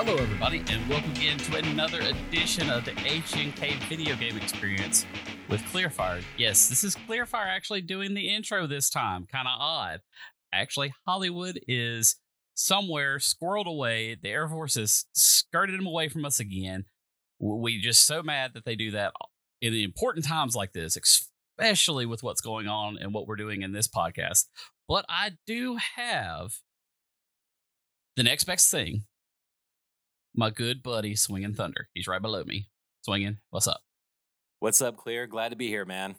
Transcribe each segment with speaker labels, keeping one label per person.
Speaker 1: Hello, everybody, and welcome again to another edition of the HNK video game experience with Clearfire. Yes, this is Clearfire actually doing the intro this time. Kind of odd. Actually, Hollywood is somewhere squirreled away. The Air Force has skirted him away from us again. We just so mad that they do that in the important times like this, especially with what's going on and what we're doing in this podcast. But I do have the next best thing my good buddy Swinging Thunder. He's right below me. Swinging, what's up?
Speaker 2: What's up, Clear? Glad to be here, man.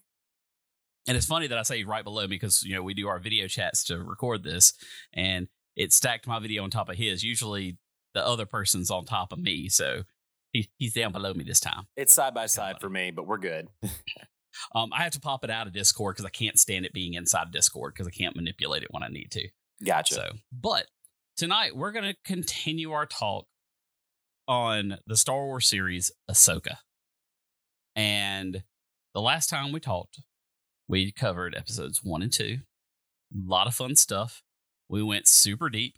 Speaker 1: And it's funny that I say right below me because you know we do our video chats to record this, and it stacked my video on top of his. Usually, the other person's on top of me, so he, he's down below me this time.
Speaker 2: It's side by side for me, but we're good.
Speaker 1: um, I have to pop it out of Discord because I can't stand it being inside Discord because I can't manipulate it when I need to.
Speaker 2: Gotcha.
Speaker 1: So, but tonight we're going to continue our talk on the Star Wars series Ahsoka. And the last time we talked, we covered episodes one and two. A lot of fun stuff. We went super deep.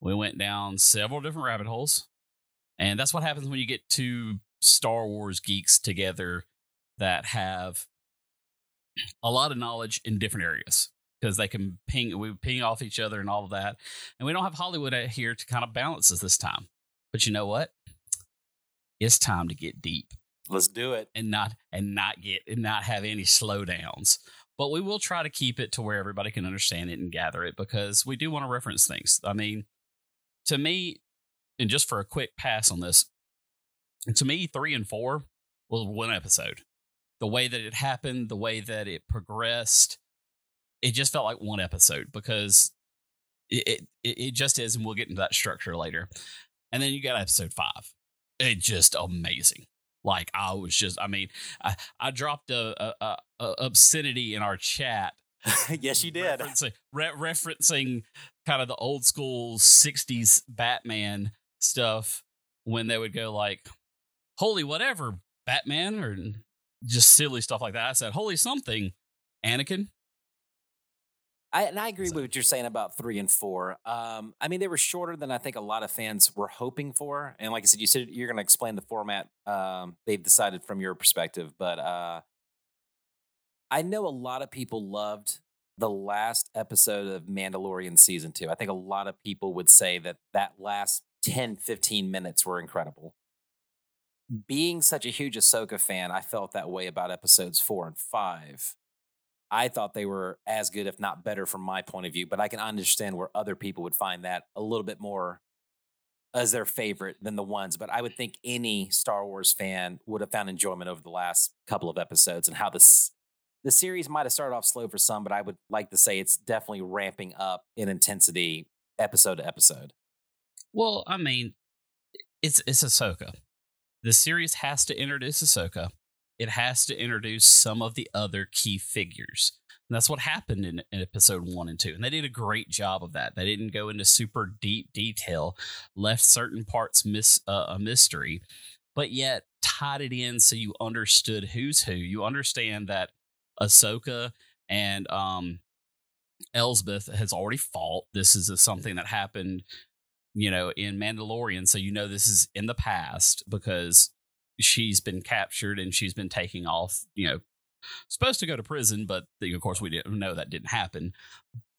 Speaker 1: We went down several different rabbit holes. And that's what happens when you get two Star Wars geeks together that have a lot of knowledge in different areas because they can ping we ping off each other and all of that. And we don't have Hollywood here to kind of balance us this time. But you know what? It's time to get deep.
Speaker 2: Let's do it.
Speaker 1: And not and not get and not have any slowdowns. But we will try to keep it to where everybody can understand it and gather it because we do want to reference things. I mean, to me, and just for a quick pass on this, to me, three and four was one episode. The way that it happened, the way that it progressed, it just felt like one episode because it, it, it just is, and we'll get into that structure later. And then you got episode five. It just amazing. Like I was just, I mean, I, I dropped a, a, a, obscenity in our chat.
Speaker 2: yes, you did.
Speaker 1: Referencing, re- referencing kind of the old school 60s Batman stuff when they would go like, holy whatever, Batman, or just silly stuff like that. I said, holy something, Anakin.
Speaker 2: I, and I agree so. with what you're saying about three and four. Um, I mean, they were shorter than I think a lot of fans were hoping for. And like I said, you said you're going to explain the format um, they've decided from your perspective. But uh, I know a lot of people loved the last episode of Mandalorian season two. I think a lot of people would say that that last 10, 15 minutes were incredible. Being such a huge Ahsoka fan, I felt that way about episodes four and five. I thought they were as good, if not better, from my point of view. But I can understand where other people would find that a little bit more as their favorite than the ones. But I would think any Star Wars fan would have found enjoyment over the last couple of episodes and how this the series might have started off slow for some, but I would like to say it's definitely ramping up in intensity episode to episode.
Speaker 1: Well, I mean, it's it's Ahsoka. The series has to introduce Ahsoka it has to introduce some of the other key figures. And that's what happened in, in, episode one and two. And they did a great job of that. They didn't go into super deep detail, left certain parts miss, uh, a mystery, but yet tied it in so you understood who's who. You understand that Ahsoka and um, Elsbeth has already fought. This is a, something that happened, you know, in Mandalorian. So you know this is in the past because she's been captured and she's been taking off, you know, supposed to go to prison, but of course we didn't know that didn't happen.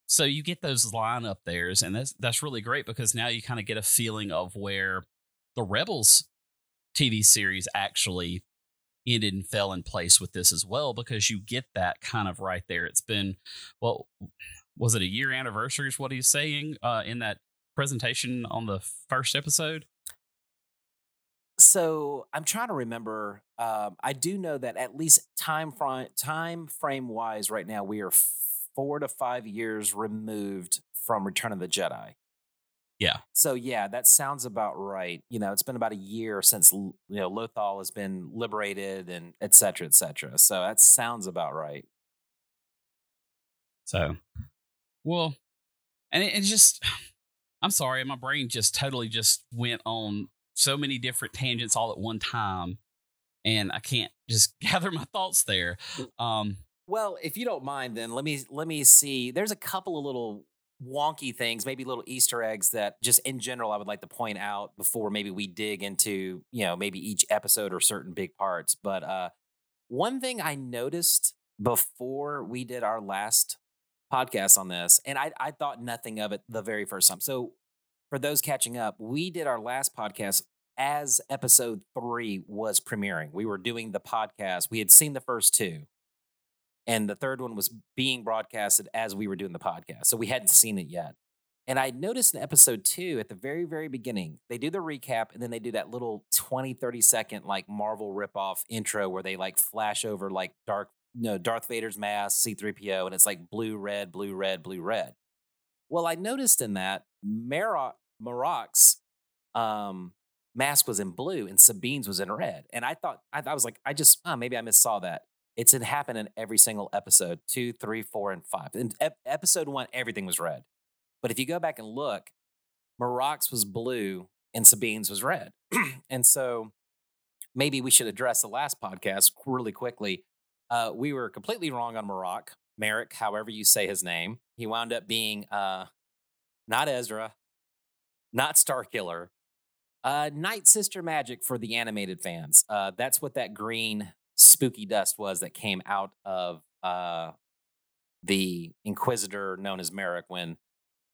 Speaker 1: So you get those line up theirs, and that's that's really great because now you kind of get a feeling of where the Rebels TV series actually ended and fell in place with this as well because you get that kind of right there. It's been well, was it a year anniversary? Is what he's saying uh, in that presentation on the first episode?
Speaker 2: So I'm trying to remember. Um, I do know that at least time frame time frame wise, right now we are four to five years removed from Return of the Jedi.
Speaker 1: Yeah.
Speaker 2: So yeah, that sounds about right. You know, it's been about a year since you know Lothal has been liberated and et cetera, et cetera. So that sounds about right.
Speaker 1: So, well, and it, it just, I'm sorry, my brain just totally just went on so many different tangents all at one time and I can't just gather my thoughts there. Um,
Speaker 2: well, if you don't mind, then let me let me see. There's a couple of little wonky things, maybe little Easter eggs that just in general I would like to point out before maybe we dig into, you know, maybe each episode or certain big parts. But uh one thing I noticed before we did our last podcast on this, and I, I thought nothing of it the very first time. So for those catching up, we did our last podcast as episode three was premiering. We were doing the podcast. We had seen the first two, and the third one was being broadcasted as we were doing the podcast. So we hadn't seen it yet. And I noticed in episode two, at the very, very beginning, they do the recap and then they do that little 20, 30 second like Marvel ripoff intro where they like flash over like dark, you know, Darth Vader's mask, C3PO, and it's like blue, red, blue, red, blue, red. Well, I noticed in that Marrok, Marrok's um, mask was in blue and Sabine's was in red. And I thought, I, I was like, I just, oh, maybe I missaw that. It's had happened in every single episode two, three, four, and five. In ep- episode one, everything was red. But if you go back and look, Marrok's was blue and Sabine's was red. and so maybe we should address the last podcast really quickly. Uh, we were completely wrong on Marrok, Merrick, however you say his name. He wound up being uh, not Ezra, not Starkiller, uh, Night Sister Magic for the animated fans. Uh, that's what that green spooky dust was that came out of uh, the Inquisitor known as Merrick when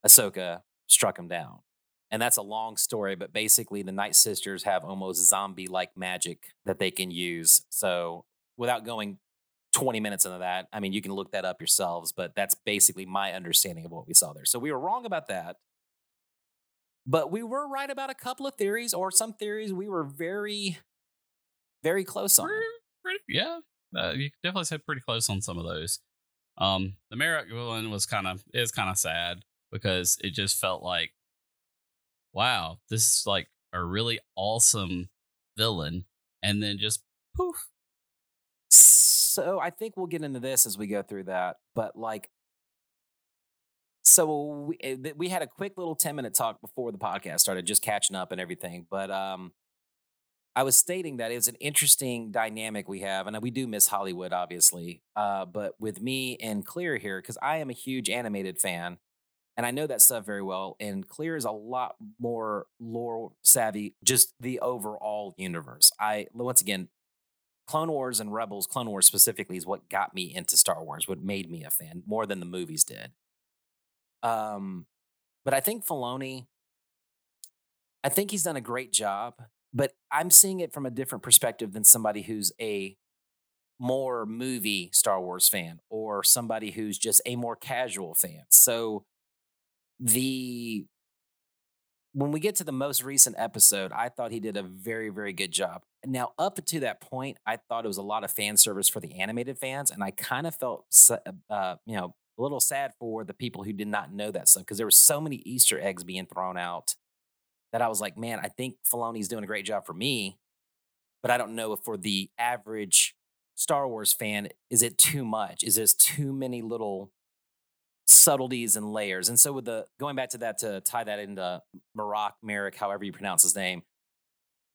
Speaker 2: Ahsoka struck him down. And that's a long story, but basically, the Night Sisters have almost zombie like magic that they can use. So, without going 20 minutes into that, I mean, you can look that up yourselves, but that's basically my understanding of what we saw there. So, we were wrong about that. But we were right about a couple of theories, or some theories we were very, very close on.
Speaker 1: Yeah, uh, you definitely said pretty close on some of those. Um, the Merrick villain was kind of is kind of sad because it just felt like, wow, this is like a really awesome villain, and then just poof.
Speaker 2: So I think we'll get into this as we go through that. But like, so we, eh, we had a quick little 10 minute talk before the podcast started, just catching up and everything. But um, I was stating that it's an interesting dynamic we have, and we do miss Hollywood, obviously. Uh, but with me and Clear here, because I am a huge animated fan, and I know that stuff very well. And Clear is a lot more lore savvy, just the overall universe. I once again, Clone Wars and Rebels, Clone Wars specifically, is what got me into Star Wars, what made me a fan more than the movies did. Um, but I think Filoni, I think he's done a great job, but I'm seeing it from a different perspective than somebody who's a more movie Star Wars fan or somebody who's just a more casual fan. So the when we get to the most recent episode, I thought he did a very, very good job. Now, up to that point, I thought it was a lot of fan service for the animated fans, and I kind of felt, uh, you know, a little sad for the people who did not know that stuff because there were so many Easter eggs being thrown out that I was like, man, I think Filoni's doing a great job for me, but I don't know if for the average Star Wars fan, is it too much? Is this too many little subtleties and layers? And so with the going back to that to tie that into Marrok, Merrick, however you pronounce his name,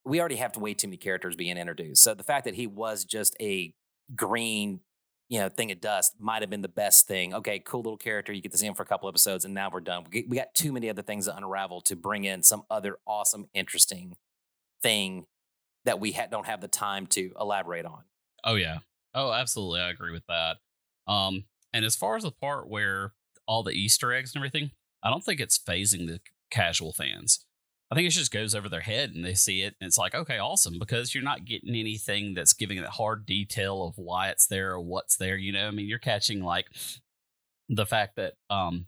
Speaker 2: we already have to way too many characters being introduced. So the fact that he was just a green you know, thing of dust might have been the best thing. Okay, cool little character. You get to see him for a couple episodes, and now we're done. We got too many other things to unravel to bring in some other awesome, interesting thing that we ha- don't have the time to elaborate on.
Speaker 1: Oh yeah. Oh, absolutely. I agree with that. Um, and as far as the part where all the Easter eggs and everything, I don't think it's phasing the casual fans. I think it just goes over their head and they see it and it's like, okay, awesome, because you're not getting anything that's giving that hard detail of why it's there or what's there. You know, I mean, you're catching like the fact that um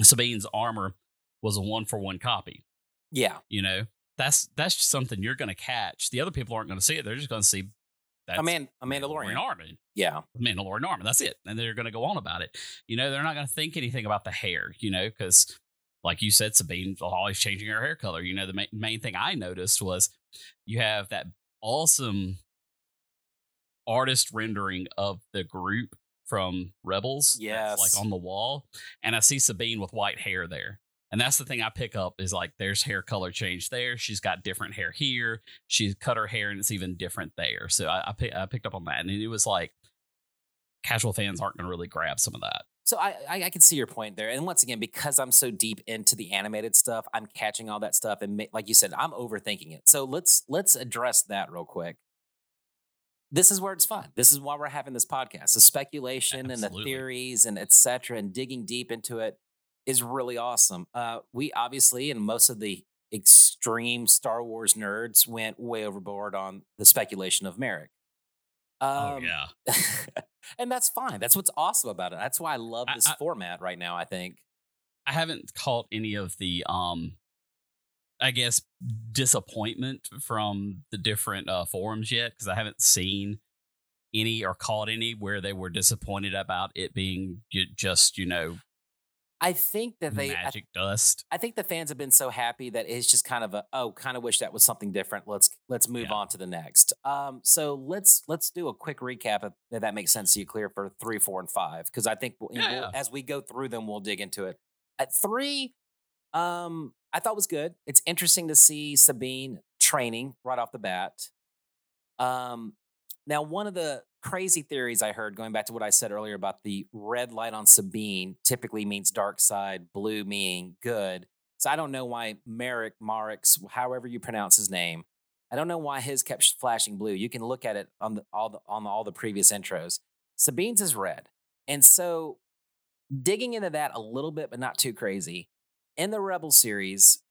Speaker 1: Sabine's armor was a one for one copy.
Speaker 2: Yeah.
Speaker 1: You know, that's that's just something you're gonna catch. The other people aren't gonna see it. They're just gonna see
Speaker 2: that's a man a Mandalorian.
Speaker 1: armor.
Speaker 2: Yeah.
Speaker 1: Mandalorian armor. That's it. And they're gonna go on about it. You know, they're not gonna think anything about the hair, you know, because like you said, Sabine always changing her hair color. You know, the ma- main thing I noticed was you have that awesome artist rendering of the group from Rebels.
Speaker 2: Yes.
Speaker 1: Like on the wall. And I see Sabine with white hair there. And that's the thing I pick up is like there's hair color change there. She's got different hair here. She's cut her hair and it's even different there. So I, I, pick, I picked up on that. And it was like casual fans aren't going to really grab some of that.
Speaker 2: So I, I I can see your point there, and once again, because I'm so deep into the animated stuff, I'm catching all that stuff, and like you said, I'm overthinking it. So let's let's address that real quick. This is where it's fun. This is why we're having this podcast. The speculation and the theories and etc. and digging deep into it is really awesome. Uh, we obviously, and most of the extreme Star Wars nerds went way overboard on the speculation of Merrick.
Speaker 1: oh
Speaker 2: Um,
Speaker 1: yeah.
Speaker 2: and that's fine. That's what's awesome about it. That's why I love this
Speaker 1: I-
Speaker 2: format right now. I think.
Speaker 1: I haven't caught any of the um I guess disappointment from the different uh, forums yet because I haven't seen any or caught any where they were disappointed about it being just you know
Speaker 2: I think that they. I,
Speaker 1: magic dust.
Speaker 2: I think the fans have been so happy that it's just kind of a oh, kind of wish that was something different. Let's let's move
Speaker 1: Yeah.
Speaker 2: on to the next. Um, so let's let's do a quick recap if, if that makes sense to you, clear for three, four, and five because I think we'll,
Speaker 1: Yeah,
Speaker 2: we'll-
Speaker 1: yeah.
Speaker 2: as we go through them, we'll dig into it. At three, um, I thought was good. It's interesting to see Sabine training right off the bat. Um, now, one of the crazy theories I heard, going back to what I said earlier about the red light on Sabine, typically means dark side, blue meaning good. So I don't know why Merrick, Marix, however you pronounce his name, I don't know why his kept flashing blue. You can look at it on the all the on all the previous intros. Sabine's is red, and so digging into that a little bit, but not too crazy. In the Rebel series,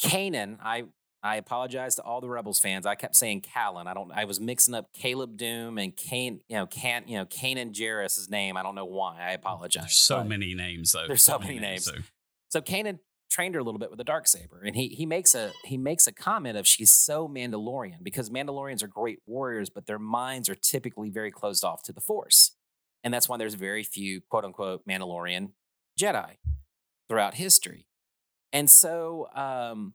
Speaker 2: Kanan, I I apologize to all the Rebels fans. I kept saying Callan. I don't. I was mixing up Caleb Dume and Kane. You know, Can you know Kanan Jarrus's name. I don't know why. I apologize.
Speaker 1: There's so many names though.
Speaker 2: There's so many names.
Speaker 1: so-
Speaker 2: So Kanan trained her a little bit with the dark saber, and he he makes a he makes a comment of she's so Mandalorian because Mandalorians are great warriors, but their minds are typically very closed off to the Force, and that's why there's very few quote unquote Mandalorian Jedi throughout history. And so um,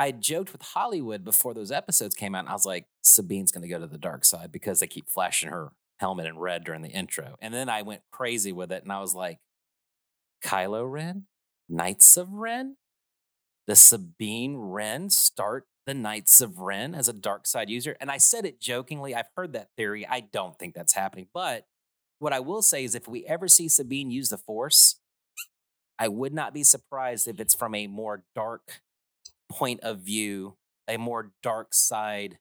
Speaker 2: I joked with Hollywood before those episodes came out, and I was like, Sabine's going to go to the dark side because they keep flashing her helmet in red during the intro. And then I went crazy with it, and I was like, Kylo Ren, Knights of Ren, the Sabine Ren start the Knights of Ren as a dark side user. And I said it jokingly. I've heard that theory. I don't think that's happening. But what I will say is if we ever see Sabine use the Force, I would not be surprised if it's from a more dark point of view, a more dark side,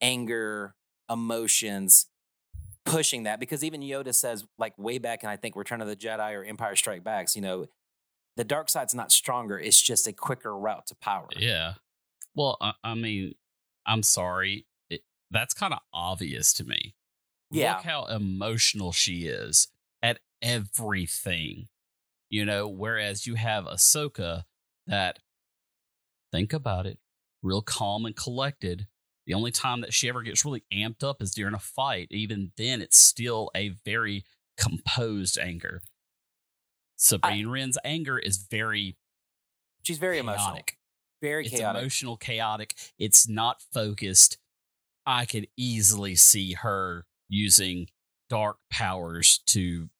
Speaker 2: anger, emotions, pushing that. Because even Yoda says, like way back in I think Return of the Jedi or Empire Strike Backs, you know, the dark side's not stronger. It's just a quicker route to power.
Speaker 1: Yeah. Well, I, I mean, I'm sorry. It, that's kind of obvious to me.
Speaker 2: Yeah.
Speaker 1: Look how emotional she is at everything. You know, whereas you have Ahsoka that, think about it, real calm and collected. The only time that she ever gets really amped up is during a fight. Even then, it's still a very composed anger. Sabine Wren's anger is very
Speaker 2: She's very emotional. Very
Speaker 1: It's
Speaker 2: chaotic.
Speaker 1: emotional, chaotic. It's not focused. I could easily see her using dark powers to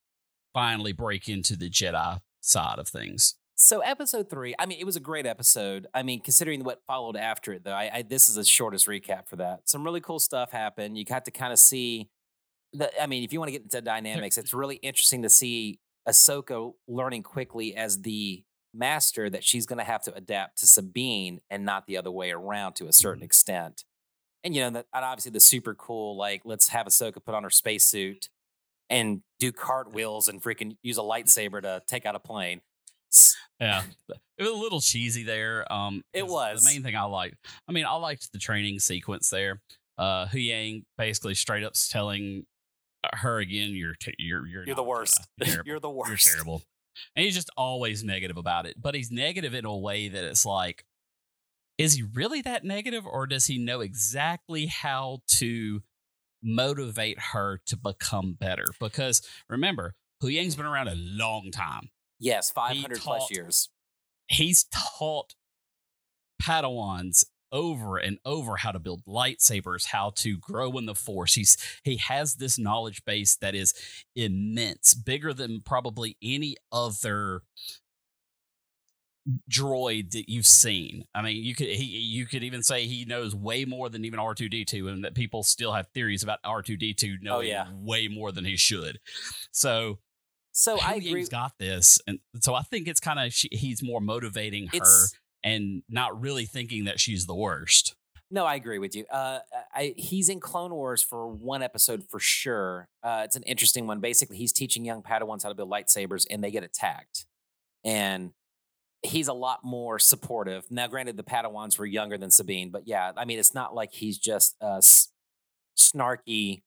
Speaker 1: finally break into the Jedi side of things.
Speaker 2: So episode three, I mean, it was a great episode. I mean, considering what followed after it, though, I, I this is the shortest recap for that. Some really cool stuff happened. You got to kind of see the. I mean, if you want to get into dynamics, it's really interesting to see Ahsoka learning quickly as the master that she's going to have to adapt to Sabine and not the other way around to a certain mm-hmm. extent. And you know, that and obviously the super cool, like let's have Ahsoka put on her spacesuit and do cartwheels and freaking use a lightsaber to take out a plane.
Speaker 1: Yeah, it was a little cheesy there. Um,
Speaker 2: It was.
Speaker 1: the main thing I liked. I mean, I liked the training sequence there. Uh, Huyang basically straight up telling her again, "You're t- you're you're
Speaker 2: You're the worst.
Speaker 1: You're
Speaker 2: the worst You're
Speaker 1: terrible. And he's just always negative about it. But he's negative in a way that it's like, is he really that negative, or does he know exactly how to motivate her to become better? Because remember, Huyang's been around a long time.
Speaker 2: Yes, 500 plus years.
Speaker 1: He's taught Padawans over and over how to build lightsabers, how to grow in the force. He's he has this knowledge base that is immense, bigger than probably any other droid that you've seen. I mean, you could he you could even say he knows way more than even R2D2 and that people still have theories about R2D2 knowing
Speaker 2: yeah.
Speaker 1: way more than he should. So,
Speaker 2: So I agree.
Speaker 1: Yang's got this, and so I think it's kind of he's more motivating her
Speaker 2: It's-
Speaker 1: and not really thinking that she's the worst.
Speaker 2: No, I agree with you. Uh, I, he's in Clone Wars for one episode for sure. Uh, it's an interesting one. Basically, he's teaching young Padawans how to build lightsabers, and they get attacked. And he's a lot more supportive. Now, granted, the Padawans were younger than Sabine, but yeah, I mean, it's not like he's just a s- snarky,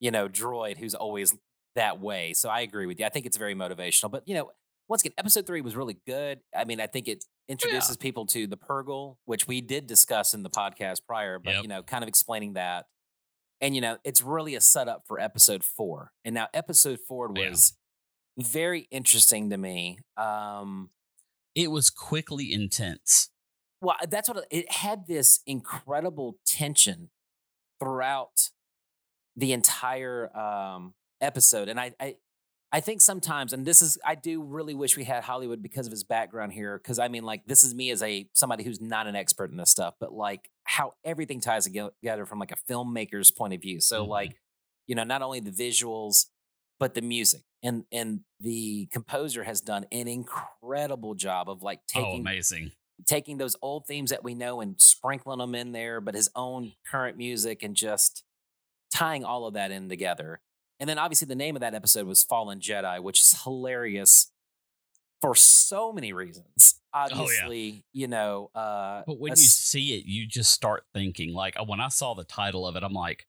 Speaker 2: you know, droid who's always that way. So I agree with you. I think it's very motivational. But you know, once again, episode three was really good. I mean, I think it introduces people to the Purrgil, which we did discuss in the podcast prior, but
Speaker 1: Yep.
Speaker 2: you know, kind of explaining that. And you know, it's really a setup for episode four. And now episode four
Speaker 1: Yeah.
Speaker 2: was very interesting to me. Um,
Speaker 1: It was quickly intense.
Speaker 2: well, that's what it had this incredible tension throughout the entire um, episode, and I, I, I think sometimes, and this is, I do really wish we had Hollywood because of his background here, because I mean, like, this is me as a somebody who's not an expert in this stuff, but like how everything ties together from like a filmmaker's point of view. So,
Speaker 1: Mhm.
Speaker 2: like, you know, not only the visuals, but the music. And and the composer has done an incredible job of like
Speaker 1: oh,
Speaker 2: taking
Speaker 1: amazing!
Speaker 2: taking those old themes that we know and sprinkling them in there, but his own current music and just tying all of that in together. And then obviously the name of that episode was Fallen Jedi, which is hilarious for so many reasons. Obviously, you know, uh
Speaker 1: But when you see it, you just start thinking. Like uh, when I saw the title of it, I'm like,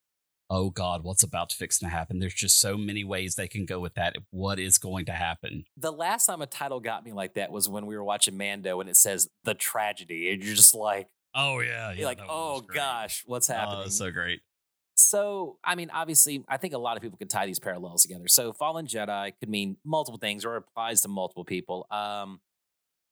Speaker 1: "Oh God, what's about to fix to happen?" There's just so many ways they can go with that. What is going to happen?
Speaker 2: the last time a title got me like that was when we were watching Mando and it says the tragedy. And you're just like,
Speaker 1: Oh yeah,
Speaker 2: you're like, oh gosh, what's happening?
Speaker 1: Oh, so great.
Speaker 2: So, I mean, obviously, I think a lot of people could tie these parallels together. So, Fallen Jedi could mean multiple things or applies to multiple people. Um,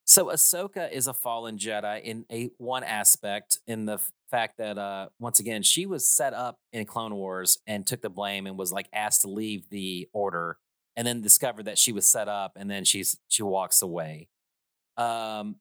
Speaker 2: so, Ahsoka is a fallen Jedi in a one aspect, in the f- fact that uh, once again she was set up in Clone Wars and took the blame and was like asked to leave the Order, and then discovered that she was set up, and then she's she walks away. Um,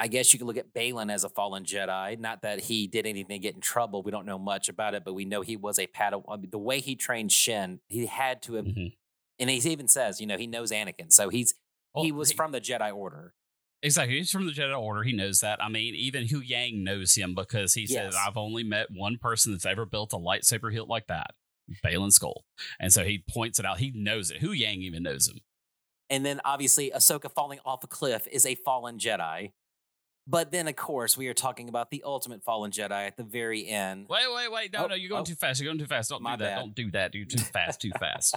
Speaker 2: I guess you could look at Baylan as a fallen Jedi. Not that he did anything to get in trouble. We don't know much about it, but we know he was a Padawan. The way he trained Shin, he had to have,
Speaker 1: Mhm.
Speaker 2: and he even says, you know, he knows Anakin, so he's he
Speaker 1: Well,
Speaker 2: was from the Jedi Order.
Speaker 1: Exactly. He's from the Jedi Order. He knows that. I mean, even Huyang knows him because he says, I've only met one person that's ever built a lightsaber hilt like that. Baylan Skoll. And so he points it out. He knows it. Huyang even knows him.
Speaker 2: And then obviously Ahsoka falling off a cliff is a fallen Jedi. But then, of course, we are talking about the ultimate fallen Jedi at the very end.
Speaker 1: Wait, wait, wait. No,
Speaker 2: Oh,
Speaker 1: no, you're going
Speaker 2: oh.
Speaker 1: too fast. You're going too fast. Don't
Speaker 2: My
Speaker 1: do that.
Speaker 2: bad.
Speaker 1: Don't do that. You're too fast, too fast.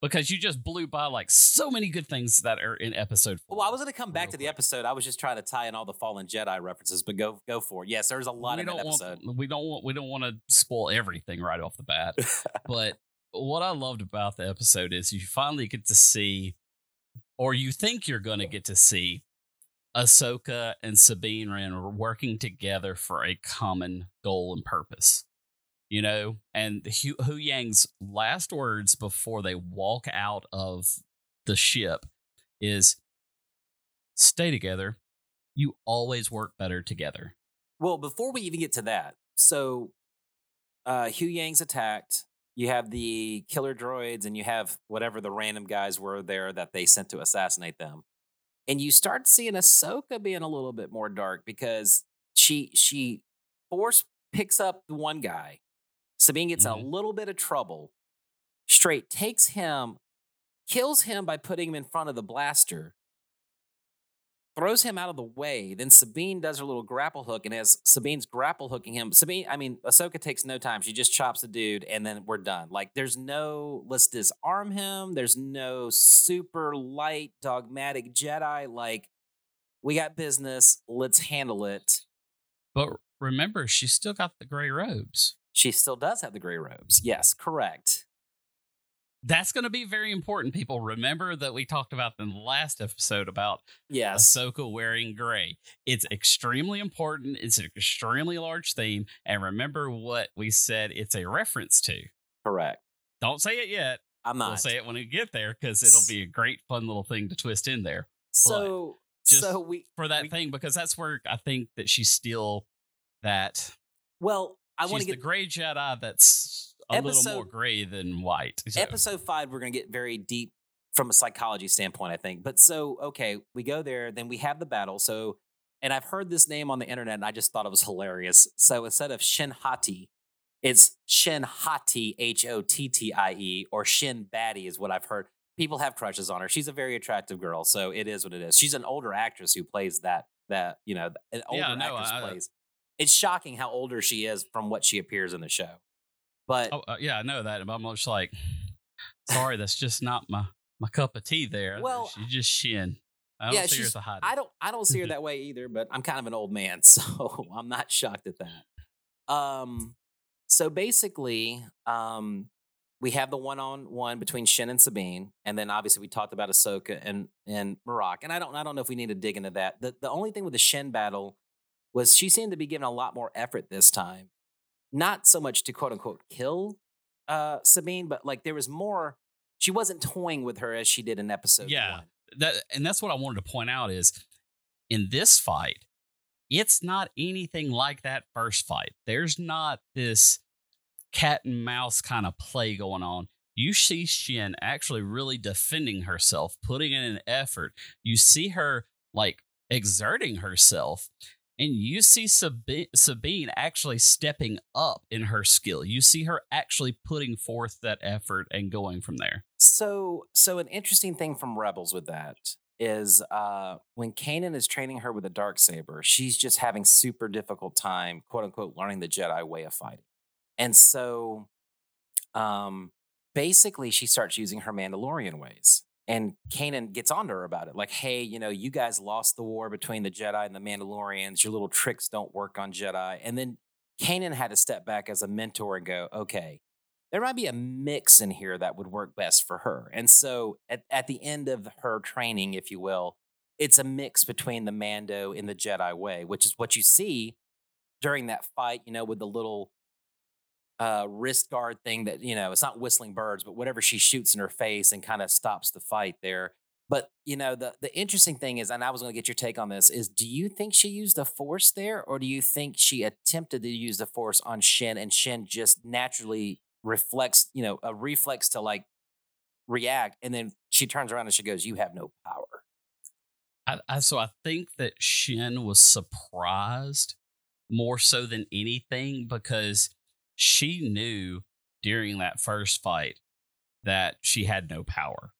Speaker 1: because you just blew by like so many good things that are in episode four.
Speaker 2: Well, I was going to come back
Speaker 1: Real
Speaker 2: to the
Speaker 1: quick.
Speaker 2: episode. I was just trying to tie in all the fallen Jedi references, but go go for it. Yes, there's a lot
Speaker 1: we
Speaker 2: in that episode.
Speaker 1: Want, we don't want we don't want to spoil everything right off the bat. but what I loved about the episode is you finally get to see, or you think you're going to get to see, Ahsoka and Sabine Wren were working together for a common goal and purpose. You know, and Hu, Huyang's last words before they walk out of the ship is stay together. You always work better together.
Speaker 2: Well, before we even get to that, so uh, Huyang's attacked. You have the killer droids, and you have whatever the random guys were there that they sent to assassinate them. And you start seeing Ahsoka being a little bit more dark because she she force picks up the one guy. Sabine gets in a
Speaker 1: mm-hmm.
Speaker 2: little bit of trouble. Straight takes him, kills him by putting him in front of the blaster, throws him out of the way. Then Sabine does her little grapple hook, and as Sabine's grapple hooking him, Sabine, I mean, Ahsoka takes no time. She just chops the dude, and then we're done. Like, there's no let's disarm him. There's no super light dogmatic Jedi. Like, we got business. Let's handle it.
Speaker 1: But remember, she's still got the gray robes.
Speaker 2: She still does have the gray robes. Yes, correct.
Speaker 1: That's going to be very important, people. Remember that we talked about in the last episode about
Speaker 2: Yes.
Speaker 1: Ahsoka wearing gray. It's extremely important. It's an extremely large theme. And remember what we said it's a reference to.
Speaker 2: correct.
Speaker 1: Don't say it yet.
Speaker 2: I'm not.
Speaker 1: We'll say it when we get there because it'll be a great, fun little thing to twist in there
Speaker 2: so,
Speaker 1: just
Speaker 2: so we,
Speaker 1: for that
Speaker 2: We-
Speaker 1: thing because that's where I think that she's still that.
Speaker 2: well, I want to
Speaker 1: the
Speaker 2: get
Speaker 1: gray Jedi that's a little more
Speaker 2: Episode-
Speaker 1: gray than white. So-
Speaker 2: episode five. We're going to get very deep from a psychology standpoint, I think. But so, okay, we go there, then we have the battle. So, and I've heard this name on the internet and I just thought it was hilarious. So instead of Shin Hati, it's Shin Hati, H O T T I E, or Shin Batty is what I've heard. People have crushes on her. She's a very attractive girl, so it is what it is. She's an older actress who plays that that you know an older
Speaker 1: Yeah, no,
Speaker 2: actress
Speaker 1: I-
Speaker 2: plays. It's shocking how older she is from what she appears in the show. But
Speaker 1: Oh, uh, yeah, I know that. But I'm just like, sorry, that's just not my my cup of tea. There,
Speaker 2: Well,
Speaker 1: she's just shin. I don't
Speaker 2: yeah,
Speaker 1: see her
Speaker 2: she's-
Speaker 1: as a hot.
Speaker 2: I don't I don't see her that way either, but I'm kind of an old man, so I'm not shocked at that. Um so basically, um we have the one on one between Shin and Sabine, and then obviously we talked about Ahsoka and and Marak. And I don't I don't know if we need to dig into that. The the only thing with the Shin battle was she seemed to be giving a lot more effort this time. Not so much to quote unquote kill uh Sabine, but like there was more she wasn't toying with her as she did in episode
Speaker 1: Yeah.
Speaker 2: one.
Speaker 1: that and that's what I wanted to point out is in this fight, it's not anything like that first fight. There's not this cat and mouse kind of play going on. You see Shin actually really defending herself, putting in an effort. You see her like exerting herself. And you see Sabi- Sabine actually stepping up in her skill. You see her actually putting forth that effort and going from there.
Speaker 2: So, so an interesting thing from Rebels with that is uh, when Kanan is training her with a dark saber, she's just having super difficult time, quote unquote, learning the Jedi way of fighting, and so, um, basically, she starts using her Mandalorian ways. And Kanan gets on to her about it, like, "Hey, you know, you guys lost the war between the Jedi and the Mandalorians. Your little tricks don't work on Jedi." And then Kanan had to step back as a mentor and go, "Okay, there might be a mix in here that would work best for her. And so at, at the end of her training, if you will, it's a mix between the Mando and the Jedi way, which is what you see during that fight, you know, with the little uh, wrist guard thing that, you know, it's not whistling birds, but whatever she shoots in her face and kind of stops the fight there. But, you know, the, the interesting thing is, and I was going to get your take on this, is do you think she used the force there, or do you think she attempted to use the force on Shin and Shin just naturally reflects, you know, a reflex to like react. And then she turns around and she goes, You have no power.
Speaker 1: I, I, so I think that Shin was surprised more so than anything because she knew during that first fight that she had no power.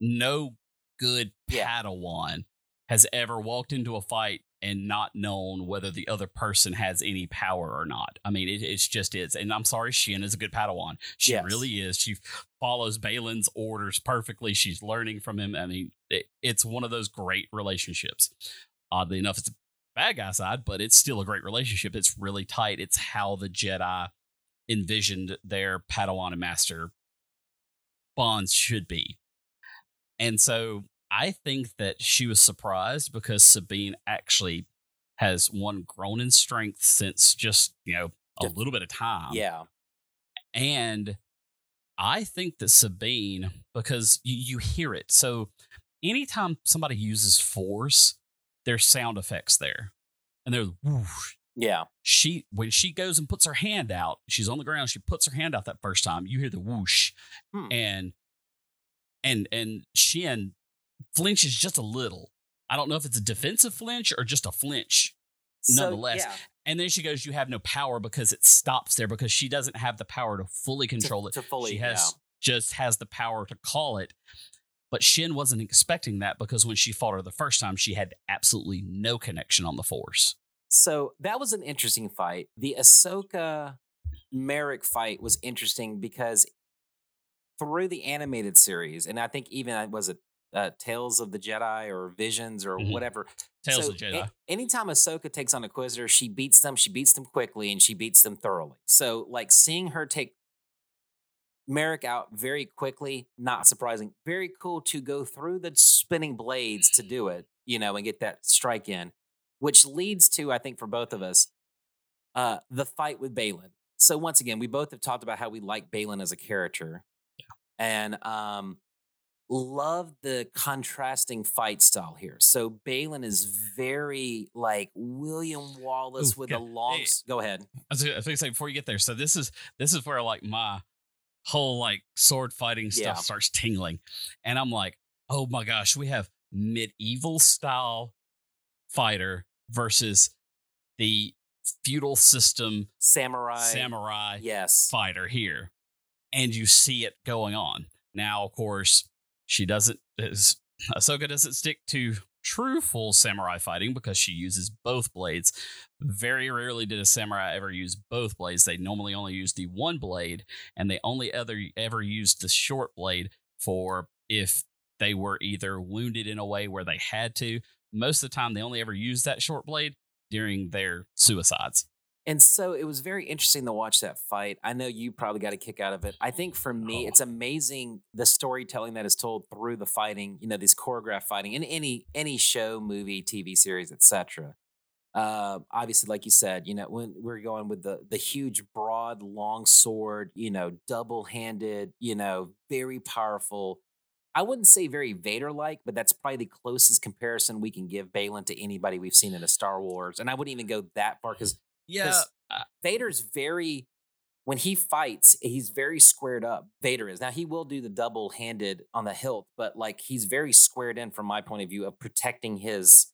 Speaker 1: No good
Speaker 2: Yeah.
Speaker 1: Padawan has ever walked into a fight and not known whether the other person has any power or not. I mean, it, it's just is. And I'm sorry, Shin is a good Padawan. She
Speaker 2: Yes.
Speaker 1: really is. She follows Baylan's orders perfectly. She's learning from him. I mean, it, it's one of those great relationships. Oddly enough, it's a bad guy side, but it's still a great relationship. It's really tight. It's how the Jedi envisioned their Padawan and Master bonds should be. And so I think that she was surprised because Sabine actually has one grown in strength since just, you know, a little bit of time.
Speaker 2: yeah.
Speaker 1: And I think that Sabine, because you, you hear it. So anytime somebody uses force, there's sound effects there. And there's whoosh.
Speaker 2: Yeah.
Speaker 1: She when she goes and puts her hand out, she's on the ground, she puts her hand out that first time, you hear the whoosh.
Speaker 2: Hmm.
Speaker 1: And and and Shin flinches just a little. I don't know if it's a defensive flinch or just a flinch.
Speaker 2: So,
Speaker 1: Nonetheless,
Speaker 2: yeah,
Speaker 1: And then she goes, You have no power because it stops there because she doesn't have the power to fully
Speaker 2: to-
Speaker 1: control it.
Speaker 2: to fully,
Speaker 1: she has
Speaker 2: yeah.
Speaker 1: just has the power to call it. But Shin wasn't expecting that because when she fought her the first time, she had absolutely no connection on the force.
Speaker 2: So that was an interesting fight. The Ahsoka Merrick fight was interesting because through the animated series, and I think even uh, was it uh, Tales of the Jedi or Visions or
Speaker 1: Mhm.
Speaker 2: whatever.
Speaker 1: Tales
Speaker 2: So
Speaker 1: of Jedi.
Speaker 2: a- anytime Ahsoka takes on Inquisitor, she beats them. She beats them quickly and she beats them thoroughly. So like seeing her take Merrick out very quickly, not surprising. Very cool to go through the spinning blades to do it, you know, and get that strike in, which leads to, I think, for both of us, uh, the fight with Baylan. So once again, we both have talked about how we like Baylan as a character, and um, love the contrasting fight style here. So Baylan is very like William Wallace
Speaker 1: Ooh,
Speaker 2: with
Speaker 1: yeah.
Speaker 2: a long.
Speaker 1: Hey,
Speaker 2: Go ahead.
Speaker 1: I was, I was gonna say before you get there. So this is this is where like my whole like sword fighting stuff
Speaker 2: Yeah.
Speaker 1: starts tingling. And I'm like, oh my gosh, we have medieval style fighter versus the feudal system
Speaker 2: Samurai.
Speaker 1: samurai
Speaker 2: Yes.
Speaker 1: fighter here. And you see it going on. Now, of course, she doesn't is Ahsoka doesn't stick to true full samurai fighting because she uses both blades. Very rarely did a samurai ever use both blades. They normally only use the one blade, and they only ever ever used the short blade for if they were either wounded in a way where they had to. Most of the time, they only ever used that short blade during their suicides.
Speaker 2: And so it was very interesting to watch that fight. I know you probably got a kick out of it. I think for me,
Speaker 1: Oh.
Speaker 2: it's amazing the storytelling that is told through the fighting. You know, these choreographed fighting in any any show, movie, TV series, etc. Uh, obviously, like you said, you know, when we're going with the the huge, broad, long sword, you know, double handed, you know, very powerful. I wouldn't say very Vader like, but that's probably the closest comparison we can give Baylan to anybody we've seen in a Star Wars. And I wouldn't even go that far because
Speaker 1: Yeah, uh
Speaker 2: Vader's very when he fights, he's very squared up. Vader is. Now he will do the double handed on the hilt, but like he's very squared in from my point of view of protecting his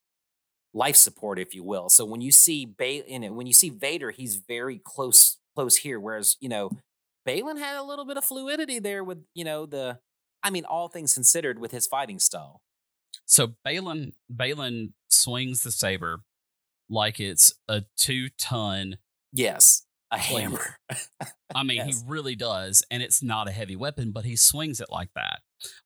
Speaker 2: life support, if you will. So when you see ba- in it, when you see Vader, he's very close close here. Whereas, you know, Baylan had a little bit of fluidity there with, you know, the I mean, all things considered with his fighting style.
Speaker 1: So Baylan Baylan swings the saber like it's a two ton.
Speaker 2: Yes. A hammer.
Speaker 1: I mean,
Speaker 2: Yes.
Speaker 1: he really does, and it's not a heavy weapon, but he swings it like that.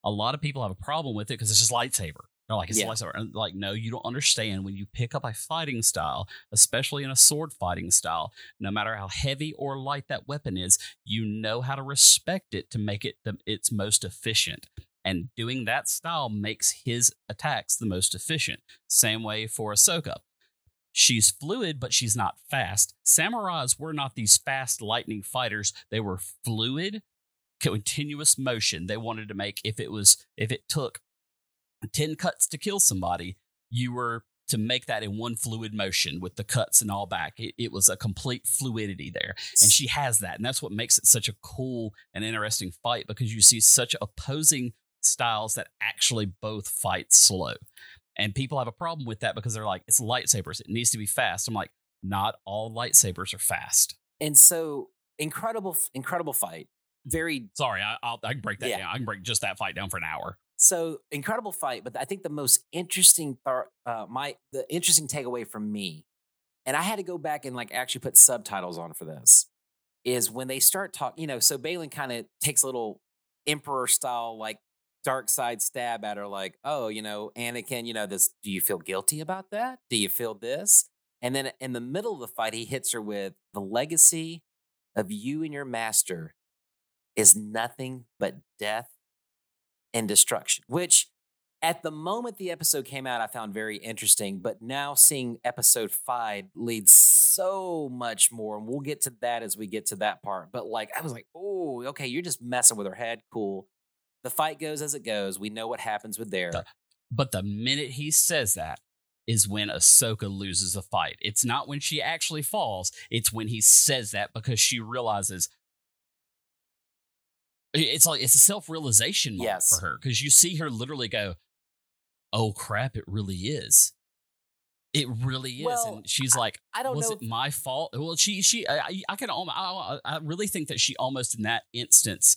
Speaker 1: A lot of people have a problem with it because it's just lightsaber. They're like, it's
Speaker 2: Yeah.
Speaker 1: And uh, like, no, you don't understand. When you pick up a fighting style, especially in a sword fighting style, no matter how heavy or light that weapon is, you know how to respect it to make it the, its most efficient. And doing that style makes his attacks the most efficient. Same way for Ahsoka. She's fluid, but she's not fast. Samurais were not these fast lightning fighters. They were fluid, continuous motion. They wanted to make if it was if it took 10 cuts to kill somebody, you were to make that in one fluid motion with the cuts and all back. It, it was a complete fluidity there. And she has that. And that's what makes it such a cool and interesting fight because you see such opposing styles that actually both fight slow. And people have a problem with that because they're like, it's lightsabers. It needs to be fast. I'm like, not all lightsabers are fast.
Speaker 2: And so incredible, incredible fight. Very
Speaker 1: Sorry, I, I'll, I can break that
Speaker 2: Yeah.
Speaker 1: down. I can break just that fight down for an hour.
Speaker 2: So incredible fight. But I think the most interesting part, uh, my the interesting takeaway from me, and I had to go back and like actually put subtitles on for this, is when they start talking. You know, so Baylan kind of takes a little emperor style like dark side stab at her, like, oh, you know, Anakin, you know, this. Do you feel guilty about that? Do you feel this? And then in the middle of the fight, he hits her with the legacy of you and your master is nothing but death and destruction, which at the moment the episode came out, I found very interesting. But now seeing episode five leads so much more. And we'll get to that as we get to that part. But like, I was like, oh, okay, you're just messing with her head. Cool. The fight goes as it goes. We know what happens with there.
Speaker 1: But the minute he says that is when Ahsoka loses the fight. It's not when she actually falls, it's when he says that because she realizes it's like it's a self-realization moment
Speaker 2: Yes.
Speaker 1: for her because you see her literally go, "Oh crap, it really is." It really is,
Speaker 2: Well,
Speaker 1: and she's like,
Speaker 2: I don't
Speaker 1: was
Speaker 2: know.
Speaker 1: it my fault? Well, she she I, I- can I, I really think that she almost in that instance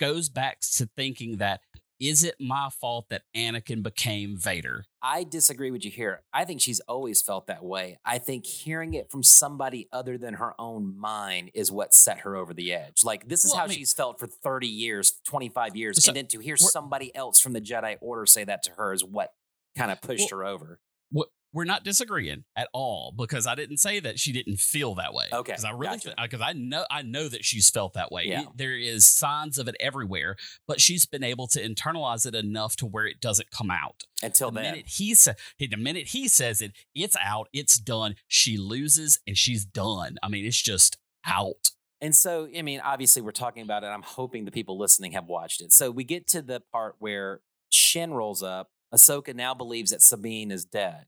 Speaker 1: goes back to thinking that is it my fault that Anakin became Vader?
Speaker 2: I disagree with you here. I think she's always felt that way. I think hearing it from somebody other than her own mind is what set her over the edge. Like this is
Speaker 1: Well, I
Speaker 2: how
Speaker 1: mean-
Speaker 2: she's felt for 30 years, 25 years.
Speaker 1: So,
Speaker 2: and then to hear somebody else from the Jedi Order say that to her is what kind of pushed her over.
Speaker 1: We're not disagreeing at all because I didn't say that she didn't feel that way.
Speaker 2: Okay,
Speaker 1: because I really
Speaker 2: gotcha.
Speaker 1: because I know I know that she's felt that way.
Speaker 2: Yeah.
Speaker 1: It- there is signs of it everywhere, but she's been able to internalize it enough to where it doesn't come out.
Speaker 2: Until
Speaker 1: the
Speaker 2: then.
Speaker 1: minute he sa- the minute he says it, it's out, it's done. She loses and she's done. I mean, it's just out.
Speaker 2: And so, I mean, obviously, we're talking about it. I'm hoping the people listening have watched it. So we get to the part where Shin rolls up. Ahsoka now believes that Sabine is dead.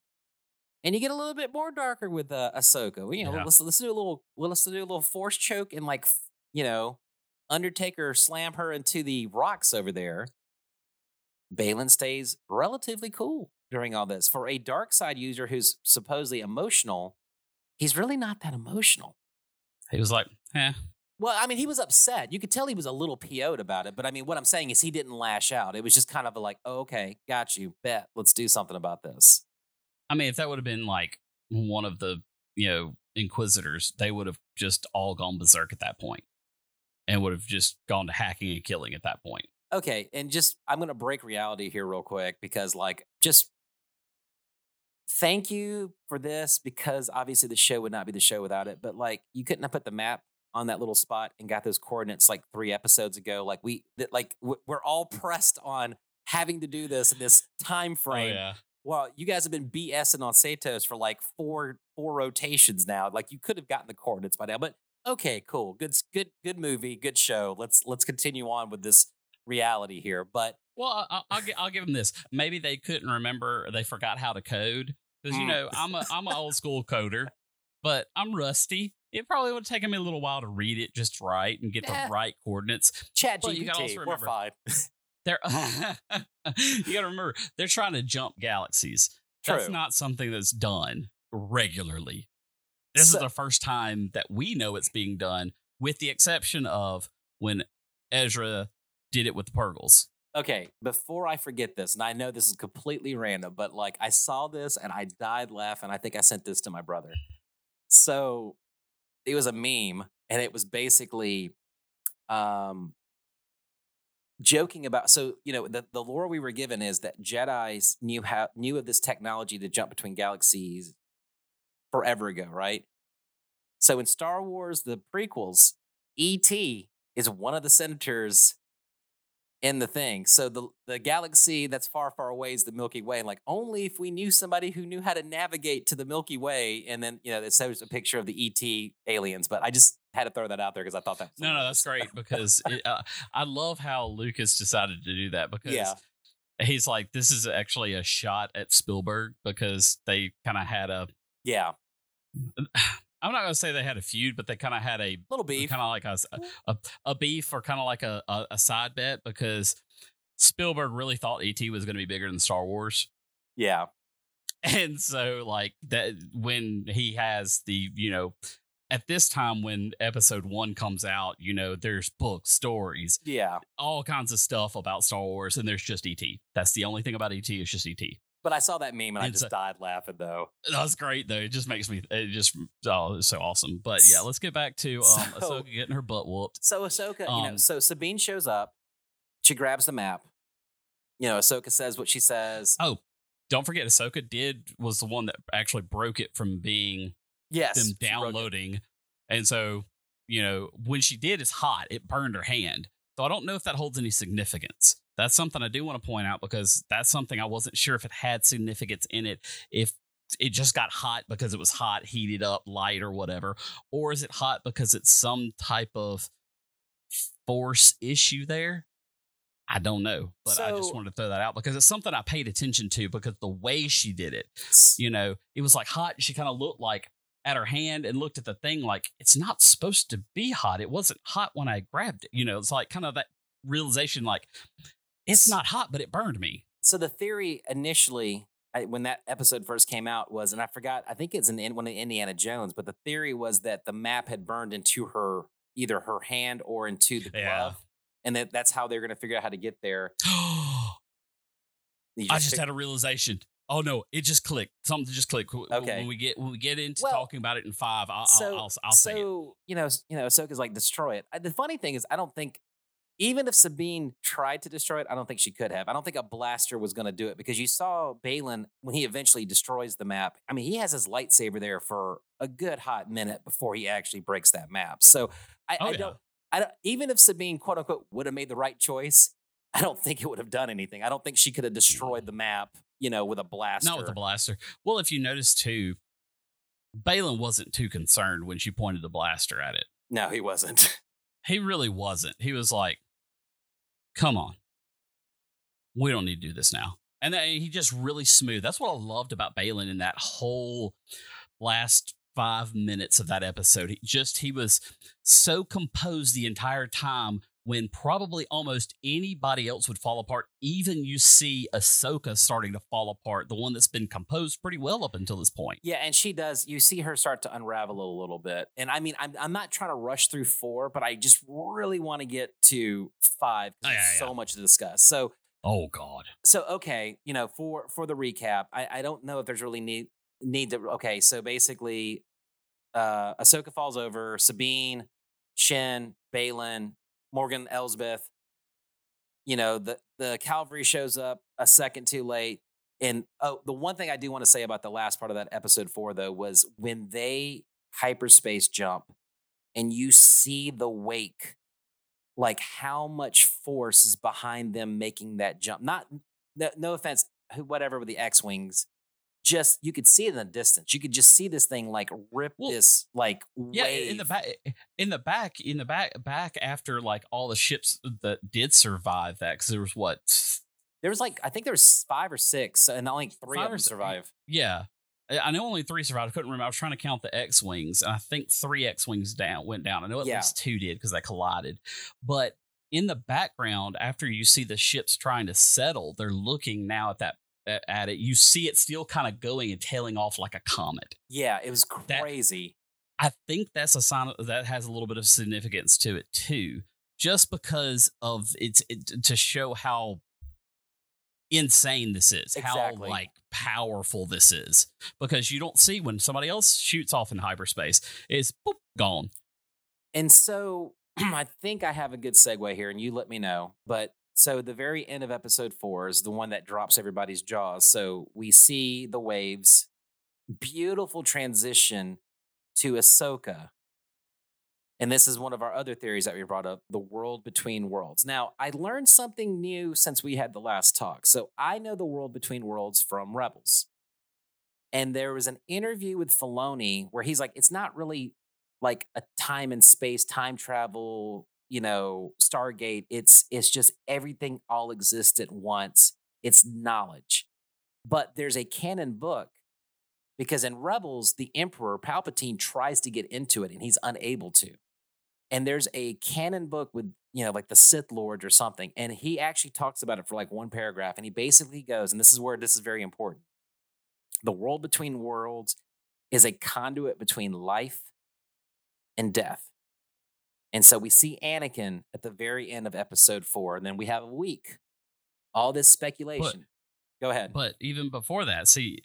Speaker 2: And you get a little bit more darker with uh, Ahsoka. You know,
Speaker 1: Yeah.
Speaker 2: let's let's do a little well, let's do a little force choke and like you know Undertaker slam her into the rocks over there, Baylan stays relatively cool during all this. For a dark side user who's supposedly emotional, he's really not that emotional.
Speaker 1: He was like, eh.
Speaker 2: Well, I mean, he was upset. You could tell he was a little PO'd about it. But I mean, what I'm saying is he didn't lash out. It was just kind of like, oh, okay, got you, bet. Let's do something about this.
Speaker 1: I mean, if that would have been like one of the, you know, inquisitors, they would have just all gone berserk at that point and would have just gone to hacking and killing at that point.
Speaker 2: Okay. And just, I'm going to break reality here real quick because, like, just thank you for this because obviously the show would not be the show without it. But like, you couldn't have put the map on that little spot and got those coordinates like three episodes ago. Like we, that like we're all pressed on having to do this in this time
Speaker 1: Oh,
Speaker 2: frame.
Speaker 1: yeah.
Speaker 2: Well, you guys have been BSing on Seatos for like four four rotations now. Like you could have gotten the coordinates by now. But okay, cool, good, good, good movie, good show. Let's let's continue on with this reality here. But
Speaker 1: Well, I- I'll, I'll, I'll give them this. Maybe they couldn't remember, they forgot how to code. Because, you
Speaker 2: Mm.
Speaker 1: know, I'm a I'm an old school coder, but I'm rusty. It probably would have taken me a little while to read it just right and get
Speaker 2: Yeah.
Speaker 1: the right coordinates.
Speaker 2: Chat
Speaker 1: Well, you gotta also
Speaker 2: GPT, we're fine.
Speaker 1: They're you got to remember they're trying to jump galaxies. That's not something that's done regularly. This
Speaker 2: So-
Speaker 1: is the first time that we know it's being done, with the exception of when Ezra did it with the Purrgil.
Speaker 2: Okay, before I forget this, and I know this is completely random, but like I saw this and I died laughing. I think I sent this to my brother. So it was a meme, and it was basically um joking about so you know the, the lore we were given is that Jedi's knew how knew of this technology to jump between galaxies forever ago, right? So in Star Wars, the prequels, E.T. is one of the senators in the thing. So the the galaxy that's far, far away is the Milky Way. And like only if we knew somebody who knew how to navigate to the Milky Way, and then you know it shows a picture of the ET aliens. But I just had to throw that out there because I thought that.
Speaker 1: No, no, that's great because it, uh, I love how Lucas decided to do that because
Speaker 2: Yeah.
Speaker 1: he's like, this is actually a shot at Spielberg because they kind of had a.
Speaker 2: Yeah,
Speaker 1: I'm not going to say they had a feud, but they kind of had a
Speaker 2: little beef.
Speaker 1: kind of like a, a a beef or kind of like a, a a side bet because Spielberg really thought ET was going to be bigger than Star Wars.
Speaker 2: Yeah,
Speaker 1: And so like that when he has the, you know, at this time when episode 1 comes out, you know, there's books, stories,
Speaker 2: yeah.
Speaker 1: all kinds of stuff about Star Wars and there's just ET. That's the only thing about ET is just ET.
Speaker 2: But I saw that meme and I just
Speaker 1: a-
Speaker 2: died laughing though.
Speaker 1: That's great though. It just makes me it just oh it's so awesome. But yeah, let's get back to um
Speaker 2: So-
Speaker 1: Ahsoka getting her butt whooped.
Speaker 2: So Ahsoka, you know,
Speaker 1: Um,
Speaker 2: so Sabine shows up. She grabs the map. You know, Ahsoka says what she says.
Speaker 1: Oh, don't forget Ahsoka did was the one that actually broke it from being
Speaker 2: yes,
Speaker 1: them
Speaker 2: she broke it.
Speaker 1: downloading. And so, you know, when she did, it's hot. It burned her hand. So I don't know if that holds any significance. That's something I do want to point out because that's something I wasn't sure if it had significance in it. If it just got hot because it was hot, heated up, light, or whatever, or is it hot because it's some type of force issue there? I don't know, but I just wanted to throw that out because it's something I paid attention to because the way she did it you know, it was like hot. She kind of looked like at her hand and looked at the thing like it's not supposed to be hot. It wasn't hot when I grabbed it. You know, it's like kind of that realization like it's not hot, but it burned me.
Speaker 2: So the theory initially, I, when that episode first came out, was, and I forgot, I think it's in one of Indiana Jones, but the theory was that the map had burned into her either her hand or into the glove,
Speaker 1: Yeah.
Speaker 2: and that that's how they're going to figure out how to get there.
Speaker 1: I just
Speaker 2: fig-
Speaker 1: had a realization. Oh no, it just clicked. Something just clicked.
Speaker 2: Okay.
Speaker 1: When we get when we get into
Speaker 2: Well,
Speaker 1: talking about it in five, I'll
Speaker 2: so
Speaker 1: I'll, I'll, I'll say it.
Speaker 2: so you know you know Ahsoka's like destroy it. The funny thing is, I don't think even if Sabine tried to destroy it, I don't think she could have. I don't think a blaster was going to do it because you saw Baylan when he eventually destroys the map. I mean, he has his lightsaber there for a good hot minute before he actually breaks that map. So I,
Speaker 1: Oh,
Speaker 2: I
Speaker 1: yeah.
Speaker 2: don't. I don't. Even if Sabine quote unquote would have made the right choice, I don't think it would have done anything. I don't think she could have destroyed the mm. map. You know, with a blaster.
Speaker 1: Not with a blaster. Well, if you notice too, Baylan wasn't too concerned when she pointed the blaster at it.
Speaker 2: no, he wasn't.
Speaker 1: He really wasn't. He was like, come on. We don't need to do this now. And then he just really smooth. That's what I loved about Baylan in that whole last five minutes of that episode. He just he was so composed the entire time when probably almost anybody else would fall apart. Even you see Ahsoka starting to fall apart, the one that's been composed pretty well up until this point.
Speaker 2: Yeah, and she does. You see her start to unravel a little bit. And I mean, I'm, I'm not trying to rush through four, but I just really want to get to five.
Speaker 1: Oh, yeah,
Speaker 2: there's
Speaker 1: yeah.
Speaker 2: so much to discuss. So,
Speaker 1: Oh God.
Speaker 2: so okay, you know, for for the recap, I, I don't know if there's really need need to. Okay, so basically, uh, Ahsoka falls over. Sabine, Shin, Baylan, Morgan, Elsbeth. You know, the the cavalry shows up a second too late. And oh, the one thing I do want to say about the last part of that episode four, though, was when they hyperspace jump and you see the wake, like how much force is behind them making that jump. Not, no, no offense, whatever with the X Wings, just you could see it in the distance. You could just see this thing like rip
Speaker 1: Well,
Speaker 2: this like
Speaker 1: Yeah,
Speaker 2: wave.
Speaker 1: in the back, in the back, in the back, back after like all the ships that did survive that, because there was what,
Speaker 2: There was like I think there was five or six, and only three
Speaker 1: Five
Speaker 2: of them
Speaker 1: s-
Speaker 2: survive.
Speaker 1: yeah. I I know only three survived. I couldn't remember. I was trying to count the X wings, and I think three X wings down went down. I know at
Speaker 2: Yeah.
Speaker 1: least two did because they collided. But in the background, after you see the ships trying to settle, they're looking now at that at it. You see it still kind of going and tailing off like a comet.
Speaker 2: Yeah, it was
Speaker 1: That-
Speaker 2: crazy.
Speaker 1: I think that's a sign of, that has a little bit of significance to it too, just because of it's it, to show how insane this is,
Speaker 2: Exactly.
Speaker 1: how like powerful this is. Because you don't see when somebody else shoots off in hyperspace, it's boop, gone.
Speaker 2: And so I think I have a good segue here, and you let me know. But so the very end of episode four is the one that drops everybody's jaws. So we see the waves, beautiful transition to Ahsoka. And this is one of our other theories that we brought up the world between worlds. Now, I learned something new since we had the last talk. So I know the world between worlds from Rebels. And there was an interview with Filoni where he's like, it's not really like a time and space, time travel, you know, Stargate. It's it's just everything all exists at once. It's knowledge. But there's a canon book because in Rebels, the Emperor Palpatine tries to get into it and he's unable to. And there's a canon book with, you know, like the Sith Lords or something. And he actually talks about it for like one paragraph. And he basically goes, and this is where this is very important. The world between worlds is a conduit between life and death. And so we see Anakin at the very end of episode four, and then we have a week. All this speculation. Go ahead.
Speaker 1: But even before that, see,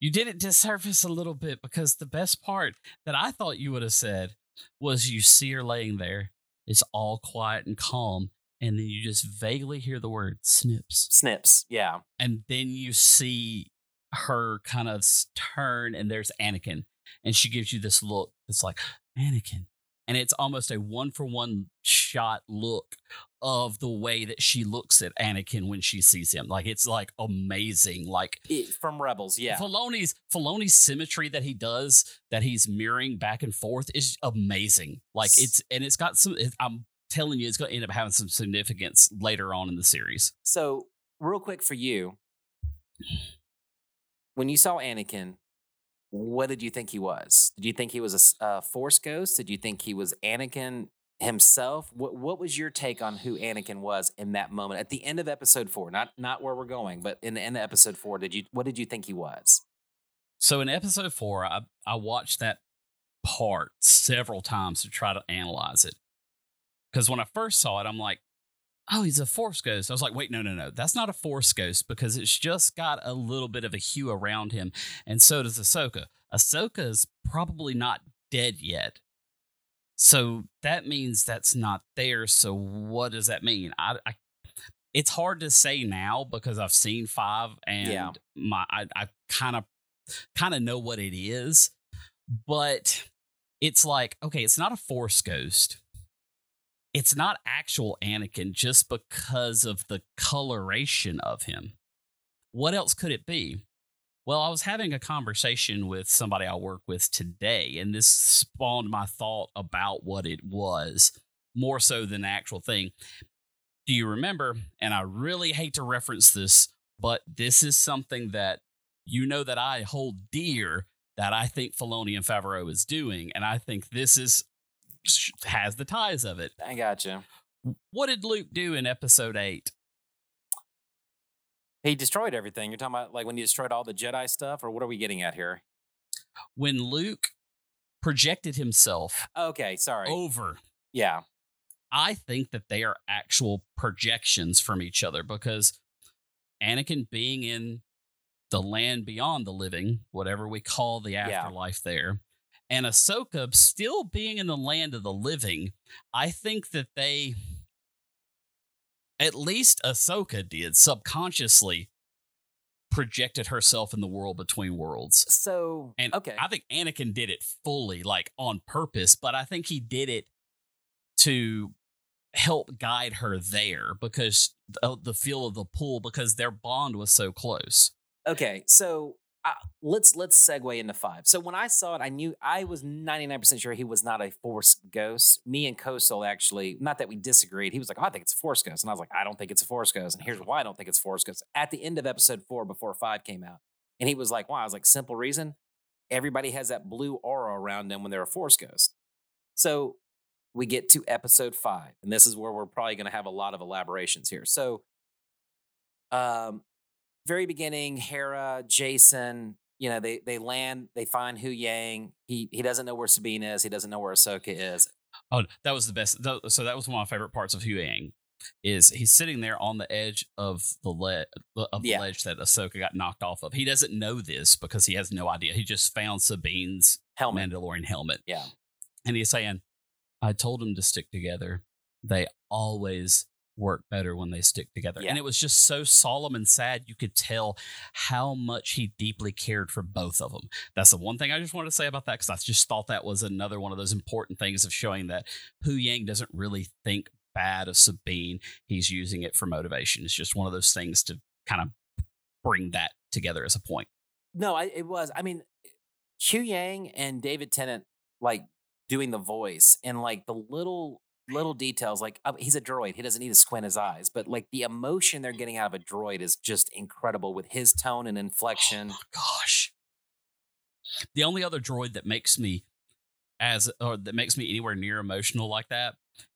Speaker 1: you did it disservice a little bit because the best part that I thought you would have said was you see her laying there, it's all quiet and calm, and then you just vaguely hear the word snips.
Speaker 2: Snips. Yeah.
Speaker 1: and then you see her kind of turn and there's Anakin and she gives you this look that's like Anakin and it's almost a one for one shot look of the way that she looks at Anakin when she sees him like it's like amazing like
Speaker 2: It- from Rebels. Yeah.
Speaker 1: Filoni's Filoni's symmetry that he does that he's mirroring back and forth is amazing like it's and it's got some it, I'm telling you it's going to end up having some significance later on in the series
Speaker 2: So, real quick for you, when you saw Anakin, what did you think he was? Did you think he was a Force ghost? Did you think he was Anakin himself? What What was your take on who Anakin was in that moment at the end of Episode Four? Not not where we're going, but in the end of Episode Four, did you what did you think he was?
Speaker 1: So in episode four, I, I watched that part several times to try to analyze it. Because when I first saw it, I'm like, oh, he's a force ghost. I was like, wait, no, no, no. That's not a force ghost because it's just got a little bit of a hue around him. And so does Ahsoka. Ahsoka is probably not dead yet. So that means that's not there. So what does that mean? I, I it's hard to say now because I've seen five and
Speaker 2: Yeah.
Speaker 1: my I, I kind of kind of know what it is, but it's like okay, it's not a force ghost. It's not actual Anakin just because of the coloration of him. What else could it be? Well, I was having a conversation with somebody I work with today, and this spawned my thought about what it was more so than the actual thing. Do you remember? And I really hate to reference this, but this is something that you know that I hold dear that I think Filoni and Favreau is doing, and I think this is has the ties of it.
Speaker 2: I gotcha.
Speaker 1: What did Luke do in episode eight?
Speaker 2: He destroyed everything. You're talking about like when he destroyed all the Jedi stuff, or what are we getting at here?
Speaker 1: When Luke projected himself
Speaker 2: Okay, sorry.
Speaker 1: over
Speaker 2: Yeah.
Speaker 1: I think that they are actual projections from each other because Anakin being in the land beyond the living, whatever we call the afterlife there, and Ahsoka still being in the land of the living, I think that they, at least Ahsoka did subconsciously, projected herself in the world between worlds.
Speaker 2: So
Speaker 1: And
Speaker 2: okay.
Speaker 1: I think Anakin did it fully, like on purpose, but I think he did it to help guide her there because of the feel of the pull because their bond was so close.
Speaker 2: Okay, so uh, let's let's segue into five. So when I saw it, I knew I was ninety nine percent sure he was not a Force ghost. Me and Coastal actually, not that we disagreed. He was like, oh, "I think it's a Force ghost," and I was like, "I don't think it's a Force ghost." And here's why I don't think it's a Force ghost. At the end of episode four, before five came out, and he was like, "Wow," I was like, "Simple reason. Everybody has that blue aura around them when they're a Force ghost." So we get to episode five, and this is where we're probably going to have a lot of elaborations here. So, um, very beginning, Hera, Jacen, you know, they they land, they find Huyang. He he doesn't know where Sabine is. He doesn't know where Ahsoka is.
Speaker 1: Oh, that was the best. So that was one of my favorite parts of Huyang. Is he's sitting there on the edge of the ledge uh, of the
Speaker 2: Yeah.
Speaker 1: ledge that Ahsoka got knocked off of. He doesn't know this because he has no idea. He just found Sabine's
Speaker 2: Helmet.
Speaker 1: Mandalorian helmet.
Speaker 2: Yeah.
Speaker 1: And he's saying, I told him to stick together. They always work better when they stick together.
Speaker 2: Yeah.
Speaker 1: And it was just so solemn and sad. You could tell how much he deeply cared for both of them. That's the one thing I just wanted to say about that because I just thought that was another one of those important things of showing that Huyang doesn't really think bad of Sabine. He's using it for motivation. It's just one of those things to kind of bring that together as a point.
Speaker 2: No, I, it was. I mean, Huyang and David Tennant like doing the voice and like the little little details. Like uh, he's a droid; he doesn't need to squint his eyes, but like the emotion they're getting out of a droid is just incredible with his tone and inflection.
Speaker 1: Oh my gosh. The only other droid that makes me as or that makes me anywhere near emotional like that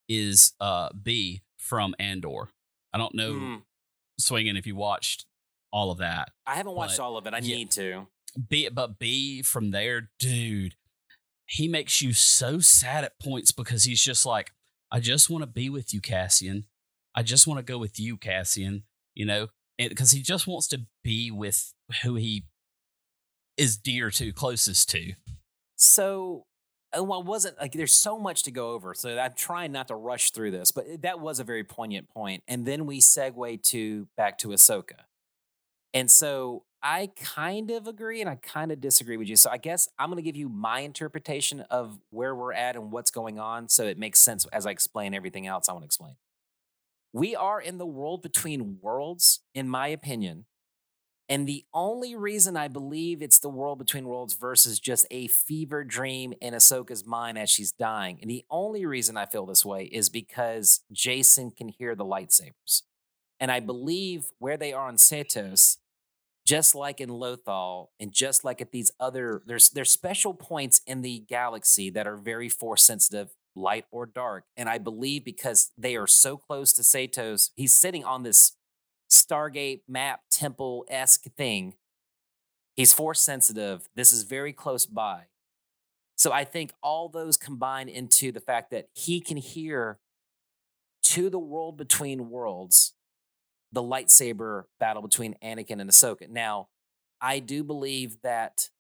Speaker 1: is uh B from Andor. I don't know
Speaker 2: Mm,
Speaker 1: swinging if you watched all of that.
Speaker 2: I haven't watched all of it. I
Speaker 1: yeah.
Speaker 2: need to.
Speaker 1: B but B from there, dude, he makes you so sad at points because he's just like, I just want to be with you, Cassian. I just want to go with you, Cassian. You know, because he just wants to be with who he is dear to, closest to.
Speaker 2: So, uh, well, wasn't like there's so much to go over. So I'm trying not to rush through this, but that was a very poignant point. And then we segue to back to Ahsoka. And so I kind of agree and I kind of disagree with you. So I guess I'm going to give you my interpretation of where we're at and what's going on. So it makes sense as I explain everything else I want to explain. We are in the world between worlds, in my opinion. And the only reason I believe it's the world between worlds versus just a fever dream in Ahsoka's mind as she's dying, and the only reason I feel this way is because Jacen can hear the lightsabers. And I believe where they are on Seatos, just like in Lothal, and just like at these other, there's there's special points in the galaxy that are very force sensitive, light or dark. And I believe because they are so close to Seatos, he's sitting on this Stargate map temple esque thing. He's force sensitive. This is very close by. So I think all those combine into the fact that he can hear to the world between worlds the lightsaber battle between Anakin and Ahsoka. Now, I do believe that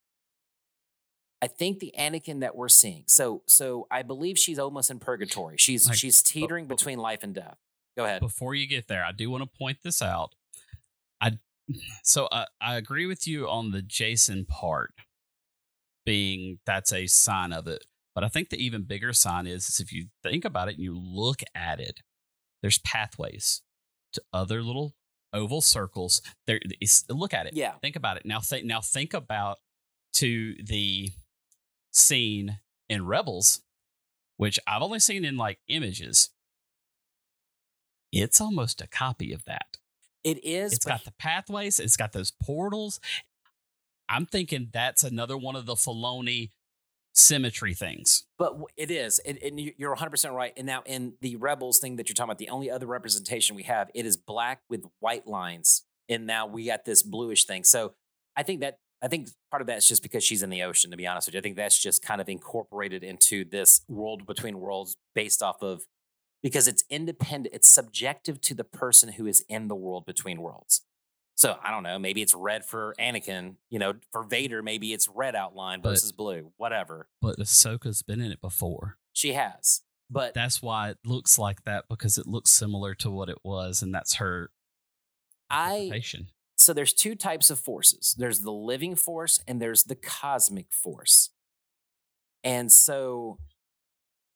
Speaker 2: I think the Anakin that we're seeing. So so I believe she's almost in purgatory. She's
Speaker 1: Like,
Speaker 2: she's teetering
Speaker 1: but-
Speaker 2: between life and death. Go ahead.
Speaker 1: Before you get there, I do want to point this out. I so I, I agree with you on the Jacen part being that's a sign of it. But I think the even bigger sign is, is if you think about it and you look at it, there's pathways to other little oval circles. There, look at it.
Speaker 2: Yeah.
Speaker 1: Think about it now. Think now. Think about to the scene in Rebels, which I've only seen in like images. It's almost a copy of that.
Speaker 2: It is.
Speaker 1: It's got the pathways. It's got those portals. I'm thinking that's another one of the Filoni symmetry things.
Speaker 2: But it is, and, and you- you're 100 percent right. And now in the rebels thing that you're talking about, the only other representation we have it is black with white lines, and now we got this bluish thing. So I think that I think part of that's just because she's in the ocean. To be honest with you, I think that's just kind of incorporated into this world between worlds based off of because it's independent, it's subjective to the person who is in the world between worlds. So I don't know. Maybe it's red for Anakin. You know, for Vader, maybe it's red outline
Speaker 1: But-
Speaker 2: versus blue. Whatever
Speaker 1: But Ahsoka's been in it before.
Speaker 2: she has, but
Speaker 1: That's why it looks like that because it looks similar to what it was, and that's her
Speaker 2: I so there's two types of forces. There's the living force and there's the cosmic force. And so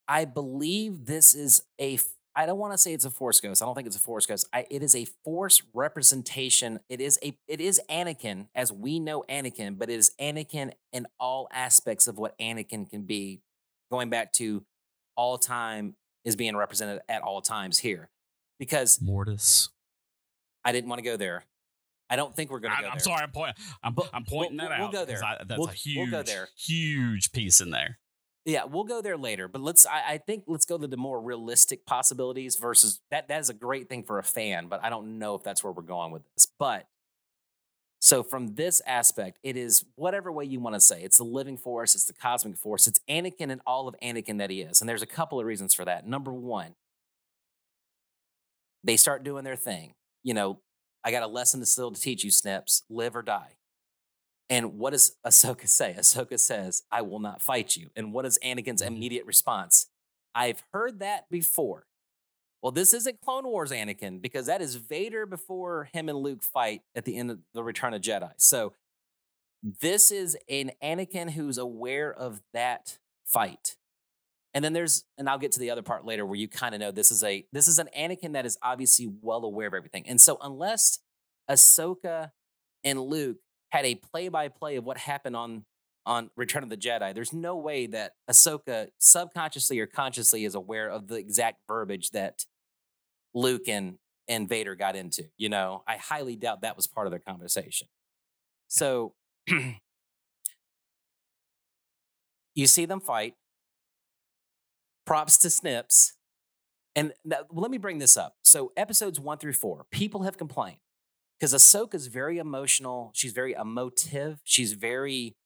Speaker 2: I believe this is a I don't want to say it's a force ghost. I don't think it's a force ghost. I, it is a force representation. It is a it is Anakin as we know Anakin, but it is Anakin in all aspects of what Anakin can be, going back to all time is being represented at all times here. Because
Speaker 1: Mortis.
Speaker 2: I didn't want to go there. I don't think we're going to
Speaker 1: I'm,
Speaker 2: go
Speaker 1: I'm
Speaker 2: there.
Speaker 1: sorry, I'm pointing. I'm,
Speaker 2: But
Speaker 1: I'm pointing
Speaker 2: we'll-
Speaker 1: that
Speaker 2: we'll
Speaker 1: out.
Speaker 2: go
Speaker 1: 'cause
Speaker 2: there.
Speaker 1: I, that's
Speaker 2: We'll-
Speaker 1: a
Speaker 2: we'll
Speaker 1: huge,
Speaker 2: go
Speaker 1: huge piece in there.
Speaker 2: Yeah, we'll go there later. But let's I, I think let's go to the more realistic possibilities versus that that is a great thing for a fan, but I don't know if that's where we're going with this. But so from this aspect, it is whatever way you want to say. It's the living force, it's the cosmic force, it's Anakin and all of Anakin that he is. And there's a couple of reasons for that. Number one, they start doing their thing. You know, I got a lesson to still to teach you, Snips, live or die. And what does Ahsoka say? Ahsoka says, I will not fight you. And what is Anakin's
Speaker 1: Mhm.
Speaker 2: immediate response? I've heard that before. Well, this isn't Clone Wars Anakin because that is Vader before him and Luke fight at the end of the Return of Jedi. So this is an Anakin who's aware of that fight. And then there's, and I'll get to the other part later where you kind of know this is a this is an Anakin that is obviously well aware of everything. And so unless Ahsoka and Luke had a play-by-play of what happened on on Return of the Jedi, there's no way that Ahsoka subconsciously or consciously is aware of the exact verbiage that Luke and and Vader got into. You know, I highly doubt that was part of their conversation. So you see them fight. Props to Snips. And that, let me bring this up. So episodes one through four, people have complained because Ahsoka's very emotional. She's very emotive. She's very,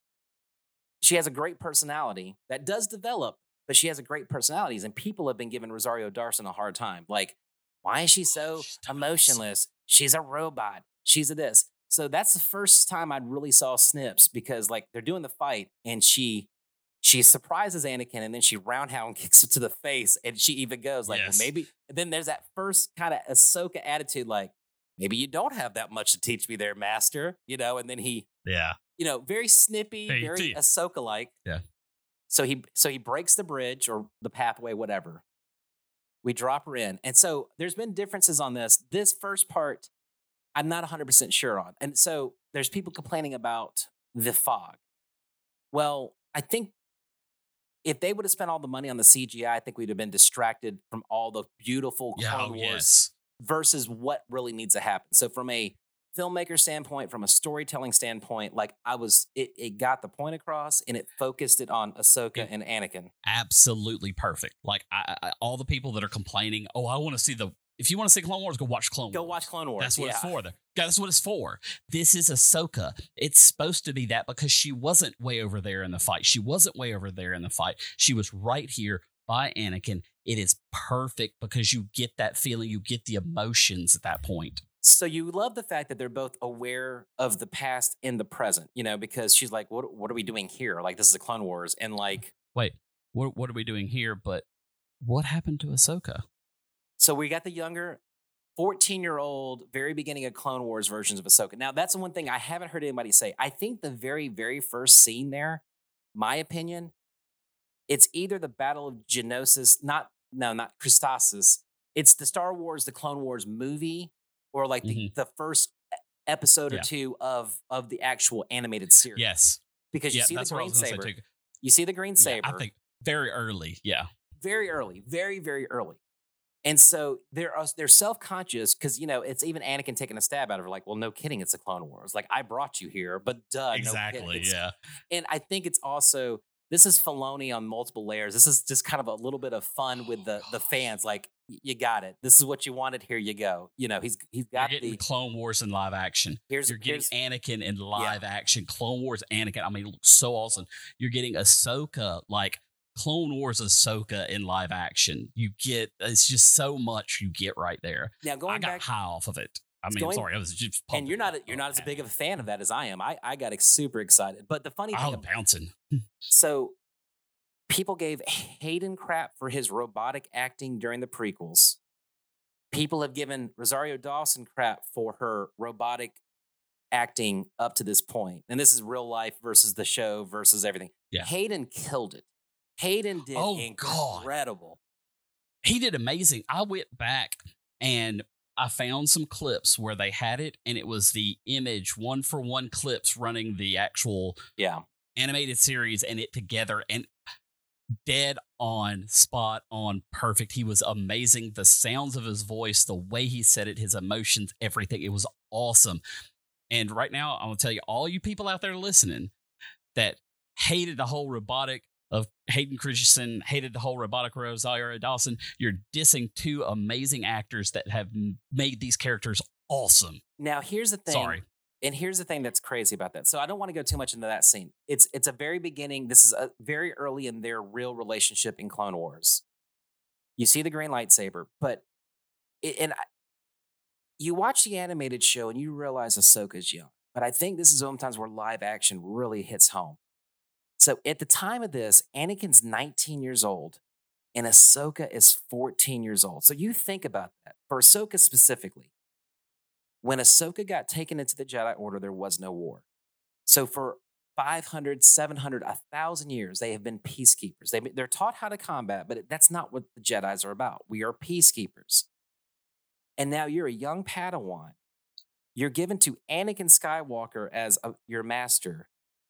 Speaker 2: she has a great personality that does develop, but she has a great personality. And people have been giving Rosario Dawson a hard time. Like, why is she oh, so
Speaker 1: she's
Speaker 2: emotionless? She's a robot. She's a this. So that's the first time I really saw Snips because like they're doing the fight and she she surprises Anakin and then she roundhound kicks it to the face and she even goes like well,
Speaker 1: Yes.
Speaker 2: maybe and then there's that first kind of Ahsoka attitude like maybe you don't have that much to teach me there master you know and then he
Speaker 1: Yeah.
Speaker 2: you know very snippy
Speaker 1: Hey,
Speaker 2: very
Speaker 1: T.
Speaker 2: Ahsoka like
Speaker 1: Yeah.
Speaker 2: so he so he breaks the bridge or the pathway whatever we drop her in and so there's been differences on this this first part I'm not 100% sure on. And so there's people complaining about the fog. Well, I think if they would have spent all the money on the CGI, I think we'd have been distracted from all the beautiful Clone
Speaker 1: Oh,
Speaker 2: Wars
Speaker 1: yes.
Speaker 2: Versus what really needs to happen. So from a filmmaker standpoint, from a storytelling standpoint, like I was, it, it got the point across and it focused it on Ahsoka and Anakin.
Speaker 1: Absolutely perfect. Like I, I, all the people that are complaining, oh, I want to see the. If you want to see Clone Wars, go watch Clone
Speaker 2: Go
Speaker 1: Wars.
Speaker 2: watch Clone Wars.
Speaker 1: That's what
Speaker 2: yeah.
Speaker 1: it's for. There. Yeah, that's what it's for. This is Ahsoka. It's supposed to be that because she wasn't way over there in the fight. She wasn't way over there in the fight. She was right here by Anakin. It is perfect because you get that feeling, you get the emotions at that point.
Speaker 2: So you love the fact that they're both aware of the past and the present, you know, because she's like, what, what are we doing here? Like, this is the Clone Wars. And like,
Speaker 1: Wait, what what are we doing here? But what happened to Ahsoka?
Speaker 2: so we got the younger 14 year old, very beginning of Clone Wars versions of Ahsoka. Now, that's the one thing I haven't heard anybody say. I think the very, very first scene there, my opinion, it's either the Battle of Geonosis, not, no, not Christosis. It's the Star Wars, the Clone Wars movie, or like the, mm-hmm. the first episode or two of of the actual animated series.
Speaker 1: Yes.
Speaker 2: because you
Speaker 1: yeah,
Speaker 2: see the green saber. You see the green
Speaker 1: Yeah,
Speaker 2: saber
Speaker 1: I think very early. Yeah.
Speaker 2: very early, very very early. And so they're they're self conscious because you know it's even Anakin taking a stab at her, like, well, no kidding, it's a Clone Wars. Like I brought you here, but duh,
Speaker 1: exactly,
Speaker 2: no
Speaker 1: yeah.
Speaker 2: And I think it's also this is Filoni on multiple layers. This is just kind of a little bit of fun with oh the the fans. Like you got it. This is what you wanted. Here you go. You know he's he's got
Speaker 1: You're getting
Speaker 2: the
Speaker 1: Clone Wars in live action.
Speaker 2: Here's
Speaker 1: You're getting
Speaker 2: here's,
Speaker 1: Anakin in live action. Clone Wars Anakin. I mean, it looks so awesome. You're getting Ahsoka like Clone Wars Ahsoka in live action. You get it's just so much you get right there.
Speaker 2: now going
Speaker 1: I got
Speaker 2: back.
Speaker 1: high off of it. I mean,
Speaker 2: going-
Speaker 1: sorry, I was just
Speaker 2: and you're not you're
Speaker 1: Oh,
Speaker 2: not as big of a fan of that as I am. I I got super excited. But the funny
Speaker 1: I
Speaker 2: thing, oh,
Speaker 1: was bouncing.
Speaker 2: so people gave Hayden crap for his robotic acting during the prequels. People have given Rosario Dawson crap for her robotic acting up to this point. And this is real life versus the show versus everything.
Speaker 1: Yeah.
Speaker 2: Hayden killed it. Hayden did
Speaker 1: Oh, God.
Speaker 2: incredible.
Speaker 1: He did amazing. I went back and I found some clips where they had it, and it was the image one for one clips running the actual
Speaker 2: Yeah.
Speaker 1: animated series and it together and dead on spot on perfect. He was amazing. The sounds of his voice the way he said it his emotions everything it was awesome. And right now i'm to tell you all you people out there listening that hated the whole robotic of Hayden Christensen, hated the whole robotic Rosario Dawson. You're dissing two amazing actors that have made these characters awesome.
Speaker 2: Now here's the thing.
Speaker 1: Sorry.
Speaker 2: And here's the thing that's crazy about that. So I don't want to go too much into that scene. It's it's a very beginning. This is a very early in their real relationship in Clone Wars. You see the green lightsaber, but it, and I, you watch the animated show and you realize Ahsoka's young. But I think this is sometimes where live action really hits home. So at the time of this, Anakin's 19 years old and Ahsoka is 14 years old. So you think about that. For Ahsoka specifically, when Ahsoka got taken into the Jedi Order, there was no war. So for 500, 700, 1,000 years, they have been peacekeepers. They, they're taught how to combat, but that's not what the Jedi's are about. We are peacekeepers. And now you're a young Padawan. You're given to Anakin Skywalker as a, your master.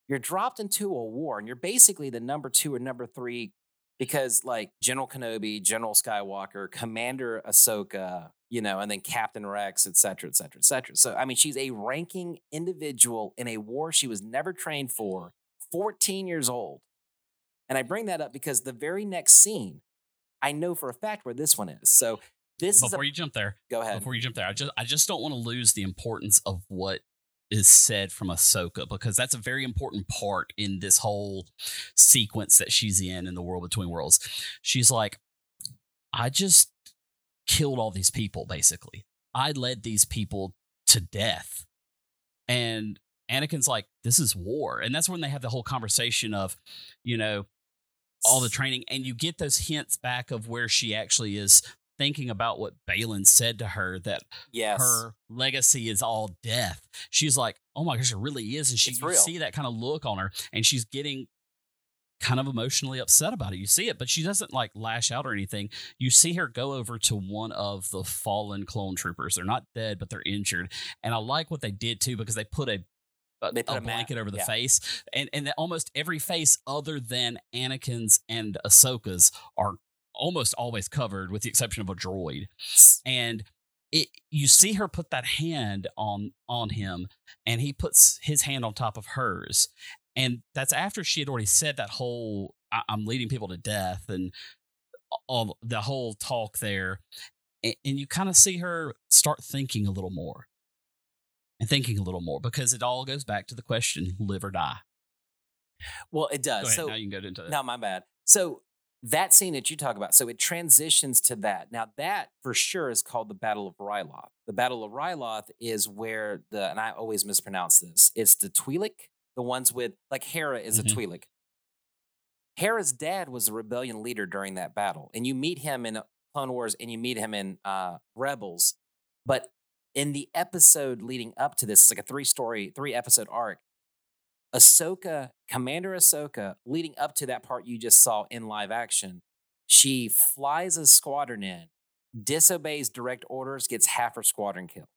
Speaker 2: You're dropped into a war, and you're basically the number two or number three because, like, General Kenobi, General Skywalker, Commander Ahsoka, you know, and then Captain Rex, et cetera, et cetera, et cetera. So, I mean, she's a ranking individual in a war she was never trained for, 14 years old. And I bring that up because the very next scene, I know for a fact where this one is. So, this is a,
Speaker 1: Before you jump there,
Speaker 2: go ahead.
Speaker 1: before you jump there, I just I just don't want to lose the importance of what is said from Ahsoka because that's a very important part in this whole sequence that she's in in the world between worlds. She's like, I just killed all these people, basically. I led these people to death. And Anakin's like, this is war. And that's when they have the whole conversation of, you know, all the training. And you get those hints back of where she actually is thinking about what Baylan said to her that
Speaker 2: yes.
Speaker 1: her legacy is all death. She's like, oh my gosh, it really is. And she you see that kind of look on her, and she's getting kind of emotionally upset about it. You see it, but she doesn't like lash out or anything. You see her go over to one of the fallen clone troopers. They're not dead, but they're injured. And I like what they did too because they put a
Speaker 2: They put
Speaker 1: a
Speaker 2: a mat-
Speaker 1: blanket over the
Speaker 2: yeah.
Speaker 1: face, and and that almost every face other than Anakin's and Ahsoka's are almost always covered, with the exception of a droid. And it you see her put that hand on on him and he puts his hand on top of hers. And that's after she had already said that whole I, i'm leading people to death and all the whole talk there. And, and you kind of see her start thinking a little more. And thinking a little more because it all goes back to the question live or die.
Speaker 2: Well, it does.
Speaker 1: ahead
Speaker 2: So
Speaker 1: now you can go into that
Speaker 2: No, my bad. So that scene that you talk about, so it transitions to that. Now that for sure is called the Battle of Ryloth. The Battle of Ryloth is where the and I always mispronounce this. It's the Twi'lek, the ones with like Hera is
Speaker 1: Mhm.
Speaker 2: a Twi'lek. Hera's dad was a rebellion leader during that battle, and you meet him in Clone Wars and you meet him in uh, Rebels. But in the episode leading up to this, it's like a three story, three episode arc. Ahsoka, Commander Ahsoka, leading up to that part you just saw in live action, she flies a squadron in, disobeys direct orders, gets half her squadron killed.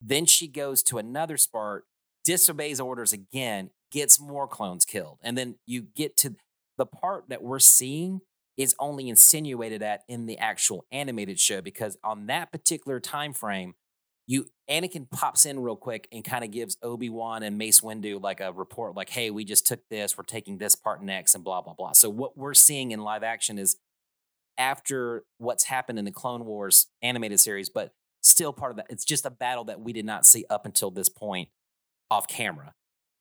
Speaker 2: Then she goes to another spot, disobeys orders again, gets more clones killed. And then you get to the part that we're seeing is only insinuated at in the actual animated show because on that particular time frame, you Anakin pops in real quick and kind of gives Obi Wan and Mace Windu like a report, like, "Hey, we just took this. We're taking this part next," and blah blah blah. So what we're seeing in live action is after what's happened in the Clone Wars animated series, but still part of that. It's just a battle that we did not see up until this point off camera.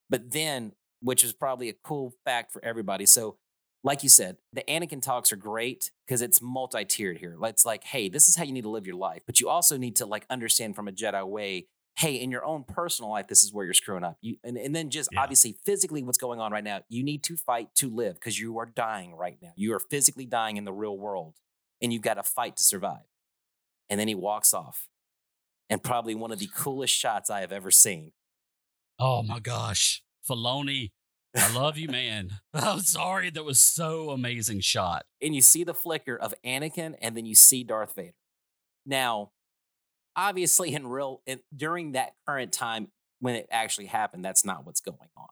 Speaker 2: But then, which is probably a cool fact for everybody. So like you said, the Anakin talks are great because it's multi-tiered here. It's like, hey, this is how you need to live your life, but you also need to like understand from a Jedi way. Hey, in your own personal life, this is where you're screwing up. You and, and then just yeah. obviously physically, what's going on right now? You need to fight to live because you are dying right now. You are physically dying in the real world, and you've got to fight to survive. And then he walks off, and probably one of the coolest shots I have ever seen.
Speaker 1: Oh my gosh, Filoni I love you, man. I'm sorry. That was so amazing shot.
Speaker 2: And you see the flicker of Anakin, and then you see Darth Vader. Now, obviously, in real in, during that current time when it actually happened, that's not what's going on.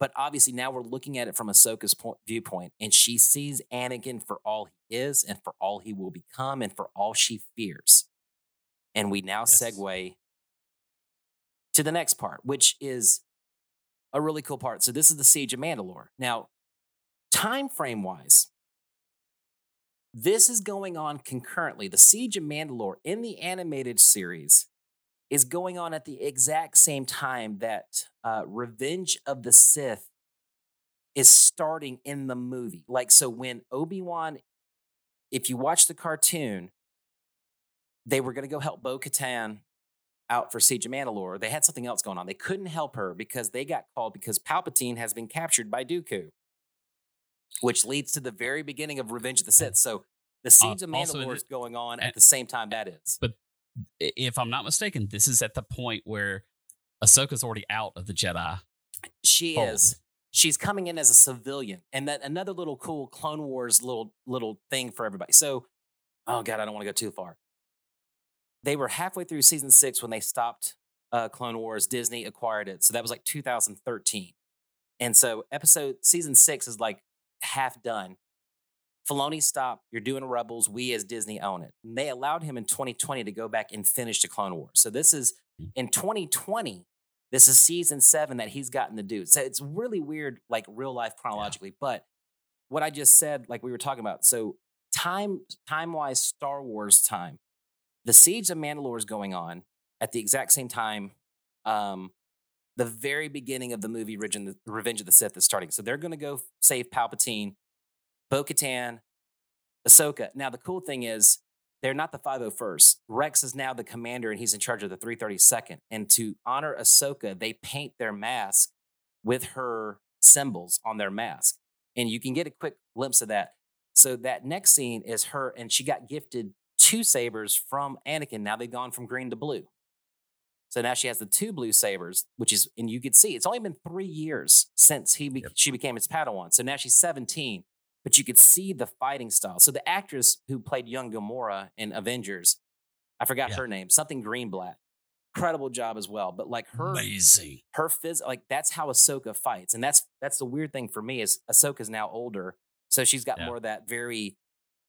Speaker 2: But obviously, now we're looking at it from Ahsoka's point, viewpoint, and she sees Anakin for all he is, and for all he will become, and for all she fears. And we now yes. segue to the next part, which is a really cool part. So this is the Siege of Mandalore. Now, time frame wise, this is going on concurrently. The Siege of Mandalore in the animated series is going on at the exact same time that uh, Revenge of the Sith is starting in the movie. Like, so when Obi Wan, if you watch the cartoon, they were going to go help Bo Katan out for Siege of Mandalore, they had something else going on. They couldn't help her because they got called because Palpatine has been captured by Dooku, which leads to the very beginning of Revenge of the Sith. So the uh, Siege uh, of Mandalore is going on at the same time that is.
Speaker 1: But if I'm not mistaken, this is at the point where Ahsoka's already out of the Jedi.
Speaker 2: She fold. is. She's coming in as a civilian, and that another little cool Clone Wars little little thing for everybody. So, oh god, I don't want to go too far they were halfway through season six when they stopped uh, Clone Wars. Disney acquired it, so that was like 2013. And so episode season six is like half done. Filoni stopped. You're doing Rebels. We as Disney own it. And they allowed him in 2020 to go back and finish the Clone Wars. So this is mm. in 2020. This is season seven that he's gotten to do. So it's really weird, like real life chronologically. Yeah. But what I just said, like we were talking about, so time time wise, Star Wars time the Siege of Mandalore is going on at the exact same time. Um, the very beginning of the movie Revenge of the Sith is starting. So they're going to go save Palpatine, Bo Katan, Ahsoka. Now, the cool thing is, they're not the 501st. Rex is now the commander and he's in charge of the 332nd. And to honor Ahsoka, they paint their mask with her symbols on their mask. And you can get a quick glimpse of that. So that next scene is her, and she got gifted two sabers from Anakin. Now they've gone from green to blue. So now she has the two blue sabers, which is, and you could see it's only been three years since he be, yep. she became his Padawan. So now she's 17, but you could see the fighting style. So the actress who played young Gamora in Avengers, I forgot yeah. her name, something Greenblatt. Incredible job as well. But like her
Speaker 1: amazing,
Speaker 2: her phys, like that's how Ahsoka fights, and that's that's the weird thing for me is Ahsoka's now older, so she's got yeah. more of that very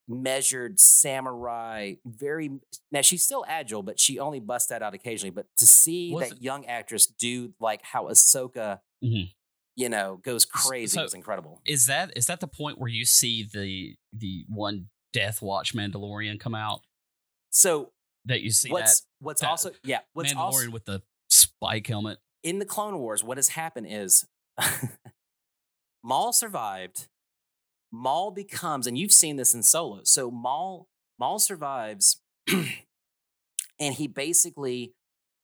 Speaker 2: measured samurai, very now she's still agile, but she only busts that out occasionally. But to see was that it? young actress do like how Ahsoka, mm-hmm. you know, goes crazy so, was incredible.
Speaker 1: Is that is that the point where you see the the one Death Watch Mandalorian come out?
Speaker 2: So
Speaker 1: that you see
Speaker 2: what's
Speaker 1: that,
Speaker 2: what's
Speaker 1: that
Speaker 2: also yeah what's
Speaker 1: Mandalorian
Speaker 2: also,
Speaker 1: with the spike helmet
Speaker 2: in the Clone Wars. What has happened is Maul survived Maul becomes, and you've seen this in Solo. So Maul Maul survives, and he basically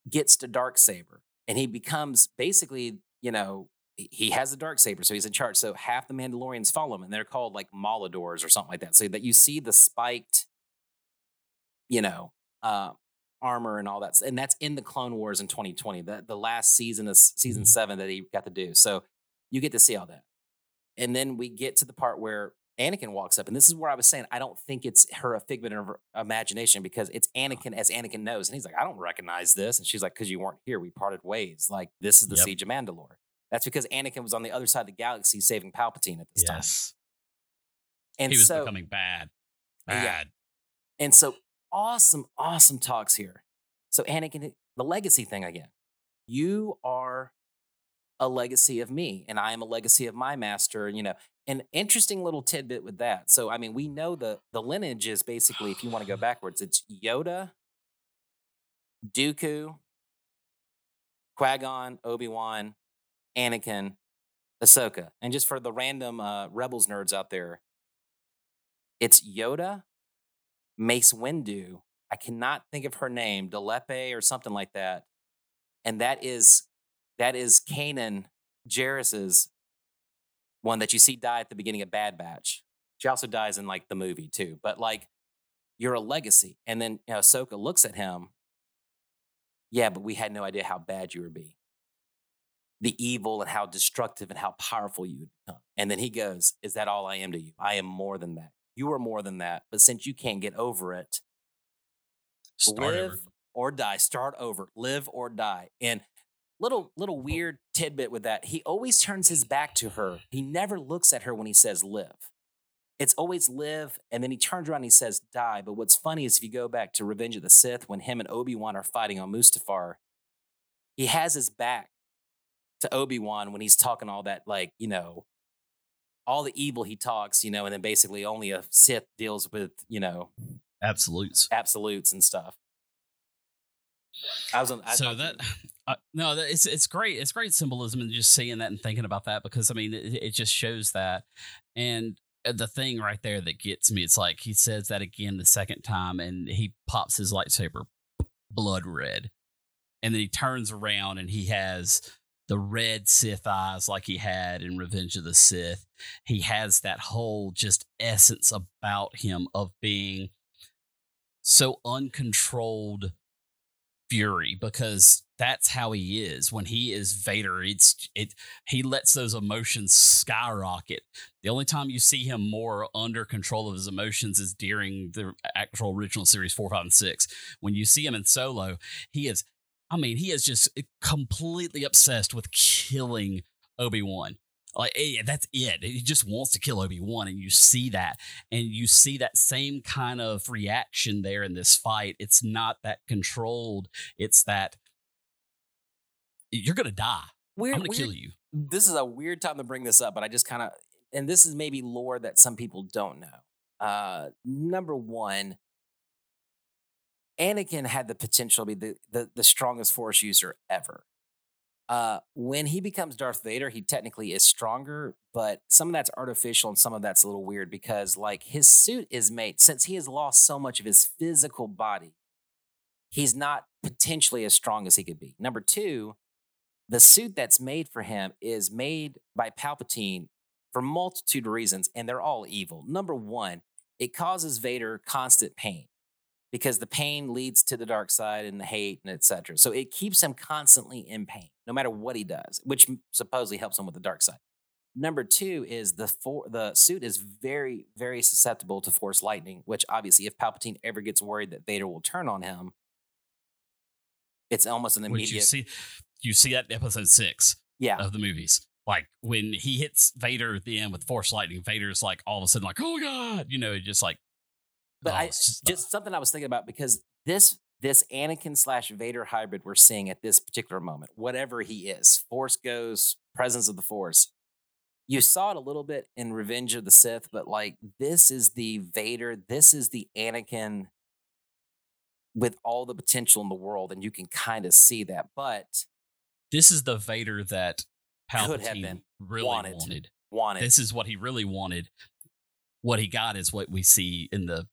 Speaker 2: gets to dark saber, and he becomes basically, you know, he has a dark saber, so he's in charge. So half the Mandalorians follow him, and they're called like Mauladors or something like that. So that you see the spiked, you know, uh, armor and all that, and that's in the Clone Wars in 2020, the the last season of season mm-hmm. seven that he got to do. So you get to see all that. And then we get to the part where Anakin walks up, and this is where I was saying I don't think it's her a figment of her imagination because it's uh-huh. Anakin as Anakin knows, and he's like, I don't recognize this, and she's like, because you weren't here, we parted ways. Like this is the yep. siege of Mandalore. That's because Anakin was on the other side of the galaxy saving Palpatine at this yes. time. And
Speaker 1: he was
Speaker 2: so,
Speaker 1: becoming bad.
Speaker 2: Yeah.
Speaker 1: Bad.
Speaker 2: and so awesome, awesome talks here. So Anakin, the legacy thing again. You are a legacy of me, and I am a legacy of my master. You know, an interesting little tidbit with that. So I mean, we know the the lineage is basically, if you want to go backwards, it's Yoda, Dooku, Qui-Gon, Obi-Wan, Anakin, Ahsoka. And just for the random uh, Rebels nerds out there, it's Yoda, Mace Windu. I cannot think of her name, Delepe or something like that. And that is that is Kanan Jarrus's one that you see die at the beginning of Bad Batch. She also dies in like the movie too. But like you're a legacy. And then you know, Ahsoka looks at him. Yeah, but we had no idea how bad you would be. The evil and how destructive and how powerful you would become. And then he goes, Is that all I am to you? I am more than that. You are more than that. But since you can't get over it,
Speaker 1: Start
Speaker 2: live
Speaker 1: over.
Speaker 2: or die. Start over. Live or die. And little little oh. weird tidbit with that. He always turns his back to her. He never looks at her when he says live. It's always live, and then he turns around and he says die. But what's funny is if you go back to Revenge of the Sith, when him and Obi Wan are fighting on Mustafar, he has his back to Obi Wan when he's talking all that, like you know, all the evil he talks, you know, and then basically only a Sith deals with you know
Speaker 1: Absolutes.
Speaker 2: absolutes and stuff. I was on. I
Speaker 1: so that. Uh, no it's it's great it's great symbolism and just seeing that and thinking about that because i mean it, it just shows that. And uh, the thing right there that gets me it's like he says that again the second time and he pops his lightsaber blood red. And then he turns around and he has the red sith eyes like he had in revenge of the sith. He has that whole just essence about him of being so uncontrolled fury because that's how he is. When he is Vader it's it he lets those emotions skyrocket. The only time you see him more under control of his emotions is during the actual original series 4 5 and 6 when you see him in solo he is I mean he is just completely obsessed with killing Obi-Wan. Like eh, that's it. He just wants to kill Obi-Wan and you see that. And you see that same kind of reaction there in this fight. It's not that controlled. It's that you're gonna die
Speaker 2: Weird,
Speaker 1: i'm gonna
Speaker 2: weird-
Speaker 1: kill you
Speaker 2: This is a weird time to bring this up, but I just kind of, and this is maybe lore that some people don't know. Uh, number one, Anakin had the potential to be the, the, the strongest Force user ever. Uh, when he becomes Darth Vader, he technically is stronger, but some of that's artificial and some of that's a little weird because, like, his suit is made since he has lost so much of his physical body, he's not potentially as strong as he could be. Number two, the suit that's made for him is made by Palpatine for multitude of reasons, and they're all evil. Number one, it causes Vader constant pain because the pain leads to the dark side and the hate and etc. So it keeps him constantly in pain, no matter what he does, which supposedly helps him with the dark side. Number two is the for, the suit is very very susceptible to force lightning, which obviously, if Palpatine ever gets worried that Vader will turn on him, it's almost an
Speaker 1: which
Speaker 2: immediate
Speaker 1: you see you see that in episode six
Speaker 2: yeah.
Speaker 1: of the movies like when he hits vader at the end with force lightning vader's like all of a sudden like oh god you know just like
Speaker 2: But
Speaker 1: oh,
Speaker 2: I
Speaker 1: just,
Speaker 2: just uh something I was thinking about because this this Anakin slash Vader hybrid we're seeing at this particular moment, whatever he is, Force goes, presence of the Force. You saw it a little bit in Revenge of the Sith, but like this is the Vader, this is the Anakin with all the potential in the world, and you can kind of see that. But
Speaker 1: this is the vader that palpatine really
Speaker 2: Wanted.
Speaker 1: wanted.
Speaker 2: wanted
Speaker 1: this is what he really wanted what he got is what we see in the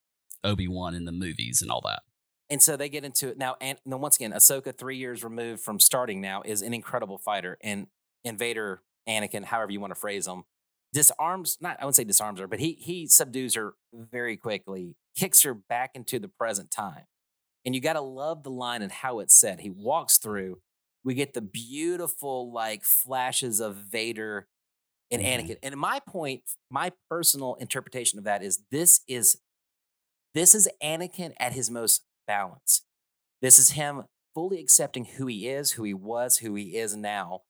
Speaker 1: obi-wan in the movies and all that
Speaker 2: And so they get into it now. And then once again, Ahsoka, three years removed from starting now, is an incredible fighter. And Invader, Anakin, however you want to phrase him, disarms, not, I wouldn't say disarms her, but he, he subdues her very quickly, kicks her back into the present time. And you got to love the line and how it's said. He walks through, we get the beautiful, like, flashes of Vader and
Speaker 1: Mhm.
Speaker 2: Anakin. And my point, my personal interpretation of that is this is this is Anakin at his most balanced. This is him fully accepting who he is, who he was, who he is now.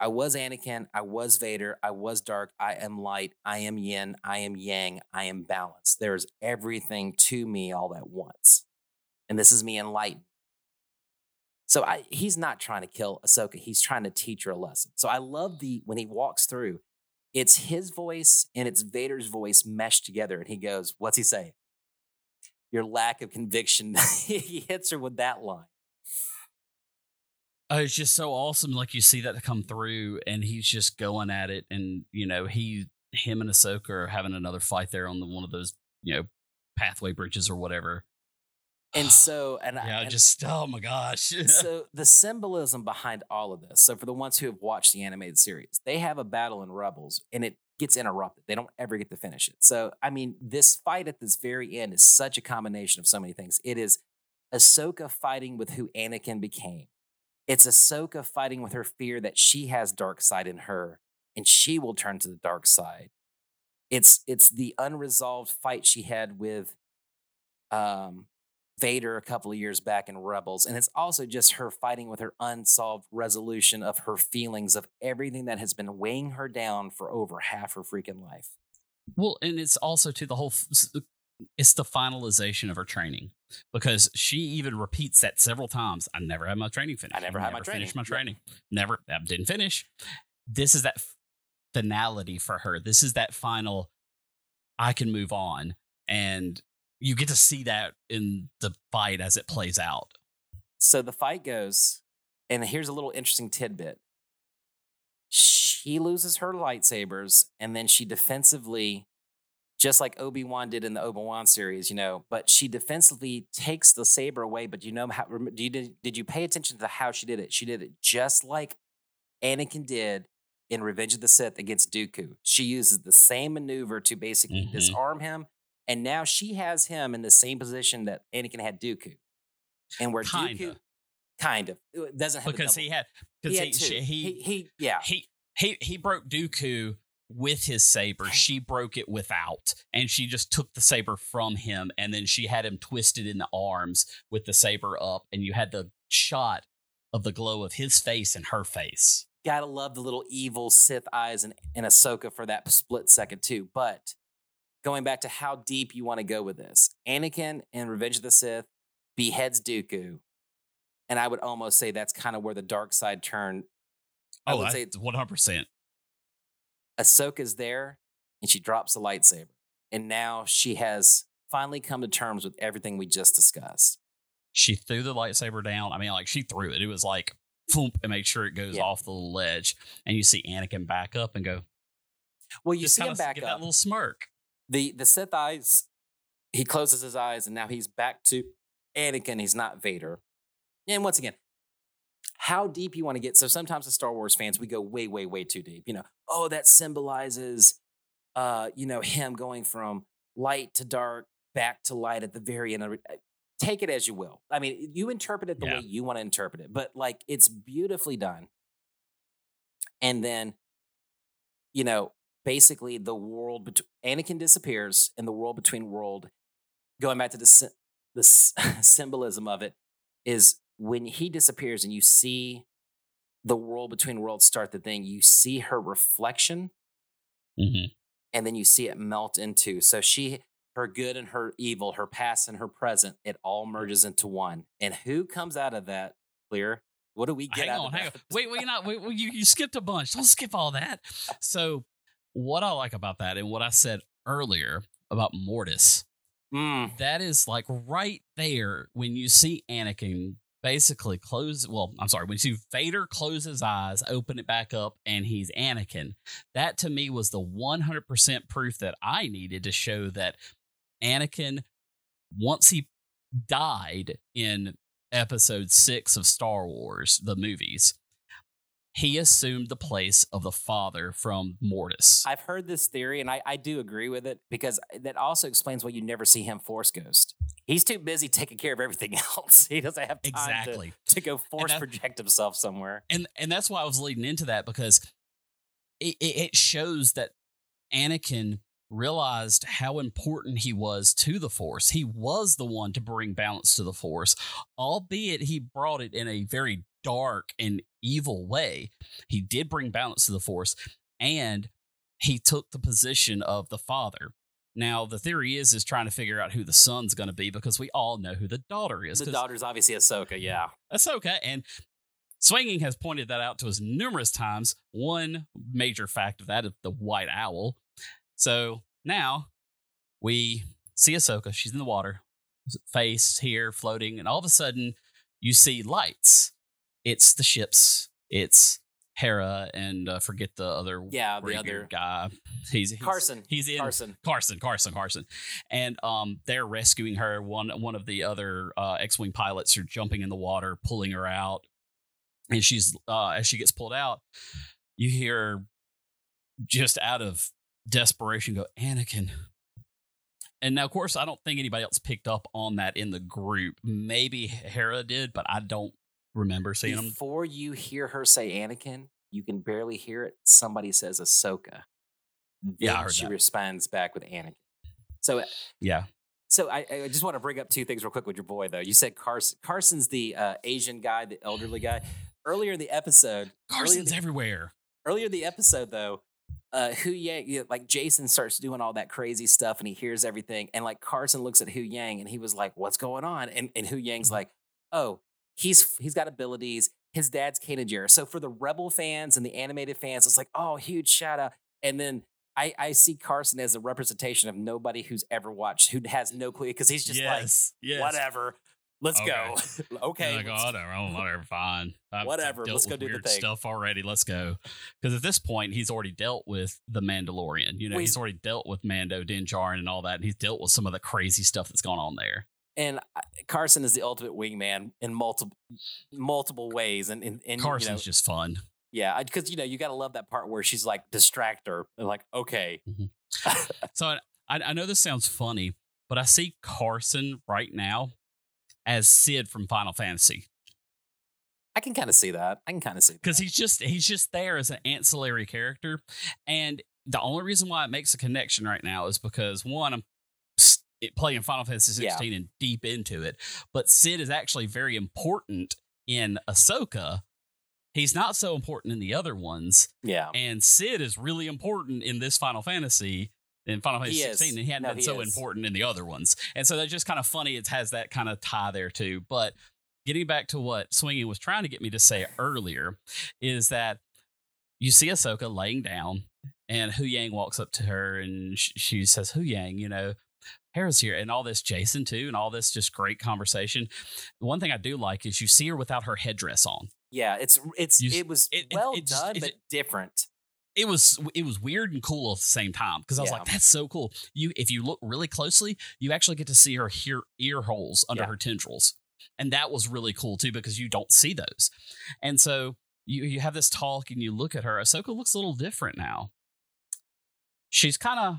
Speaker 2: I was Anakin, I was Vader, I was dark, I am light, I am yin, I am yang, I am balance. There's everything to me all at once. And this is me enlightened. So I, he's not trying to kill Ahsoka. He's trying to teach her a lesson. So I love the when he walks through, it's his voice and it's Vader's voice meshed together. And he goes, What's he say? Your lack of conviction. he hits her with that line.
Speaker 1: Uh, it's just so awesome. Like you see that come through, and he's just going at it, and you know he, him, and Ahsoka are having another fight there on the one of those you know pathway bridges or whatever.
Speaker 2: And so, and
Speaker 1: yeah,
Speaker 2: and,
Speaker 1: just oh my gosh.
Speaker 2: so the symbolism behind all of this. So for the ones who have watched the animated series, they have a battle in Rebels, and it gets interrupted. They don't ever get to finish it. So I mean, this fight at this very end is such a combination of so many things. It is Ahsoka fighting with who Anakin became. It's Ahsoka fighting with her fear that she has dark side in her and she will turn to the dark side. It's it's the unresolved fight she had with um, Vader a couple of years back in Rebels. And it's also just her fighting with her unsolved resolution of her feelings of everything that has been weighing her down for over half her freaking life.
Speaker 1: Well, and it's also to the whole uh, it's the finalization of her training because she even repeats that several times. I never had my training finished.
Speaker 2: I never had my training.
Speaker 1: Finished my training. Never. I didn't finish. This is that finality for her. This is that final. I can move on, and you get to see that in the fight as it plays out.
Speaker 2: So the fight goes, and here's a little interesting tidbit. She loses her lightsabers, and then she defensively just like Obi Wan did in the Obi Wan series, you know. But she defensively takes the saber away. But you know how? Do you, did, did you pay attention to how she did it? She did it just like Anakin did in Revenge of the Sith against Dooku. She uses the same maneuver to basically mm-hmm. disarm him, and now she has him in the same position that Anakin had Dooku, and where Kinda. Dooku kind of uh, doesn't have
Speaker 1: because he had because he, he, he,
Speaker 2: he yeah
Speaker 1: he he he broke Dooku with his saber. She broke it without, and she just took the saber from him, and then she had him twisted in the arms with the saber up, and you had the shot of the glow of his face and her face.
Speaker 2: Gotta love the little evil Sith eyes in, in Ahsoka for that split second too. But going back to how deep you want to go with this, Anakin in Revenge of the Sith beheads Dooku, and I would almost say that's kind of where the dark side turned.
Speaker 1: I oh, would say it's one hundred percent.
Speaker 2: Ahsoka's there and she drops the lightsaber. And now she has finally come to terms with everything we just discussed.
Speaker 1: She threw the lightsaber down. I mean, like she threw it. It was like boom, and make sure it goes yeah. off the ledge. And you see Anakin back up and go.
Speaker 2: Well, you see him back
Speaker 1: up.
Speaker 2: That
Speaker 1: little smirk.
Speaker 2: The the Sith eyes. He closes his eyes, and now he's back to Anakin. He's not Vader. And once again, how deep you want to get. So sometimes as Star Wars fans, we go way, way, way too deep. You know, oh, that symbolizes, uh, you know, him going from light to dark, back to light at the very end. Uh, take it as you will. I mean, you interpret it the yeah. way you want to interpret it, but like it's beautifully done. And then, you know, basically the world between Anakin disappears in the world between world. Going back to the the symbolism of it is when he disappears and you see the world between worlds start the thing, you see her reflection
Speaker 1: mm-hmm.
Speaker 2: and then you see it melt into. So she, her good and her evil, her past and her present, it all merges into one. And who comes out of that, clear? What do we get
Speaker 1: hang on, hang on. Wait, wait, not wait, wait, you, you skipped a bunch. Don't skip all that. So, what I like about that and what I said earlier about Mortis,
Speaker 2: mm.
Speaker 1: that is like right there when you see Anakin basically close well i'm sorry when you see vader close his eyes open it back up and he's anakin that to me was the 100% proof that i needed to show that anakin once he died in episode six of star wars the movies he assumed the place of the father from Mortis.
Speaker 2: I've heard this theory, and I, I do agree with it because that also explains why you never see him force ghost. He's too busy taking care of everything else. He doesn't have time exactly. to, to go force that, project himself somewhere.
Speaker 1: And and that's why I was leading into that because it, it shows that Anakin realized how important he was to the force. He was the one to bring balance to the force, albeit he brought it in a very dark and evil way, he did bring balance to the Force, and he took the position of the father. Now the theory is is trying to figure out who the son's going to be because we all know who the daughter is.
Speaker 2: The daughter's obviously Ahsoka. Yeah.
Speaker 1: Ahsoka and Swinging has pointed that out to us numerous times. One major fact of that is the white owl. So now we see Ahsoka. She's in the water, face here floating, and all of a sudden you see lights. It's the ships. It's Hera and uh, forget the other
Speaker 2: Yeah. The other
Speaker 1: guy. He's, he's
Speaker 2: Carson.
Speaker 1: He's in
Speaker 2: Carson.
Speaker 1: Carson, Carson, Carson, and um, they're rescuing her. One one of the other uh, X-wing pilots are jumping in the water, pulling her out, and she's uh, as she gets pulled out, you hear just out of desperation go, Anakin. And now, of course, I don't think anybody else picked up on that in the group. Maybe Hera did, but I don't remember seeing them.
Speaker 2: Before you hear her say Anakin, you can barely hear it. Somebody says Ahsoka. Then
Speaker 1: Yeah,
Speaker 2: she
Speaker 1: that.
Speaker 2: responds back with Anakin. So,
Speaker 1: Yeah,
Speaker 2: so I, I just want to bring up two things real quick with your boy though. You said Carson. Carson's the uh, Asian guy, the elderly guy. Earlier in the episode,
Speaker 1: Carson's
Speaker 2: earlier,
Speaker 1: everywhere.
Speaker 2: earlier in the episode though, uh, Huyang, you know, like Jacen starts doing all that crazy stuff and he hears everything, and like Carson looks at Huyang and he was like, "What's going on?" And and Huyang's like, "Oh, he's he's got abilities. His dad's Kanan Jarrus." So for the Rebel fans and the animated fans, it's like, "Oh, huge shout out!" And then. I, I see Carson as a representation of nobody who's ever watched, who has no clue, because he's just
Speaker 1: yes, yes.
Speaker 2: like, whatever, let's
Speaker 1: Okay.
Speaker 2: go. okay,
Speaker 1: Like, oh, whatever, oh, whatever, fine. I've- I've
Speaker 2: Whatever, let's go do the thing.
Speaker 1: Stuff already. Let's go. Because at this point, he's already dealt with the Mandalorian. You know,
Speaker 2: Well,
Speaker 1: he's
Speaker 2: he's-
Speaker 1: already dealt with Mando, Din Djarin, and all that. And he's dealt with some of the crazy stuff that's going on there.
Speaker 2: And uh, Carson is the ultimate wingman in multiple multiple ways, and and, and
Speaker 1: Carson's
Speaker 2: you know,
Speaker 1: just fun.
Speaker 2: yeah, because you know you got to love that part where she's like distract her, and like okay, mm-hmm.
Speaker 1: So I, I know this sounds funny, but I see Carson right now as Cid from Final Fantasy
Speaker 2: I can kind of see that. I can kind of see
Speaker 1: because he's just he's just there as an ancillary character, and the only reason why it makes a connection right now is because one, I'm it- playing Final Fantasy
Speaker 2: Yeah.
Speaker 1: 16 and deep into it, but Cid is actually very important in Ahsoka. He's not so important in the other ones,
Speaker 2: yeah,
Speaker 1: and Cid is really important in this Final Fantasy. In Final Fantasy
Speaker 2: He is.
Speaker 1: 16, and he hadn't
Speaker 2: No,
Speaker 1: been
Speaker 2: he
Speaker 1: so
Speaker 2: is.
Speaker 1: important in the other ones, and so that's just kind of funny. It has that kind of tie there too. But getting back to what Swinging was trying to get me to say earlier is that you see Ahsoka laying down, and Huyang walks up to her, and sh- she says, "Huyang, you know." Hera's here, and all this Jacen too, and all this just great conversation. One thing I do like is you see her without her headdress on.
Speaker 2: yeah. It's it's
Speaker 1: You
Speaker 2: it was
Speaker 1: it-
Speaker 2: well
Speaker 1: it
Speaker 2: done, but different.
Speaker 1: it was it was weird and cool at the same time because I was
Speaker 2: Yeah.
Speaker 1: like, that's so cool. You if you look really closely, you actually get to see her ear ear holes under
Speaker 2: Yeah.
Speaker 1: her tendrils, and that was really cool too because you don't see those. And so you you have this talk and you look at her. Ahsoka looks a little different now. She's kind of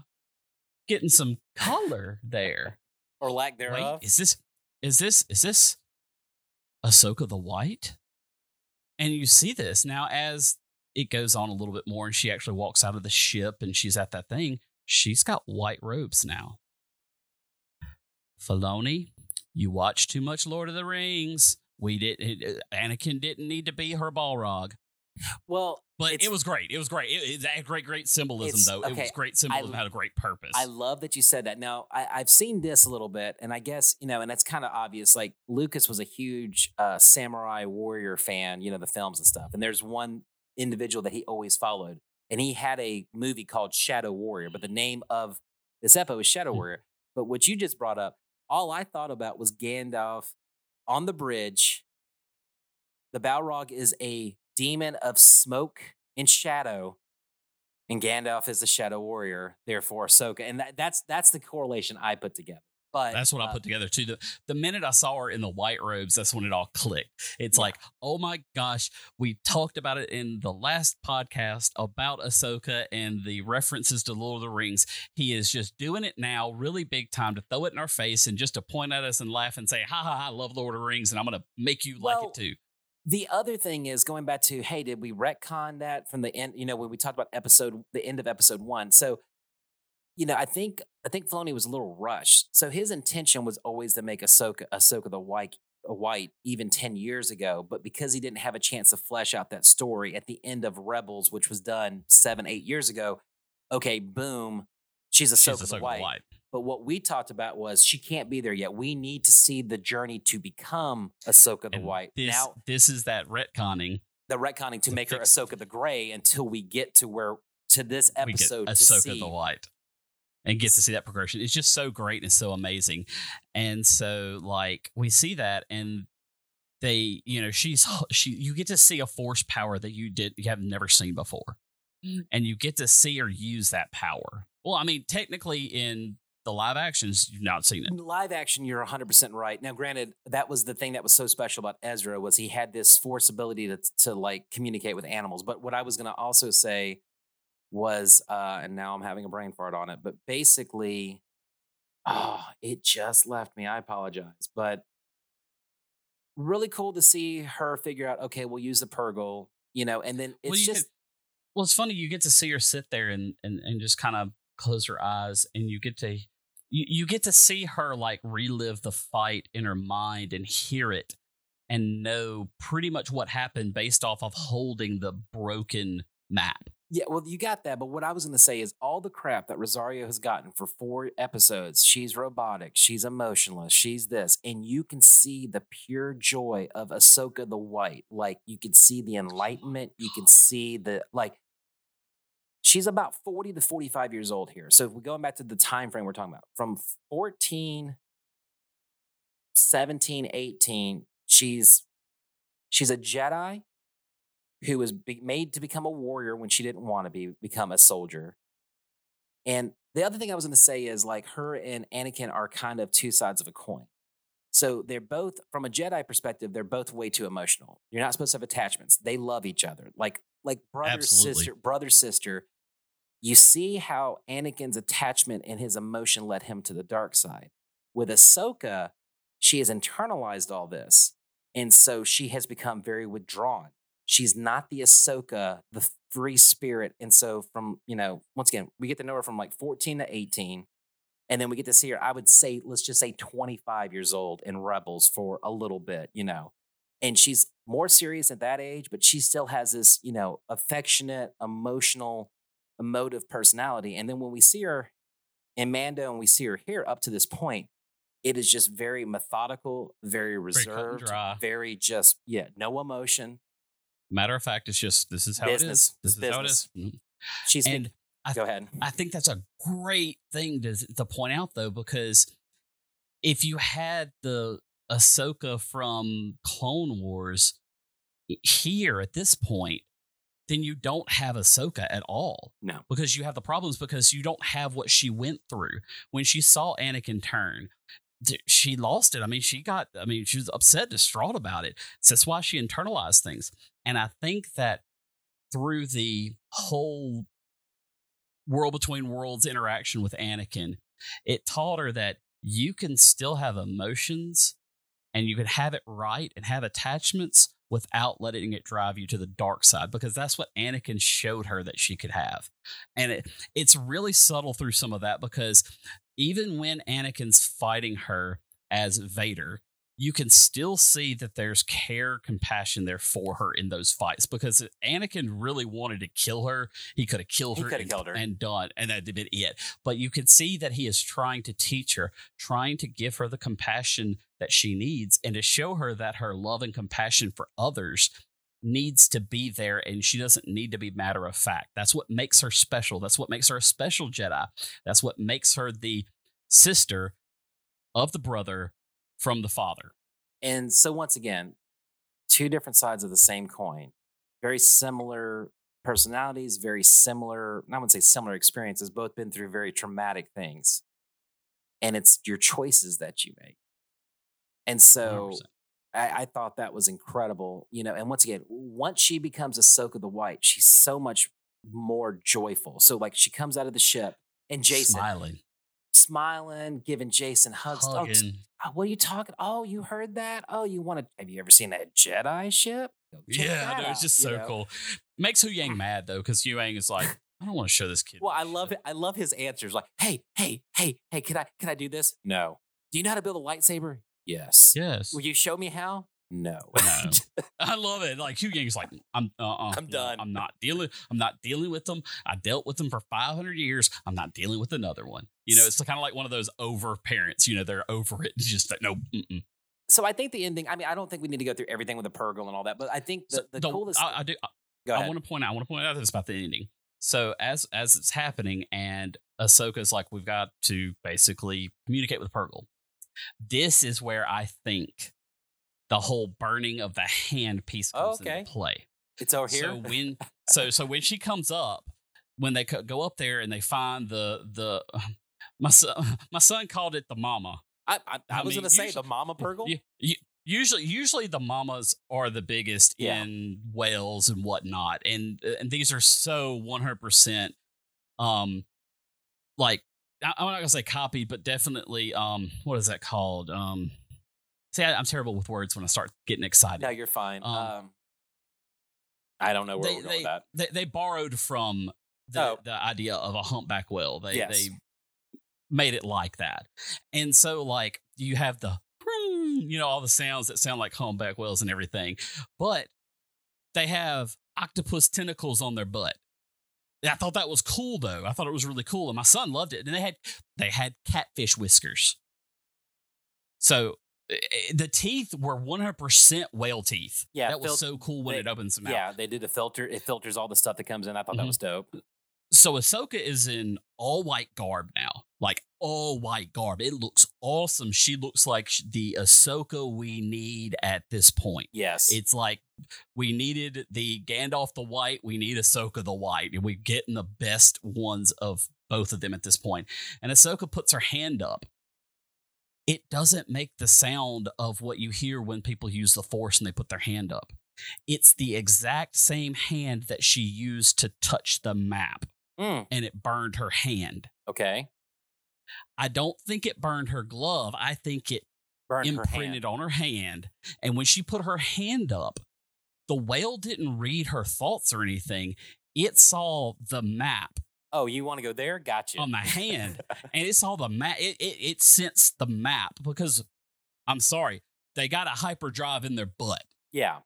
Speaker 1: getting some color there.
Speaker 2: Or lack thereof.
Speaker 1: Wait, is this is this is this Ahsoka the White? And you see this now as it goes on a little bit more, and she actually walks out of the ship and she's at that thing. She's got white robes now. Filoni, you watch too much Lord of the Rings. We did. Anakin didn't need to be her Balrog,
Speaker 2: well,
Speaker 1: but it was great. It was great. It, it had great, great symbolism, though. It was great symbolism. had a great purpose.
Speaker 2: I love that you said that. Now, I, I've seen this a little bit, and I guess, you know, and that's kind of obvious. Like, Lucas was a huge uh, samurai warrior fan, you know, the films and stuff. And there's one individual that he always followed, and he had a movie called Shadow Warrior, but the name of this episode is Shadow
Speaker 1: Hmm.
Speaker 2: Warrior. But what you just brought up, all I thought about was Gandalf on the bridge. The Balrog is a demon of smoke and shadow and Gandalf is the Shadow Warrior, therefore Ahsoka, and that, that's that's the correlation I put together. But
Speaker 1: That's what I
Speaker 2: uh,
Speaker 1: put together too. The, the minute I saw her in the white robes, that's when it all clicked. It's
Speaker 2: Yeah.
Speaker 1: like, oh my gosh, we talked about it in the last podcast about Ahsoka and the references to Lord of the Rings. He is just doing it now, really big time to throw it in our face and just to point at us and laugh and say, ha ha, ha I love Lord of the Rings and I'm going to make you like it too.
Speaker 2: The other thing is going back to, hey, did we retcon that from the end? You know, when we talked about episode, the end of episode one. So, you know, I think I think Filoni was a little rushed. So his intention was always to make Ahsoka, Ahsoka the white, White even 10 years ago, but because he didn't have a chance to flesh out that story at the end of Rebels, which was done seven, eight years ago, okay, boom, she's Ahsoka,
Speaker 1: She's Ahsoka
Speaker 2: White.
Speaker 1: the White.
Speaker 2: But what we talked about was she can't be there yet. We need to see the journey to become Ahsoka the
Speaker 1: And
Speaker 2: White.
Speaker 1: This,
Speaker 2: now,
Speaker 1: this is that retconning.
Speaker 2: the retconning to
Speaker 1: to
Speaker 2: make her
Speaker 1: fix it.
Speaker 2: Ahsoka the Gray until we get to where to this
Speaker 1: we get
Speaker 2: episode to
Speaker 1: Ahsoka
Speaker 2: see.
Speaker 1: the White and get to see that progression. It's just so great and so amazing. And so like we see that and they, you know, she's she you get to see a force power that you did you have never seen before.
Speaker 2: Mm.
Speaker 1: And you get to see her use that power. Well, I mean, technically in the live actions, you've not seen it.
Speaker 2: In live action, you're 100% right. Now, granted, that was the thing that was so special about Ezra was he had this force ability to, to like communicate with animals. But what I was going to also say was, uh, and now I'm having a brain fart on it, but basically, oh, it just left me. I apologize. But really cool to see her figure out, okay, we'll use the Purrgil, you know, and then it's
Speaker 1: Well,
Speaker 2: just,
Speaker 1: Well, it's funny you get to see her sit there and and, and just kind of close her eyes, and you get to you, you get to see her like relive the fight in her mind and hear it and know pretty much what happened based off of holding the broken map.
Speaker 2: Yeah, well, you got that. But what I was going to say is all the crap that Rosario has gotten for four episodes. She's robotic. She's emotionless. She's this. And you can see the pure joy of Ahsoka the White. Like, you can see the oh enlightenment. You can see the, like, she's about 40 to 45 years old here. So if we're going back to the time frame we're talking about, from 14, 17, 18, she's she's a Jedi who was be- made to become a warrior when she didn't want to be become a soldier. And the other thing I was going to say is like her and Anakin are kind of two sides of a coin. So they're both from a Jedi perspective, they're both way too emotional. You're not supposed to have attachments. They love each other. Like like brother
Speaker 1: Absolutely.
Speaker 2: sister, brother sister. You see how Anakin's attachment and his emotion led him to the dark side. With Ahsoka, she has internalized all this. And so she has become very withdrawn. She's not the Ahsoka, the free spirit. And so from, you know, once again, we get to know her from like 14 to 18. And then we get to see her, I would say, let's just say 25 years old in Rebels for a little bit, you know. And she's more serious at that age, but she still has this, you know, affectionate, emotional, emotive personality. And then when we see her in Mando and we see her here up to this point, it is just very methodical, very reserved, very just, yeah, no emotion.
Speaker 1: Matter of fact, it's just this is how
Speaker 2: Business.
Speaker 1: it is. This is how it is. Mhm.
Speaker 2: She's
Speaker 1: And I
Speaker 2: go ahead.
Speaker 1: I think that's a great thing to to point out though, because if you had the Ahsoka from Clone Wars here at this point, then you don't have Ahsoka at all.
Speaker 2: No.
Speaker 1: Because you have the problems because you don't have what she went through. When she saw Anakin turn, she lost it. I mean, she got, I mean, she was upset, distraught about it. So that's why she internalized things. And I think that through the whole world between worlds interaction with Anakin, it taught her that you can still have emotions and you can have it right and have attachments without letting it drive you to the dark side because that's what Anakin showed her that she could have. And it, it's really subtle through some of that because even when Anakin's fighting her as Vader, you can still see that there's care, compassion there for her in those fights because Anakin really wanted to kill her. He could have killed
Speaker 2: He
Speaker 1: her, and,
Speaker 2: killed her.
Speaker 1: and done, and that did it. But you can see that he is trying to teach her, trying to give her the compassion that she needs, and to show her that her love and compassion for others needs to be there and she doesn't need to be matter of fact. That's what makes her special. That's what makes her a special Jedi. That's what makes her the sister of the brother from the father.
Speaker 2: And so once again, two different sides of the same coin. Very similar personalities, very similar, I wouldn't say similar experiences, both been through very traumatic things. And it's your choices that you make. And so I, I thought that was incredible, you know. And once again, once she becomes Ahsoka the White, she's so much more joyful. So like she comes out of the ship and Jacen
Speaker 1: smiling,
Speaker 2: smiling, giving Jacen hugs. Oh. Oh, what are you talking? Oh, you heard that? Oh, you want to? Have you ever seen that Jedi ship? Check
Speaker 1: Yeah, dude, it's
Speaker 2: out,
Speaker 1: just
Speaker 2: you
Speaker 1: so
Speaker 2: know?
Speaker 1: cool. Makes Huyang mad though, because Huyang is like, I don't want to show this kid.
Speaker 2: Well, I love
Speaker 1: shit."
Speaker 2: it. I love his answers. Like, hey, hey, hey, hey, can I can I do this? No. Do you know how to build a lightsaber? Yes.
Speaker 1: Yes.
Speaker 2: Will you show me how? No.
Speaker 1: No. I love it. Like Huyang's like, I'm uh-uh,
Speaker 2: I'm done.
Speaker 1: I'm not dealing. I'm not dealing with them. I dealt with them for 500 years. I'm not dealing with another one. You know, it's kind of like one of those over parents. You know, they're over it. It's just like, no. Mm-mm.
Speaker 2: so I think the ending. I mean, I don't think we need to go through everything with the Purrgil and all that, but I think the,
Speaker 1: So
Speaker 2: the
Speaker 1: the-
Speaker 2: coolest.
Speaker 1: I, I do.
Speaker 2: go
Speaker 1: I want to point out. I want to point out this about the ending. So as as it's happening, and Ahsoka's like, we've got to basically communicate with Purrgil. This is where I think the whole burning of the hand piece
Speaker 2: Oh,
Speaker 1: comes
Speaker 2: okay.
Speaker 1: into play.
Speaker 2: it's over here.
Speaker 1: So when so so when she comes up, when they co- go up there and they find the the my son my son called it the mama.
Speaker 2: I, I, I,
Speaker 1: I
Speaker 2: was
Speaker 1: mean,
Speaker 2: going to say
Speaker 1: usually-
Speaker 2: the Mama Purrgil.
Speaker 1: You- you- usually usually the mamas are the biggest
Speaker 2: Yeah.
Speaker 1: in whales and whatnot, and and these are so one hundred percent, um, like I, I'm not gonna say copied, but definitely um, what is that called? Um, see, I, I'm terrible with words when I start getting excited.
Speaker 2: No, you're fine. Um,
Speaker 1: Um,
Speaker 2: I don't know where
Speaker 1: they,
Speaker 2: we're going
Speaker 1: they,
Speaker 2: with that.
Speaker 1: they they borrowed from the,
Speaker 2: Oh.
Speaker 1: the idea of a humpback whale. They
Speaker 2: Yes.
Speaker 1: they made it like that, and so like you have the you know all the sounds that sound like humpback whales and everything, but they have octopus tentacles on their butt. And I thought that was cool though. I thought it was really cool, and my son loved it. And they had they had catfish whiskers. So eh, eh, the teeth were 100% whale teeth.
Speaker 2: Yeah,
Speaker 1: that was
Speaker 2: fil-
Speaker 1: so cool when
Speaker 2: they-
Speaker 1: it opens the mouth.
Speaker 2: Yeah, they did the filter. It filters all the stuff that comes in. I thought that
Speaker 1: Mhm.
Speaker 2: was dope.
Speaker 1: So Ahsoka is in all white garb now, like all white garb. It looks awesome. She looks like the Ahsoka we need at this point.
Speaker 2: Yes.
Speaker 1: It's like we needed the Gandalf the white, we need Ahsoka the white, and we're getting the best ones of both of them at this point. And Ahsoka puts her hand up. It doesn't make the sound of what you hear when people use the Force and they put their hand up. It's the exact same hand that she used to touch the map
Speaker 2: Mm,
Speaker 1: and it burned her hand.
Speaker 2: okay.
Speaker 1: I don't think it burned her glove. I think it
Speaker 2: Burned her
Speaker 1: imprinted on her hand. And when she put her hand up, the whale didn't read her thoughts or anything. It saw the map
Speaker 2: Oh, you want to go there? Gotcha.
Speaker 1: on my hand and it saw the map. It, it, it sensed the map because I'm sorry, they got a hyperdrive in their butt.
Speaker 2: yeah.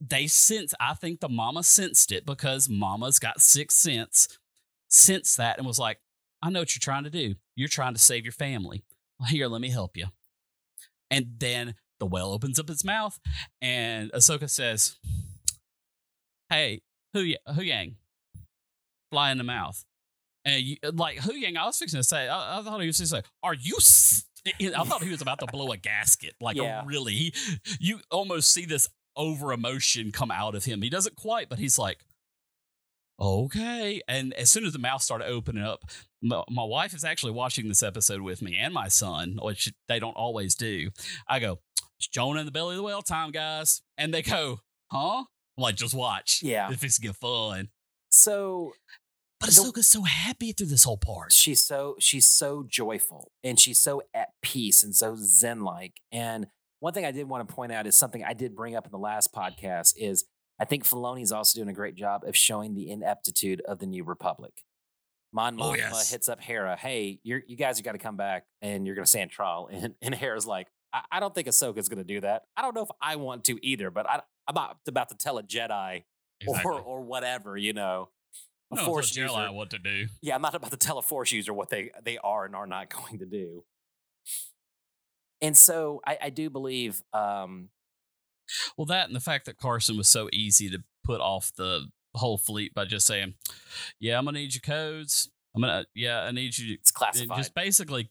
Speaker 1: They sense, I think the mama sensed it because mama's got sixth sense, sensed that and was like, I know what you're trying to do. You're trying to save your family. Well, here, let me help you. And then the whale opens up its mouth and Ahsoka says, Hey, Hu, Huyang, fly in the mouth. And you, uh, like Huyang, I was fixing to say, I, I thought he was just like, Are you? s-" I thought he was about to blow a gasket. Like,
Speaker 2: Yeah.
Speaker 1: really? He, you almost see this over emotion come out of him. He doesn't quite, but he's like, okay. And as soon as the mouth started opening up, my, my wife is actually watching this episode with me and my son, which they don't always do. I go, it's Jonah in the belly of the whale time, guys. And they go, huh? I'm like, just watch.
Speaker 2: Yeah.
Speaker 1: If it's get fun.
Speaker 2: So
Speaker 1: But
Speaker 2: The-
Speaker 1: so happy through this whole part.
Speaker 2: she's so she's so joyful and she's so at peace and so zen like and one thing i did want to point out is something i did bring up in the last podcast is i think Filoni's also doing a great job of showing the ineptitude of the new republic Mon
Speaker 1: Oh,
Speaker 2: Mothma
Speaker 1: yes.
Speaker 2: hits up Hera. Hey, you guys have got to come back and you're going to stand trial. And, and Hera's like, I, I don't think Ahsoka's going to do that. I don't know if I want to either, but I, I'm not about to tell a Jedi
Speaker 1: Exactly.
Speaker 2: or, or whatever, you know. A
Speaker 1: No,
Speaker 2: force
Speaker 1: what Jedi
Speaker 2: user.
Speaker 1: what to do.
Speaker 2: Yeah, I'm not about to tell a force user what they they are and are not going to do. And so I, I do believe, um,
Speaker 1: Well, that and the fact that Carson was so easy to put off the whole fleet by just saying, "Yeah, I'm gonna need your codes. I'm gonna, yeah, I need you."
Speaker 2: it's classified.
Speaker 1: just basically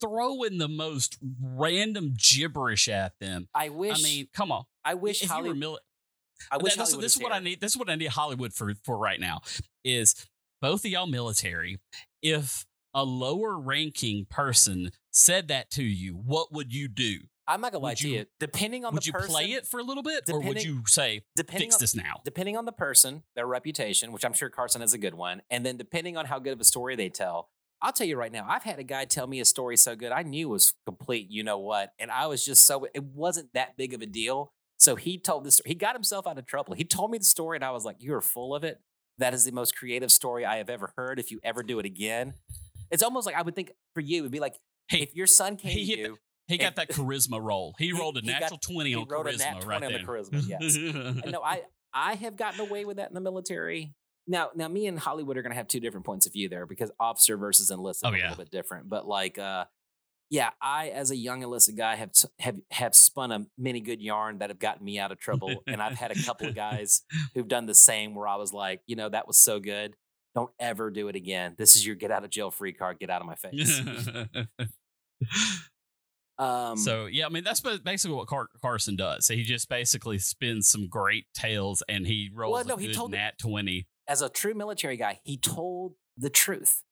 Speaker 1: throwing the most random gibberish at them.
Speaker 2: I wish.
Speaker 1: I mean, come on.
Speaker 2: I wish
Speaker 1: if you were
Speaker 2: Holliwood.
Speaker 1: mili-
Speaker 2: I wish
Speaker 1: That- this, this is what I need. This is what I need Holliwood for for right now. Is both of y'all military? If a lower ranking person said that to you, what would you do?
Speaker 2: I'm not gonna lie
Speaker 1: would
Speaker 2: to
Speaker 1: you-
Speaker 2: you. Depending on
Speaker 1: would
Speaker 2: the person, Would you
Speaker 1: play it for a little bit, or would you say fix
Speaker 2: on,
Speaker 1: this now?
Speaker 2: depending on the person, their reputation, which I'm sure Carson is a good one, and then depending on how good of a story they tell. I'll tell you right now, I've had a guy tell me a story so good I knew was complete, you know what, and I was just so it wasn't that big of a deal. So he told this, he got himself out of trouble. He told me the story, and I was like, "You are full of it. That is the most creative story I have ever heard. If you ever do it again, it's almost like I would think for you, it'd be like
Speaker 1: Hey,
Speaker 2: if your son came to you,
Speaker 1: he got that charisma roll. He rolled a
Speaker 2: he got-
Speaker 1: natural twenty
Speaker 2: he
Speaker 1: on
Speaker 2: a
Speaker 1: charisma
Speaker 2: nat 20
Speaker 1: right
Speaker 2: on
Speaker 1: there.
Speaker 2: charisma, yes. no, I I have gotten away with that in the military. Now, now, me and Holliwood are going to have two different points of view there because officer versus enlisted
Speaker 1: Oh,
Speaker 2: are a
Speaker 1: yeah.
Speaker 2: little bit different. But like, uh, yeah, I as a young enlisted guy have have have spun a many good yarn that have gotten me out of trouble, and I've had a couple of guys who've done the same where I was like, you know, that was so good. Don't ever do it again. This is your get out of jail free card. Get out of my face. Um,
Speaker 1: so yeah, I mean that's basically what Car- Carson does. So He just basically spins some great tales, and he rolls
Speaker 2: no,
Speaker 1: a
Speaker 2: he told-
Speaker 1: nat twenty.
Speaker 2: as a true military guy, he told the truth.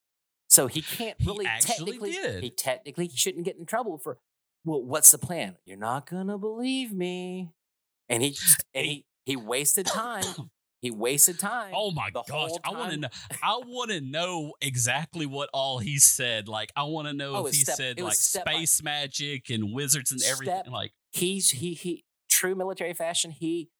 Speaker 2: So he can't
Speaker 1: He
Speaker 2: really
Speaker 1: actually
Speaker 2: technically
Speaker 1: did.
Speaker 2: he technically shouldn't get in trouble for well, what's the plan? You're not gonna believe me. And he just and he he wasted time. He wasted time.
Speaker 1: Oh my gosh! I want to know. I want to know exactly what all he said. Like, I want to know
Speaker 2: Oh,
Speaker 1: if he
Speaker 2: step-
Speaker 1: said like
Speaker 2: step by-
Speaker 1: space magic and wizards and everything.
Speaker 2: Step-
Speaker 1: Like,
Speaker 2: He's he he true military fashion, he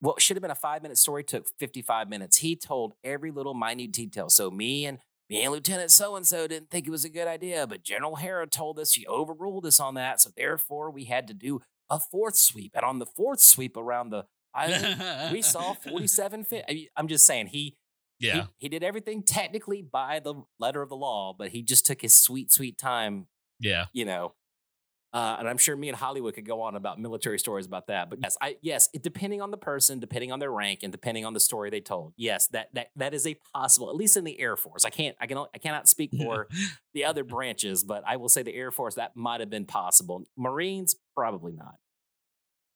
Speaker 2: what should have been a five minute story took 55 minutes. He told every little minute detail. So me and me and Lieutenant so and so didn't think it was a good idea, but General Hera told us he overruled us on that. So therefore, we had to do a fourth sweep. And on the fourth sweep around the island, we saw 47 fi- I mean, I'm just saying he,
Speaker 1: yeah,
Speaker 2: he he did everything technically by the letter of the law, but he just took his sweet sweet time
Speaker 1: yeah.
Speaker 2: you know. Uh, and I'm sure me and Holliwood could go on about military stories about that. But yes, I yes, it, depending on the person, depending on their rank, and depending on the story they told, yes, that that that is a possible. At least in the Air Force, I can't I can I cannot speak for the other branches, but I will say the Air Force that might have been possible. Marines probably not.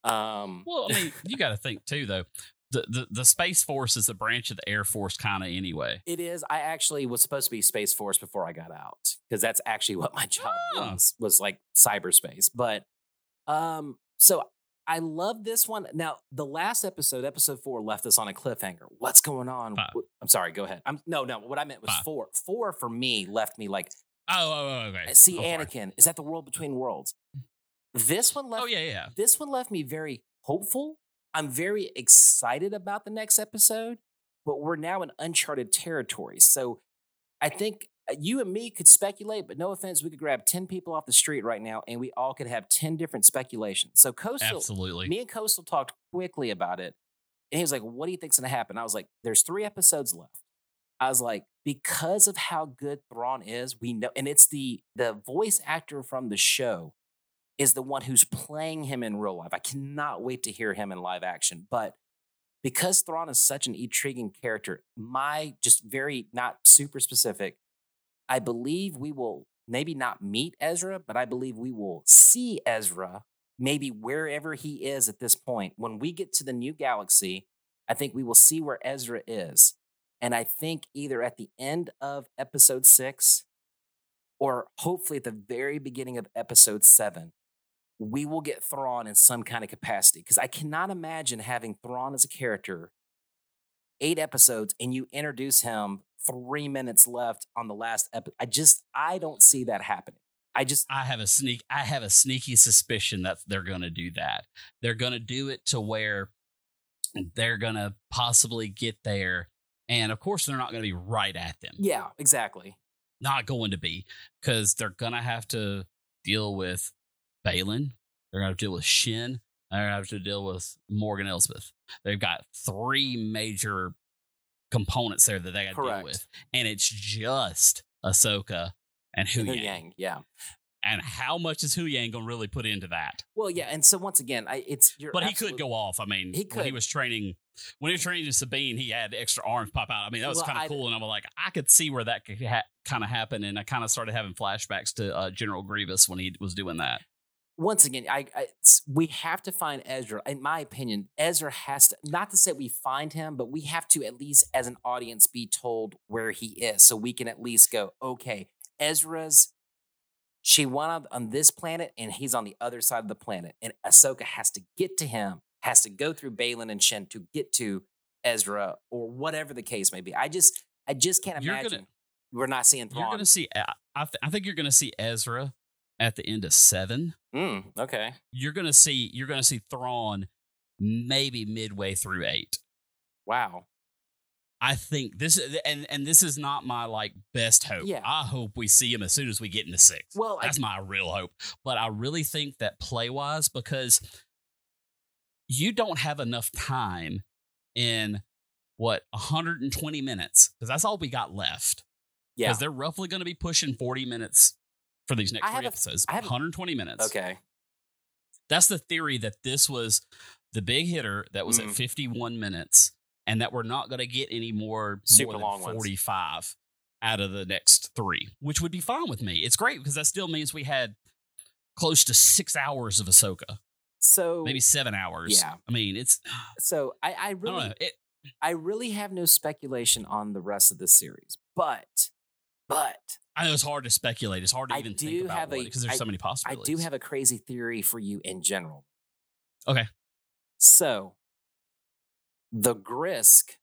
Speaker 2: Um,
Speaker 1: Well, I mean, you got to think too, though. The, the the space force is a branch of the air force, kind of anyway.
Speaker 2: It is. I actually was supposed to be Space Force before I got out because that's actually what my job
Speaker 1: Ah.
Speaker 2: was was like cyberspace. But um, so I love this one. Now the last episode, episode four, left us on a cliffhanger. What's going on?
Speaker 1: Five.
Speaker 2: I'm sorry. Go ahead. I'm no, no. What I meant was
Speaker 1: Five.
Speaker 2: four. Four for me left me like
Speaker 1: Oh, oh, oh okay.
Speaker 2: see
Speaker 1: Go.
Speaker 2: Anakin. Is that the world between worlds? This one left
Speaker 1: Oh yeah, yeah.
Speaker 2: this one left me very hopeful. I'm very excited about the next episode, but we're now in uncharted territory. So I think uh, you and me could speculate, but no offense, we could grab 10 people off the street right now and we all could have 10 different speculations. So Coastal,
Speaker 1: Absolutely.
Speaker 2: me and Coastal talked quickly about it. And he was like, What do you think's gonna happen? I was like, There's three episodes left. I was like, because of how good Thrawn is, we know, and it's the the voice actor from the show is the one who's playing him in real life. I cannot wait to hear him in live action. But because Thrawn is such an intriguing character, my just very not super specific, I believe we will maybe not meet Ezra, but I believe we will see Ezra maybe wherever he is at this point. When we get to the new galaxy, I think we will see where Ezra is. And I think either at the end of episode six or hopefully at the very beginning of episode seven, we will get Thrawn in some kind of capacity. Because I cannot imagine having Thrawn as a character eight episodes and you introduce him three minutes left on the last episode. I just, I don't see that happening. I just,
Speaker 1: I have a sneak. I have a sneaky suspicion that they're going to do that. They're going to do it to where they're going to possibly get there, and of course they're not going to be right at them.
Speaker 2: yeah, exactly.
Speaker 1: Not going to be because they're going to have to deal with Baylan. They're going to have to deal with Shin. They're going to have to deal with Morgan Elsbeth. They've got three major components there that they got to deal with, and it's just Ahsoka and Hu
Speaker 2: Hu
Speaker 1: Yang.
Speaker 2: Yang, yeah.
Speaker 1: And how much is Huyang going to really put into that?
Speaker 2: Well, yeah. And so once again, I, it's, you're
Speaker 1: But he
Speaker 2: absolute-
Speaker 1: could go off. I mean,
Speaker 2: He
Speaker 1: when he was training, when he was training Sabine, he had extra arms pop out. I mean, that was
Speaker 2: Well,
Speaker 1: kind of cool. And I'm like, I could see where that could ha- kind of happen. And I kind of started having flashbacks to uh, General Grievous when he was doing that.
Speaker 2: Once again, I, I we have to find Ezra. In my opinion, Ezra has to not to say we find him, but we have to at least as an audience be told where he is, so we can at least go, okay, Ezra's. She went on, on this planet, and he's on the other side of the planet, and Ahsoka has to get to him, has to go through Baylan and Shin to get to Ezra, or whatever the case may be. I just, I just can't
Speaker 1: You're gonna-
Speaker 2: imagine we're not seeing
Speaker 1: You're going to see, eh, I, I, th- I think you're going to see Ezra at the end of seven.
Speaker 2: Mm, okay,
Speaker 1: You're going to see, you're to see Thrawn maybe midway through eight.
Speaker 2: wow.
Speaker 1: I think this and and this is not my like best hope.
Speaker 2: Yeah.
Speaker 1: I hope we see him as soon as we get into six.
Speaker 2: Well, I
Speaker 1: That's my real hope. But I really think that play wise, because you don't have enough time in what 120 minutes, because that's all we got left.
Speaker 2: Yeah.
Speaker 1: Because they're roughly going to be pushing 40 minutes for these next
Speaker 2: I
Speaker 1: three episodes.
Speaker 2: I have
Speaker 1: 120 minutes.
Speaker 2: Okay.
Speaker 1: That's the theory that this was the big hitter that was
Speaker 2: Mhm.
Speaker 1: at 51 minutes and that we're not going to get any more
Speaker 2: Super
Speaker 1: more than
Speaker 2: long ones.
Speaker 1: 45 out of the next three, which would be fine with me. It's great because that still means we had close to six hours of Ahsoka,
Speaker 2: So
Speaker 1: maybe seven hours.
Speaker 2: Yeah.
Speaker 1: I mean, it's,
Speaker 2: so I, I
Speaker 1: I
Speaker 2: really
Speaker 1: know. It,
Speaker 2: I really have no speculation on the rest of the series, but but
Speaker 1: I know it's hard to speculate. It's hard to
Speaker 2: I
Speaker 1: even
Speaker 2: do
Speaker 1: think about because there's
Speaker 2: I-
Speaker 1: so many possibilities.
Speaker 2: I do have a crazy theory for you in general.
Speaker 1: Okay.
Speaker 2: So the Grysk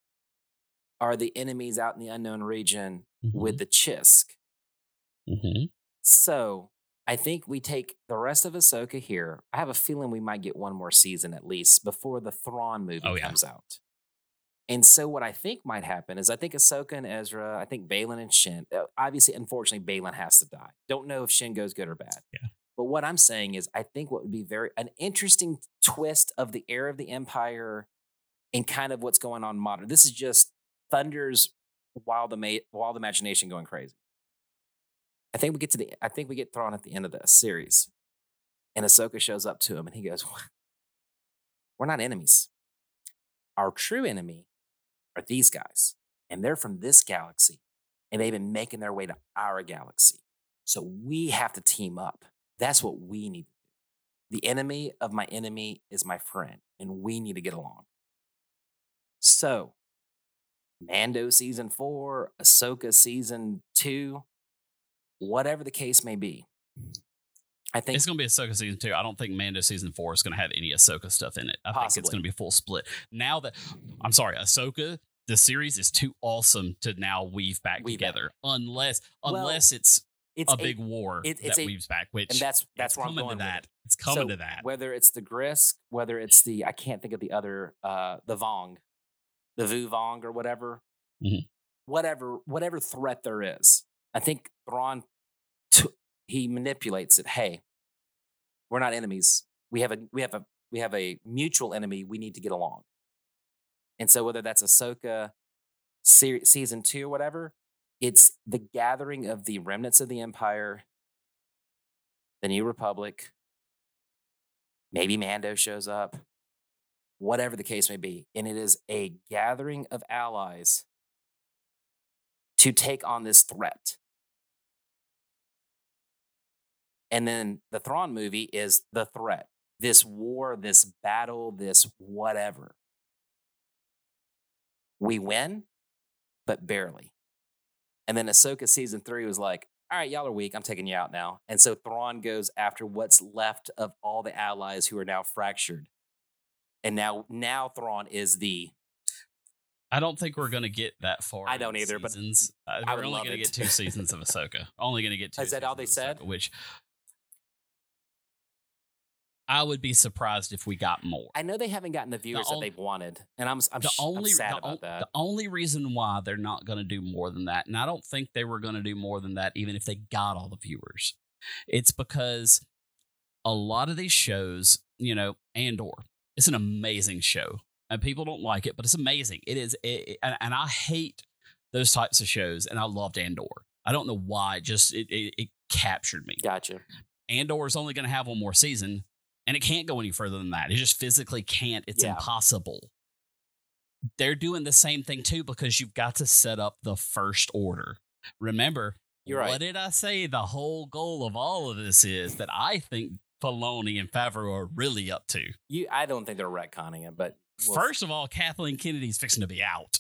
Speaker 2: are the enemies out in the unknown region with the Chiss.
Speaker 1: Mhm.
Speaker 2: So I think we take the rest of Ahsoka here. I have a feeling we might get one more season at least before the Thrawn movie
Speaker 1: Oh, yeah.
Speaker 2: comes out. And so what I think might happen is I think Ahsoka and Ezra, I think Baylan and Shin. uh, Obviously, unfortunately, Baylan has to die. Don't know if Shin goes good or bad.
Speaker 1: Yeah.
Speaker 2: But what I'm saying is I think what would be very an interesting twist of the era of the Empire and kind of what's going on modern. This is just Thunder's wild, ama- wild imagination going crazy. I think we get to the. I think we get Thrawn at the end of the series, and Ahsoka shows up to him, and he goes, "We're not enemies. Our true enemy are these guys, and they're from this galaxy, and they've been making their way to our galaxy. So we have to team up. That's what we need to do. The enemy of my enemy is my friend, and we need to get along. So, Mando season four, Ahsoka season two, whatever the case may be. I think
Speaker 1: It's going to be Ahsoka season two. I don't think Mando season four is going to have any Ahsoka stuff in it. I think it's going to be a full split. Now that I'm sorry, Ahsoka, the series is too awesome to now weave back
Speaker 2: Weave back.
Speaker 1: together, unless
Speaker 2: Well,
Speaker 1: unless it's,
Speaker 2: it's
Speaker 1: a big war
Speaker 2: it- it's
Speaker 1: that
Speaker 2: a-
Speaker 1: weaves back. Which
Speaker 2: and that's that's where I'm
Speaker 1: coming
Speaker 2: going
Speaker 1: to that.
Speaker 2: it.
Speaker 1: It's coming
Speaker 2: So,
Speaker 1: to that.
Speaker 2: Whether it's the Grysk, whether it's the I can't think of the other uh the Vong, the Vu Vong or whatever,
Speaker 1: Mhm.
Speaker 2: whatever whatever threat there is. I think Thrawn he manipulates it. Hey, we're not enemies. We have a we have a we have a mutual enemy. We need to get along. And so whether that's Ahsoka se- season two or whatever, it's the gathering of the remnants of the Empire, the New Republic. Maybe Mando shows up, whatever the case may be. And it is a gathering of allies to take on this threat. And then the Thrawn movie is the threat this war, this battle, this whatever. We win, but barely. And then Ahsoka season three was like, all right, y'all are weak. I'm taking you out now. And so Thrawn goes after what's left of all the allies who are now fractured. And now, now Thrawn is the
Speaker 1: I don't think we're going to get that far.
Speaker 2: I don't either, but.
Speaker 1: Uh,
Speaker 2: I
Speaker 1: we're only going to get two seasons of Ahsoka. Only going to get two.
Speaker 2: Is that all they
Speaker 1: seasons
Speaker 2: said?
Speaker 1: Ahsoka, which I would be surprised if we got more.
Speaker 2: I know they haven't gotten the viewers that
Speaker 1: on-
Speaker 2: they've wanted, and I'm I'm,
Speaker 1: the
Speaker 2: sh- I'm
Speaker 1: only
Speaker 2: sad
Speaker 1: the,
Speaker 2: about
Speaker 1: on-
Speaker 2: that.
Speaker 1: the only reason why they're not going to do more than that, and I don't think they were going to do more than that, even if they got all the viewers. It's because a lot of these shows, you know, Andor, it's an amazing show, and people don't like it, but it's amazing. It is, it- and, and I hate those types of shows, and I loved Andor. I don't know why, it just it, it, it captured me.
Speaker 2: Gotcha.
Speaker 1: Andor is only going to have one more season, and it can't go any further than that. It just physically can't. It's
Speaker 2: Yeah.
Speaker 1: impossible. They're doing the same thing too because you've got to set up the first order. Remember,
Speaker 2: You're right.
Speaker 1: what did I say? The whole goal of all of this is that I think Filoni and Favreau are really up to.
Speaker 2: You, I don't think they're retconning it, but we'll-
Speaker 1: First of all, Kathleen Kennedy's fixing to be out.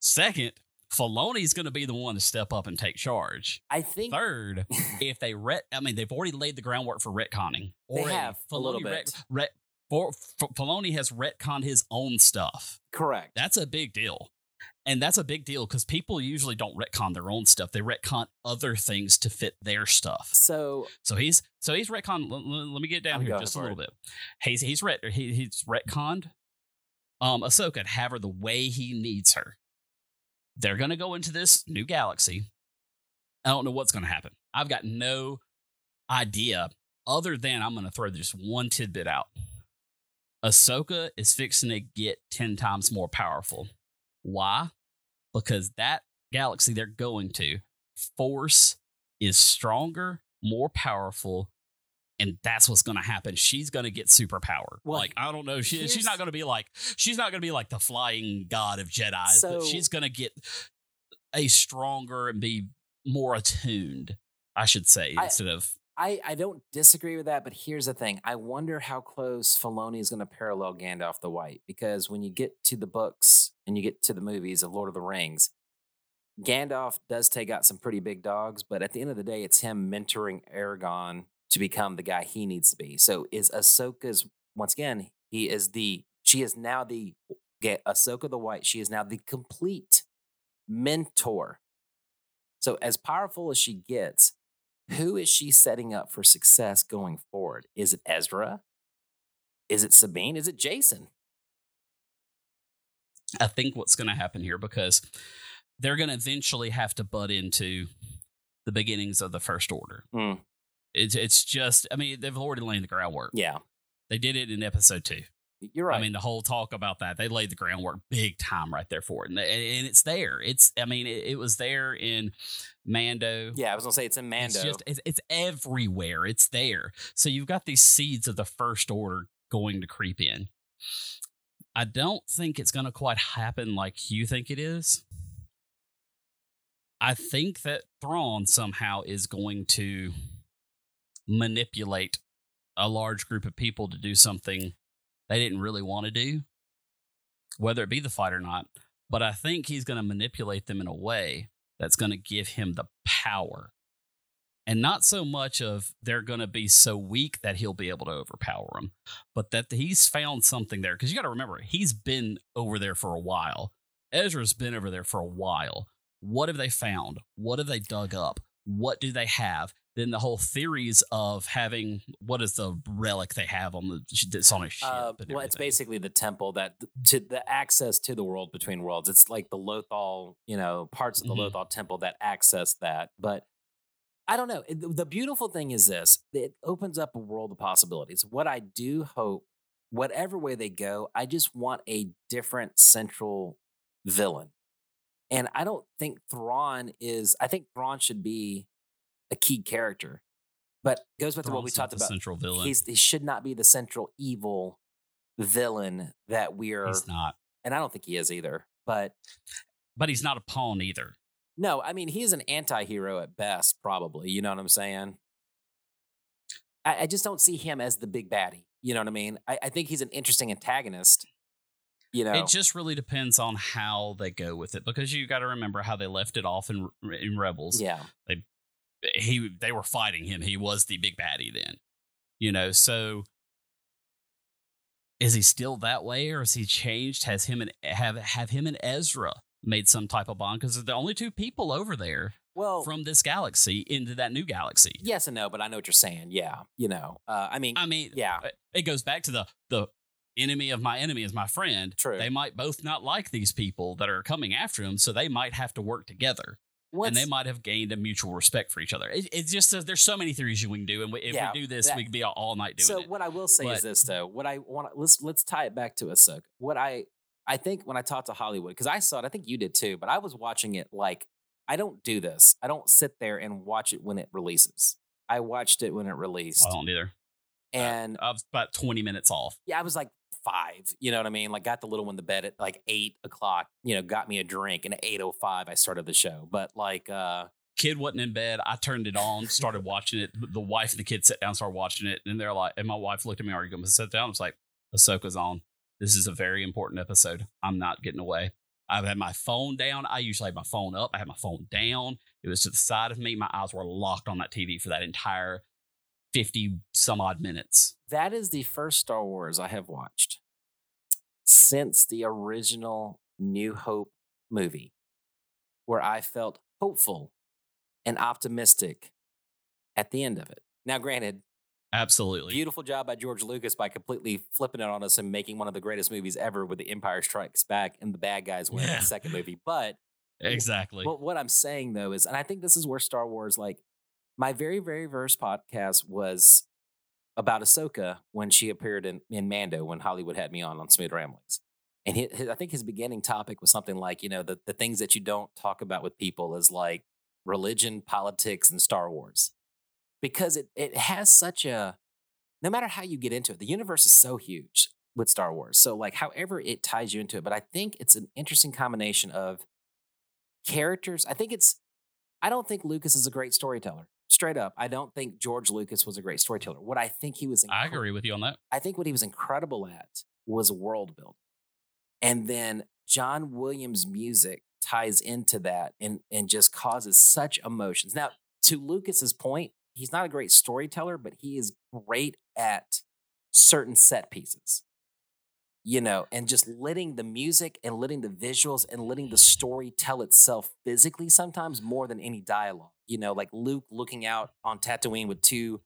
Speaker 1: Second, Filoni's going to be the one to step up and take charge.
Speaker 2: I think
Speaker 1: Third, if they ret, I mean, they've already laid the groundwork for retconning.
Speaker 2: They
Speaker 1: Already.
Speaker 2: have, a little bit.
Speaker 1: Ret, for, F- Filoni has retconned his own stuff.
Speaker 2: correct.
Speaker 1: That's a big deal, and that's a big deal because people usually don't retcon their own stuff. They retcon other things to fit their stuff.
Speaker 2: so
Speaker 1: So he's so he's retconned. Let, let- let me get down
Speaker 2: I'm
Speaker 1: here just a little
Speaker 2: it.
Speaker 1: bit. He's he's ret he, he's retconned. Um, Ahsoka to have her the way he needs her. They're going to go into this new galaxy. I don't know what's going to happen. I've got no idea other than I'm going to throw just one tidbit out. Ahsoka is fixing to get 10 times more powerful. Why? Because that galaxy they're going to, Force is stronger, more powerful, and that's what's going to happen. She's going to get superpower.
Speaker 2: Well,
Speaker 1: like I don't know, she, she's not going to be like she's not going to be like the flying god of Jedi,
Speaker 2: So-
Speaker 1: but she's going to get a stronger and be more attuned. I should say
Speaker 2: I-
Speaker 1: instead of
Speaker 2: I, I don't disagree with that, but here's the thing. I wonder how close Filoni is going to parallel Gandalf the White because when you get to the books and you get to the movies of Lord of the Rings, Gandalf does take out some pretty big dogs, but at the end of the day, it's him mentoring Aragorn to become the guy he needs to be. So is Ahsoka's once again, he is the she is now the get Ahsoka the White. She is now the complete mentor. So as powerful as she gets, who is she setting up for success going forward? Is it Ezra? Is it Sabine? Is it Jacen?
Speaker 1: I think what's going to happen here because they're going to eventually have to butt into the beginnings of the First Order.
Speaker 2: Mm.
Speaker 1: It's it's just I mean they've already laid the groundwork.
Speaker 2: Yeah,
Speaker 1: They did it in episode two.
Speaker 2: you're right.
Speaker 1: I mean the whole talk about that they laid the groundwork big time right there for it, and, and it's there. It's I mean it, it was there in Mando.
Speaker 2: yeah, I was gonna say it's in Mando.
Speaker 1: It's just it's, it's everywhere. It's there. So you've got these seeds of the First Order going to creep in. I don't think it's going to quite happen like you think it is. I think that Thrawn somehow is going to manipulate a large group of people to do something they didn't really want to do, whether it be the fight or not. But I think he's going to manipulate them in a way that's going to give him the power. And not so much of they're going to be so weak that he'll be able to overpower them, but that he's found something there. Because you got to remember, he's been over there for a while. Ezra's been over there for a while. What have they found? What have they dug up? What do they have? Then the whole theories of having what is the relic they have on the that's on a ship?
Speaker 2: Uh, well, it's basically the temple that to the access to the world between worlds. It's like the Lothal, you know, parts of the
Speaker 1: Mhm.
Speaker 2: Lothal temple that access that. But I don't know. The beautiful thing is this: it opens up a world of possibilities. What I do hope, whatever way they go, I just want a different central villain. And I don't think Thrawn is. I think Thrawn should be a key character, but goes back to what we talked
Speaker 1: the
Speaker 2: about
Speaker 1: Central villain.
Speaker 2: he's he should not be the central evil villain that we're
Speaker 1: he's not,
Speaker 2: and I don't think he is either. But
Speaker 1: but he's not a pawn either.
Speaker 2: no, I mean he's an anti-hero at best, probably. You know what I'm saying? I, I just don't see him as the big baddie. You know what I mean? I, I think he's an interesting antagonist. You know,
Speaker 1: It just really depends on how they go with it because you got to remember how they left it off in in Rebels.
Speaker 2: yeah.
Speaker 1: He they were fighting him. He was the big baddie then. You know, so is he still that way or has he changed? Has him and have have him and Ezra made some type of bond because they're the only two people over there
Speaker 2: Well,
Speaker 1: from this galaxy into that new galaxy.
Speaker 2: yes and no, but I know what you're saying. Yeah, you know, uh, I mean,
Speaker 1: I mean,
Speaker 2: yeah,
Speaker 1: it goes back to the the enemy of my enemy is my friend.
Speaker 2: True.
Speaker 1: They might both not like these people that are coming after him, so they might have to work together,
Speaker 2: What's-
Speaker 1: and they might have gained a mutual respect for each other. It, it's just uh, there's so many theories you can do, and we, if
Speaker 2: Yeah,
Speaker 1: we do this,
Speaker 2: that-
Speaker 1: we could be all, all night doing
Speaker 2: so
Speaker 1: it.
Speaker 2: So what I will say is this though. What I want let's let's tie it back to Ahsoka. What I I think when I talked to Holliwood because I saw it, I think you did too, but I was watching it like I don't do this. I don't sit there and watch it when it releases. I watched it when it released,
Speaker 1: I don't either.
Speaker 2: and
Speaker 1: I was about 20 minutes off.
Speaker 2: yeah, I was like five. You know what I mean? Like got the little one to bed at like eight o'clock. You know, got me a drink, and at eight oh five I started the show. But like, uh
Speaker 1: Kid wasn't in bed. I turned it on, started watching it. The wife and the kid sat down, started watching it, and they're like, and my wife looked at me, "Are you going to sit down?" I was like, "Ahsoka's on. This is a very important episode. I'm not getting away." I've had my phone down. I usually have my phone up. I had my phone down. It was to the side of me. My eyes were locked on that TV for that entire fifty some odd minutes.
Speaker 2: that is the first Star Wars I have watched since the original New Hope movie, where I felt hopeful and optimistic at the end of it. Now, granted,
Speaker 1: Absolutely.
Speaker 2: beautiful job by George Lucas by completely flipping it on us and making one of the greatest movies ever with The Empire Strikes Back and the bad guys win in
Speaker 1: Yeah.
Speaker 2: the second movie. But
Speaker 1: exactly.
Speaker 2: Well, what I'm saying though is, and I think this is where Star Wars, like my very, very first podcast was about Ahsoka when she appeared in, in Mando when Holliwood had me on on Smooth Ramblings. And he, his, I think his beginning topic was something like, you know, the, the things that you don't talk about with people is like religion, politics, and Star Wars. Because it, it has such a, no matter how you get into it, the universe is so huge with Star Wars. So, like, however it ties you into it, but I think it's an interesting combination of characters. I think it's, I don't think Lucas is a great storyteller. Straight up, I don't think George Lucas was a great storyteller. What I think he was,
Speaker 1: I agree with you on that.
Speaker 2: I think what he was incredible at was world building. And then John Williams' music ties into that and, and just causes such emotions. Now, to Lucas's point, he's not a great storyteller, but he is great at certain set pieces. You know, and just letting the music and letting the visuals and letting the mm. story tell itself physically sometimes more than any dialogue. You know, like Luke looking out on Tatooine with two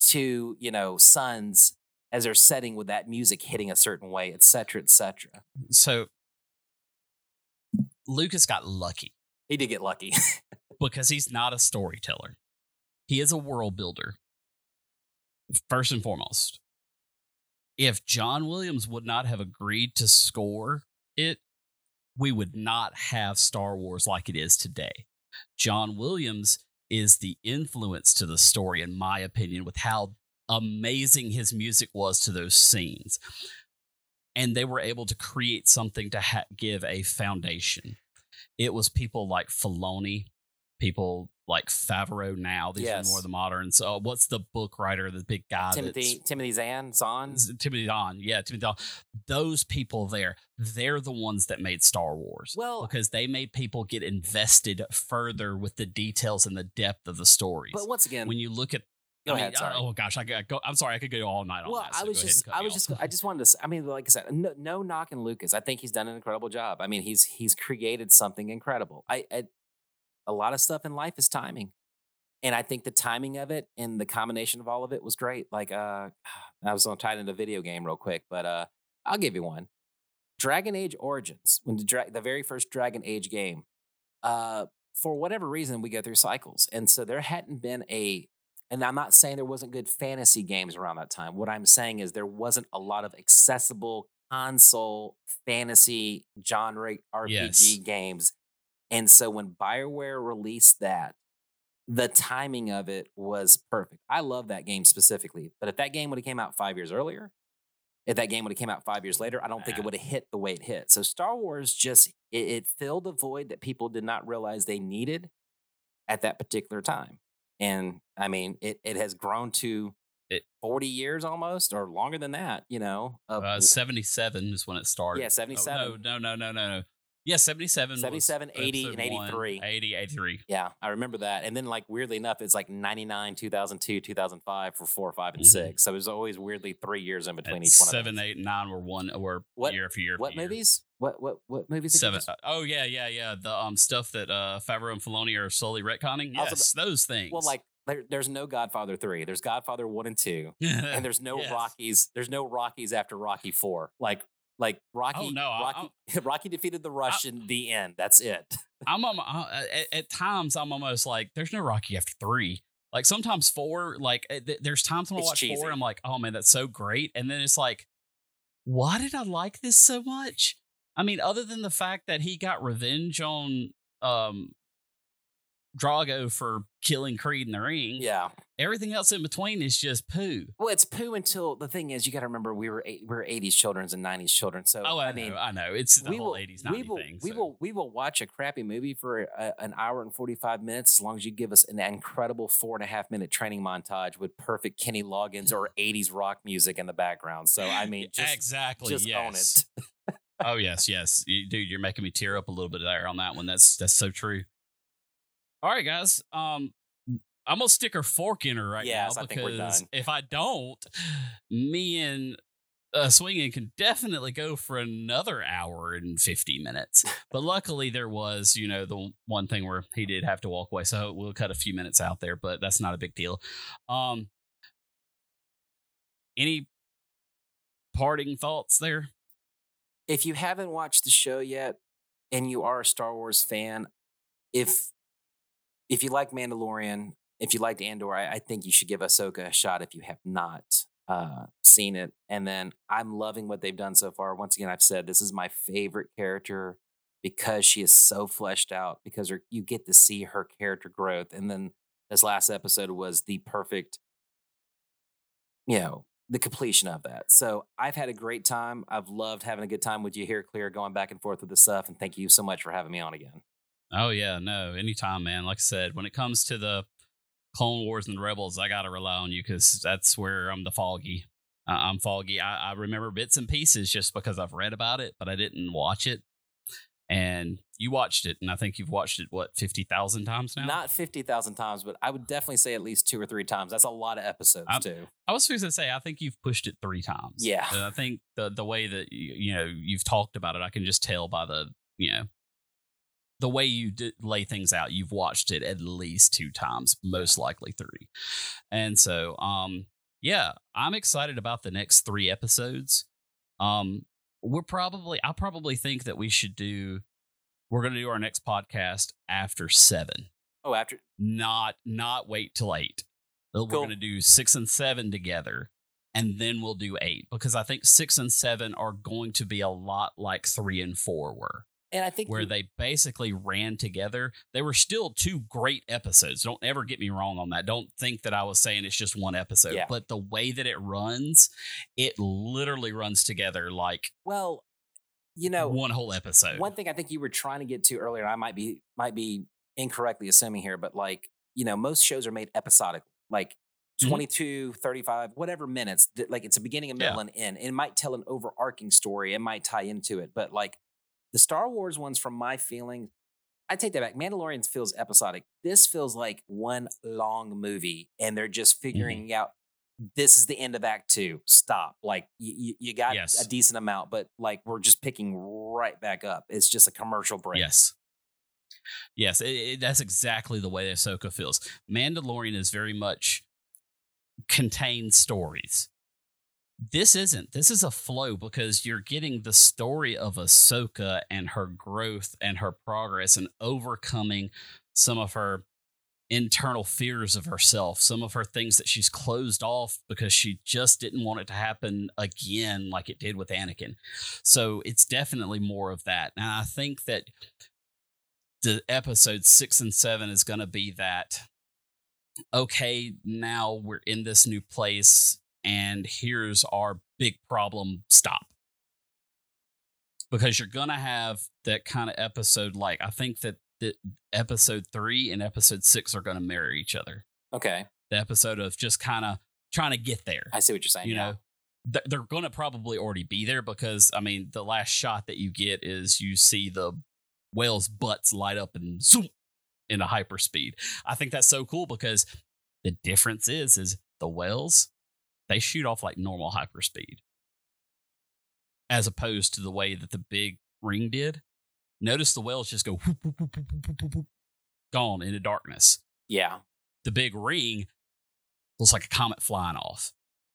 Speaker 2: two, you know, sons as they're setting with that music hitting a certain way, et cetera, et cetera.
Speaker 1: Mm, so Lucas got lucky.
Speaker 2: He did get lucky.
Speaker 1: because he's not a storyteller. He is a world builder. First and foremost. If John Williams would not have agreed to score it, we would not have Star Wars like it is today. John Williams is the influence to the story, in my opinion, with how amazing his music was to those scenes. And they were able to create something to ha- give a foundation. It was people like Filoni, people like Favreau now. These
Speaker 2: Yes.
Speaker 1: are more the moderns. Uh, what's the book writer, the big guy?
Speaker 2: Timothy Timothy Zahn Zahn.
Speaker 1: Z- Timothy Zahn. yeah, Timothy Zahn. Those people there, they're the ones that made Star Wars.
Speaker 2: Well-
Speaker 1: because they made people get invested further with the details and the depth of the stories.
Speaker 2: But once again,
Speaker 1: when you look at, I mean,
Speaker 2: ahead.
Speaker 1: Oh gosh, I could go. I'm sorry, I could go all night on
Speaker 2: well,
Speaker 1: that. so
Speaker 2: I was just, I was just, I just wanted to. I mean, like I said, no, no knocking Lucas. I think he's done an incredible job. I mean, he's he's created something incredible. I, I a lot of stuff in life is timing, and I think the timing of it and the combination of all of it was great. Like, uh, I was going to tie it into video game real quick, but uh, I'll give you one. Dragon Age Origins, when the dra- the very first Dragon Age game, uh, for whatever reason, we go through cycles, and so there hadn't been a and I'm not saying there wasn't good fantasy games around that time. What I'm saying is there wasn't a lot of accessible console fantasy genre RPG
Speaker 1: Yes.
Speaker 2: games. And so when BioWare released that, the timing of it was perfect. I love that game specifically. But if that game would have came out five years earlier, if that game would have came out five years later, I don't think it would have hit the way it hit. So Star Wars just it, it filled a void that people did not realize they needed at that particular time. And I mean, it it has grown to
Speaker 1: It-
Speaker 2: 40 years almost or longer than that, you know. Of,
Speaker 1: Uh, 77 is when it started.
Speaker 2: yeah,
Speaker 1: Oh,
Speaker 2: 77.
Speaker 1: no, no, no, no, no, no. Yeah, 77. was
Speaker 2: 77, 80, and
Speaker 1: episode one,
Speaker 2: 83.
Speaker 1: 80, 83.
Speaker 2: Yeah, I remember that. And then, like, weirdly enough, it's like 99, 2002, 2005 for four, five, and
Speaker 1: Mhm.
Speaker 2: six. So there's always weirdly three years in between each one
Speaker 1: seven,
Speaker 2: of those.
Speaker 1: and were one were
Speaker 2: What-
Speaker 1: year for year.
Speaker 2: What
Speaker 1: for year.
Speaker 2: movies? What what what movies?
Speaker 1: Seven. uh, Oh yeah, yeah, yeah. The um stuff that uh Favreau and Filoni are slowly retconning.
Speaker 2: Was
Speaker 1: Yes, those things.
Speaker 2: Well, like, there, there's no Godfather three. There's Godfather one and two, and there's no
Speaker 1: Yes.
Speaker 2: Rockies. There's no Rockies after Rocky four. Like like Rocky.
Speaker 1: Oh, no, I-
Speaker 2: Rocky, Rocky defeated the Russian. the end. That's it.
Speaker 1: I'm um, uh, at, at times I'm almost like there's no Rocky after three. Like sometimes four, like uh, th- there's times when I
Speaker 2: It's
Speaker 1: watch
Speaker 2: cheesy.
Speaker 1: four, I'm like, oh man, that's so great, and then it's like, why did I like this so much? I mean, other than the fact that he got revenge on um Drago for killing Creed in the ring,
Speaker 2: Yeah.
Speaker 1: Everything else in between is just poo.
Speaker 2: Well, it's poo until the thing is you got to remember we were eight, we were 80s children and 90s children. So
Speaker 1: Oh, I,
Speaker 2: I mean,
Speaker 1: know, I know. It's the
Speaker 2: we
Speaker 1: whole
Speaker 2: will,
Speaker 1: 80s, 90s
Speaker 2: we will,
Speaker 1: thing.
Speaker 2: we
Speaker 1: so.
Speaker 2: will, we will watch a crappy movie for a, an hour and 45 minutes as long as you give us an incredible four and a half minute training montage with perfect Kenny Loggins or 80s rock music in the background. So, I mean, just,
Speaker 1: exactly.
Speaker 2: just own
Speaker 1: yes. oh yes, yes, You- dude, you're making me tear up a little bit there on that one. That's that's so true. All right, guys. Um, I'm gonna stick her fork in her right
Speaker 2: Yes,
Speaker 1: now
Speaker 2: I think
Speaker 1: because
Speaker 2: done.
Speaker 1: if I don't, me and uh, swinging can definitely go for another hour and 50 minutes. But luckily, there was, you know, the one thing where he did have to walk away, so we'll cut a few minutes out there, but that's not a big deal. Um, any parting thoughts there?
Speaker 2: if you haven't watched the show yet, and you are a Star Wars fan, if if you like Mandalorian, if you liked Andor, I, I think you should give Ahsoka a shot if you have not uh, seen it. And then I'm loving what they've done so far. Once again, I've said this is my favorite character because she is so fleshed out. Because her, you get to see her character growth, and then this last episode was the perfect, you know, the completion of that. So I've had a great time. I've loved having a good time with you here, Kleer, going back and forth with the stuff. And thank you so much for having me on again.
Speaker 1: Oh yeah, no, anytime, man. Like I said, when it comes to the Clone Wars and Rebels, I gotta rely on you because that's where I'm the foggy. Uh, I'm foggy. I, I remember bits and pieces just because I've read about it, but I didn't watch it. And you watched it, and I think you've watched it what fifty thousand times now.
Speaker 2: Not fifty thousand times, but I would definitely say at least two or three times. That's a lot of episodes
Speaker 1: I'm-
Speaker 2: too.
Speaker 1: I was supposed to say I think you've pushed it three times.
Speaker 2: Yeah.
Speaker 1: And I think the the way that you, you know you've talked about it, I can just tell by the you know the way you d- lay things out. You've watched it at least two times, most likely three. And so, um, yeah, I'm excited about the next three episodes. Um, we're probably I probably think that we should do. We're going to do our next podcast after seven
Speaker 2: Oh, after
Speaker 1: not not wait till eight. Uh, We're going to do six and seven together, and then we'll do eight because I think six and seven are going to be a lot like three and four were,
Speaker 2: and I think
Speaker 1: where
Speaker 2: we-
Speaker 1: they basically ran together. They were still two great episodes. Don't ever get me wrong on that. Don't think that I was saying it's just one episode,
Speaker 2: Yeah.
Speaker 1: but the way that it runs, it literally runs together like
Speaker 2: well, you know,
Speaker 1: one whole episode.
Speaker 2: One thing I think you were trying to get to earlier, and I might be might be incorrectly assuming here, but like, you know, most shows are made episodically, like
Speaker 1: Mhm.
Speaker 2: 22, 35, whatever minutes. Like it's a beginning, a
Speaker 1: Yeah.
Speaker 2: middle, and end. It might tell an overarching story. It might tie into it. But like the Star Wars ones, from my feeling, I take that back. Mandalorian feels episodic. This feels like one long movie, and they're just
Speaker 1: Mm-hmm.
Speaker 2: figuring out this is the end of Act Two. Stop. Like you, you got
Speaker 1: Yes.
Speaker 2: a decent amount, but like we're just picking right back up. It's just a commercial break.
Speaker 1: Yes. Yes, it, it, that's exactly the way Ahsoka feels. Mandalorian is very much contained stories. This isn't. This is a flow because you're getting the story of Ahsoka and her growth and her progress and overcoming some of her internal fears of herself, some of her things that she's closed off because she just didn't want it to happen again like it did with Anakin. So it's definitely more of that. And I think that the episode six and seven is going to be that okay now we're in this new place and here's our big problem stop because you're going to have that kind of episode like i think that the episode three and episode six are going to marry each other
Speaker 2: Okay.
Speaker 1: the episode of just kind of trying to get there
Speaker 2: I see what you're saying.
Speaker 1: you
Speaker 2: yeah.
Speaker 1: know th- they're going to probably already be there because i mean the last shot that you get is you see the whales butts light up and zoom into hyperspeed i think that's so cool because the difference is is the whales they shoot off like normal hyperspeed as opposed to the way that the big ring did notice the whales just go whoop, whoop, whoop, whoop, whoop, whoop, whoop, gone into darkness
Speaker 2: Yeah.
Speaker 1: the big ring looks like a comet flying off.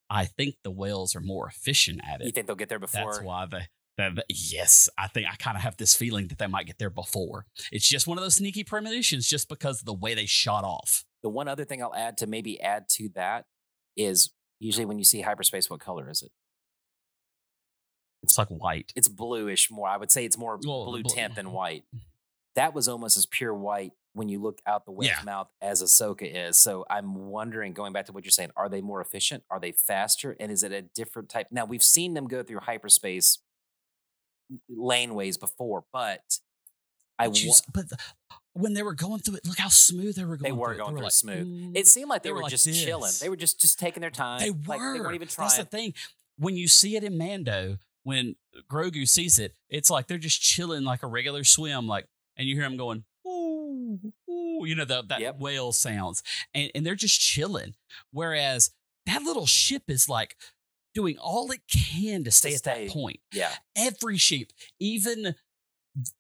Speaker 1: I think the whales are more efficient at it.
Speaker 2: You think they'll get there before?
Speaker 1: That's why they. That- yes, I think I kind of have this feeling that they might get there before. It's just one of those sneaky premonitions, just because of the way they shot off.
Speaker 2: The one other thing I'll add to maybe add to that is usually when you see hyperspace, what color is it?
Speaker 1: It's like white.
Speaker 2: It's bluish more. I would say it's more blue
Speaker 1: bl-
Speaker 2: tint than mm-hmm. white. Mm-hmm. That was almost as pure white when you look out the whale's
Speaker 1: Yeah.
Speaker 2: mouth as Ahsoka is. So I'm wondering, going back to what you're saying, are they more efficient? Are they faster? And is it a different type? Now we've seen them go through hyperspace mm, laneways before, but I
Speaker 1: But, you but the- when they were going through it, look how smooth they were going.
Speaker 2: They were
Speaker 1: through it.
Speaker 2: going through
Speaker 1: like,
Speaker 2: smooth.
Speaker 1: "Mm."
Speaker 2: it seemed like they,
Speaker 1: they
Speaker 2: were,
Speaker 1: were like
Speaker 2: just chilling. They were just just taking their time.
Speaker 1: They
Speaker 2: Like,
Speaker 1: were.
Speaker 2: they weren't even trying.
Speaker 1: That's the thing. When you see it in Mando, when Grogu sees it, it's like they're just chilling like a regular swim, like, and you hear him going, ooh, ooh, you know, the, that
Speaker 2: Yep.
Speaker 1: whale sounds, and, and they're just chilling. Whereas that little ship is like doing all it can to stay at that point.
Speaker 2: Yeah.
Speaker 1: Every ship, even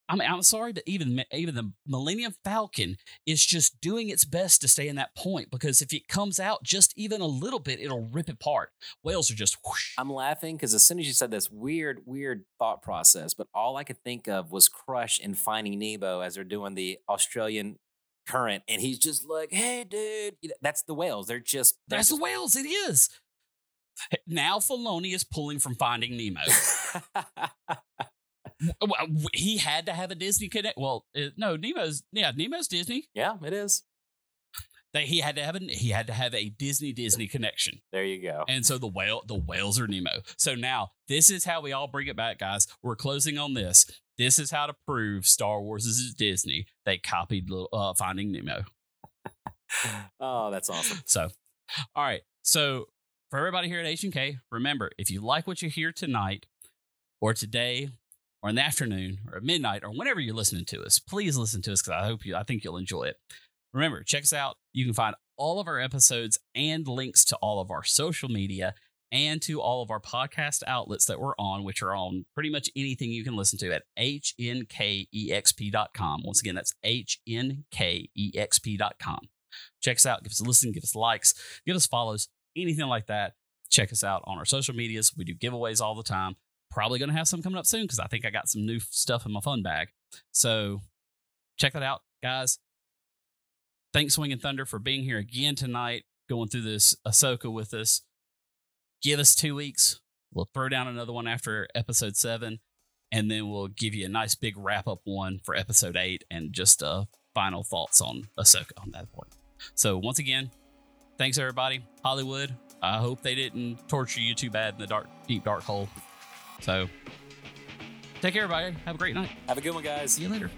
Speaker 1: I mean, I'm sorry, but even even the Millennium Falcon is just doing its best to stay in that point because if it comes out just even a little bit, it'll rip it apart. Whales are just. Whoosh.
Speaker 2: I'm laughing because as soon as you said this weird, weird thought process, but all I could think of was Crush in Finding Nemo as they're doing the Australian current, and he's just like, "Hey, dude," that's the whales. They're just they're
Speaker 1: That's
Speaker 2: just,
Speaker 1: the whales. It is. Now Filoni is pulling from Finding Nemo. Well, he had to have a Disney connect. Well, uh, no, Nemo's yeah, Nemo's Disney.
Speaker 2: yeah, it is.
Speaker 1: That he had to have a he had to have a Disney Disney connection,
Speaker 2: There you go.
Speaker 1: and so the whale the whales are Nemo. So now this is how we all bring it back, guys. We're closing on this. This is how to prove Star Wars is Disney. They copied uh, Finding Nemo.
Speaker 2: oh, that's awesome.
Speaker 1: So, all right. So, for everybody here at H&K, remember, if you like what you hear tonight or today or in the afternoon or at midnight or whenever you're listening to us, please listen to us because I hope you, I think you'll enjoy it. Remember, check us out. You can find all of our episodes and links to all of our social media and to all of our podcast outlets that we're on, which are on pretty much anything you can listen to at hnkexp.com. Once again, that's hnkexp.com. Check us out, give us a listen, give us likes, give us follows, anything like that. Check us out on our social medias. We do giveaways all the time. Probably going to have some coming up soon because I think I got some new stuff in my fun bag. So check that out, guys. Thanks, Swing and Thunder, for being here again tonight, going through this Ahsoka with us. Give us two weeks. We'll throw down another one after episode seven, and then we'll give you a nice big wrap up one for episode eight and just uh, final thoughts on Ahsoka on that point. So, once again, thanks everybody. Holliwood, I hope they didn't torture you too bad in the dark, deep, dark hole. So, take care, everybody. Have a great night.
Speaker 2: Have a good one, guys.
Speaker 1: See you later.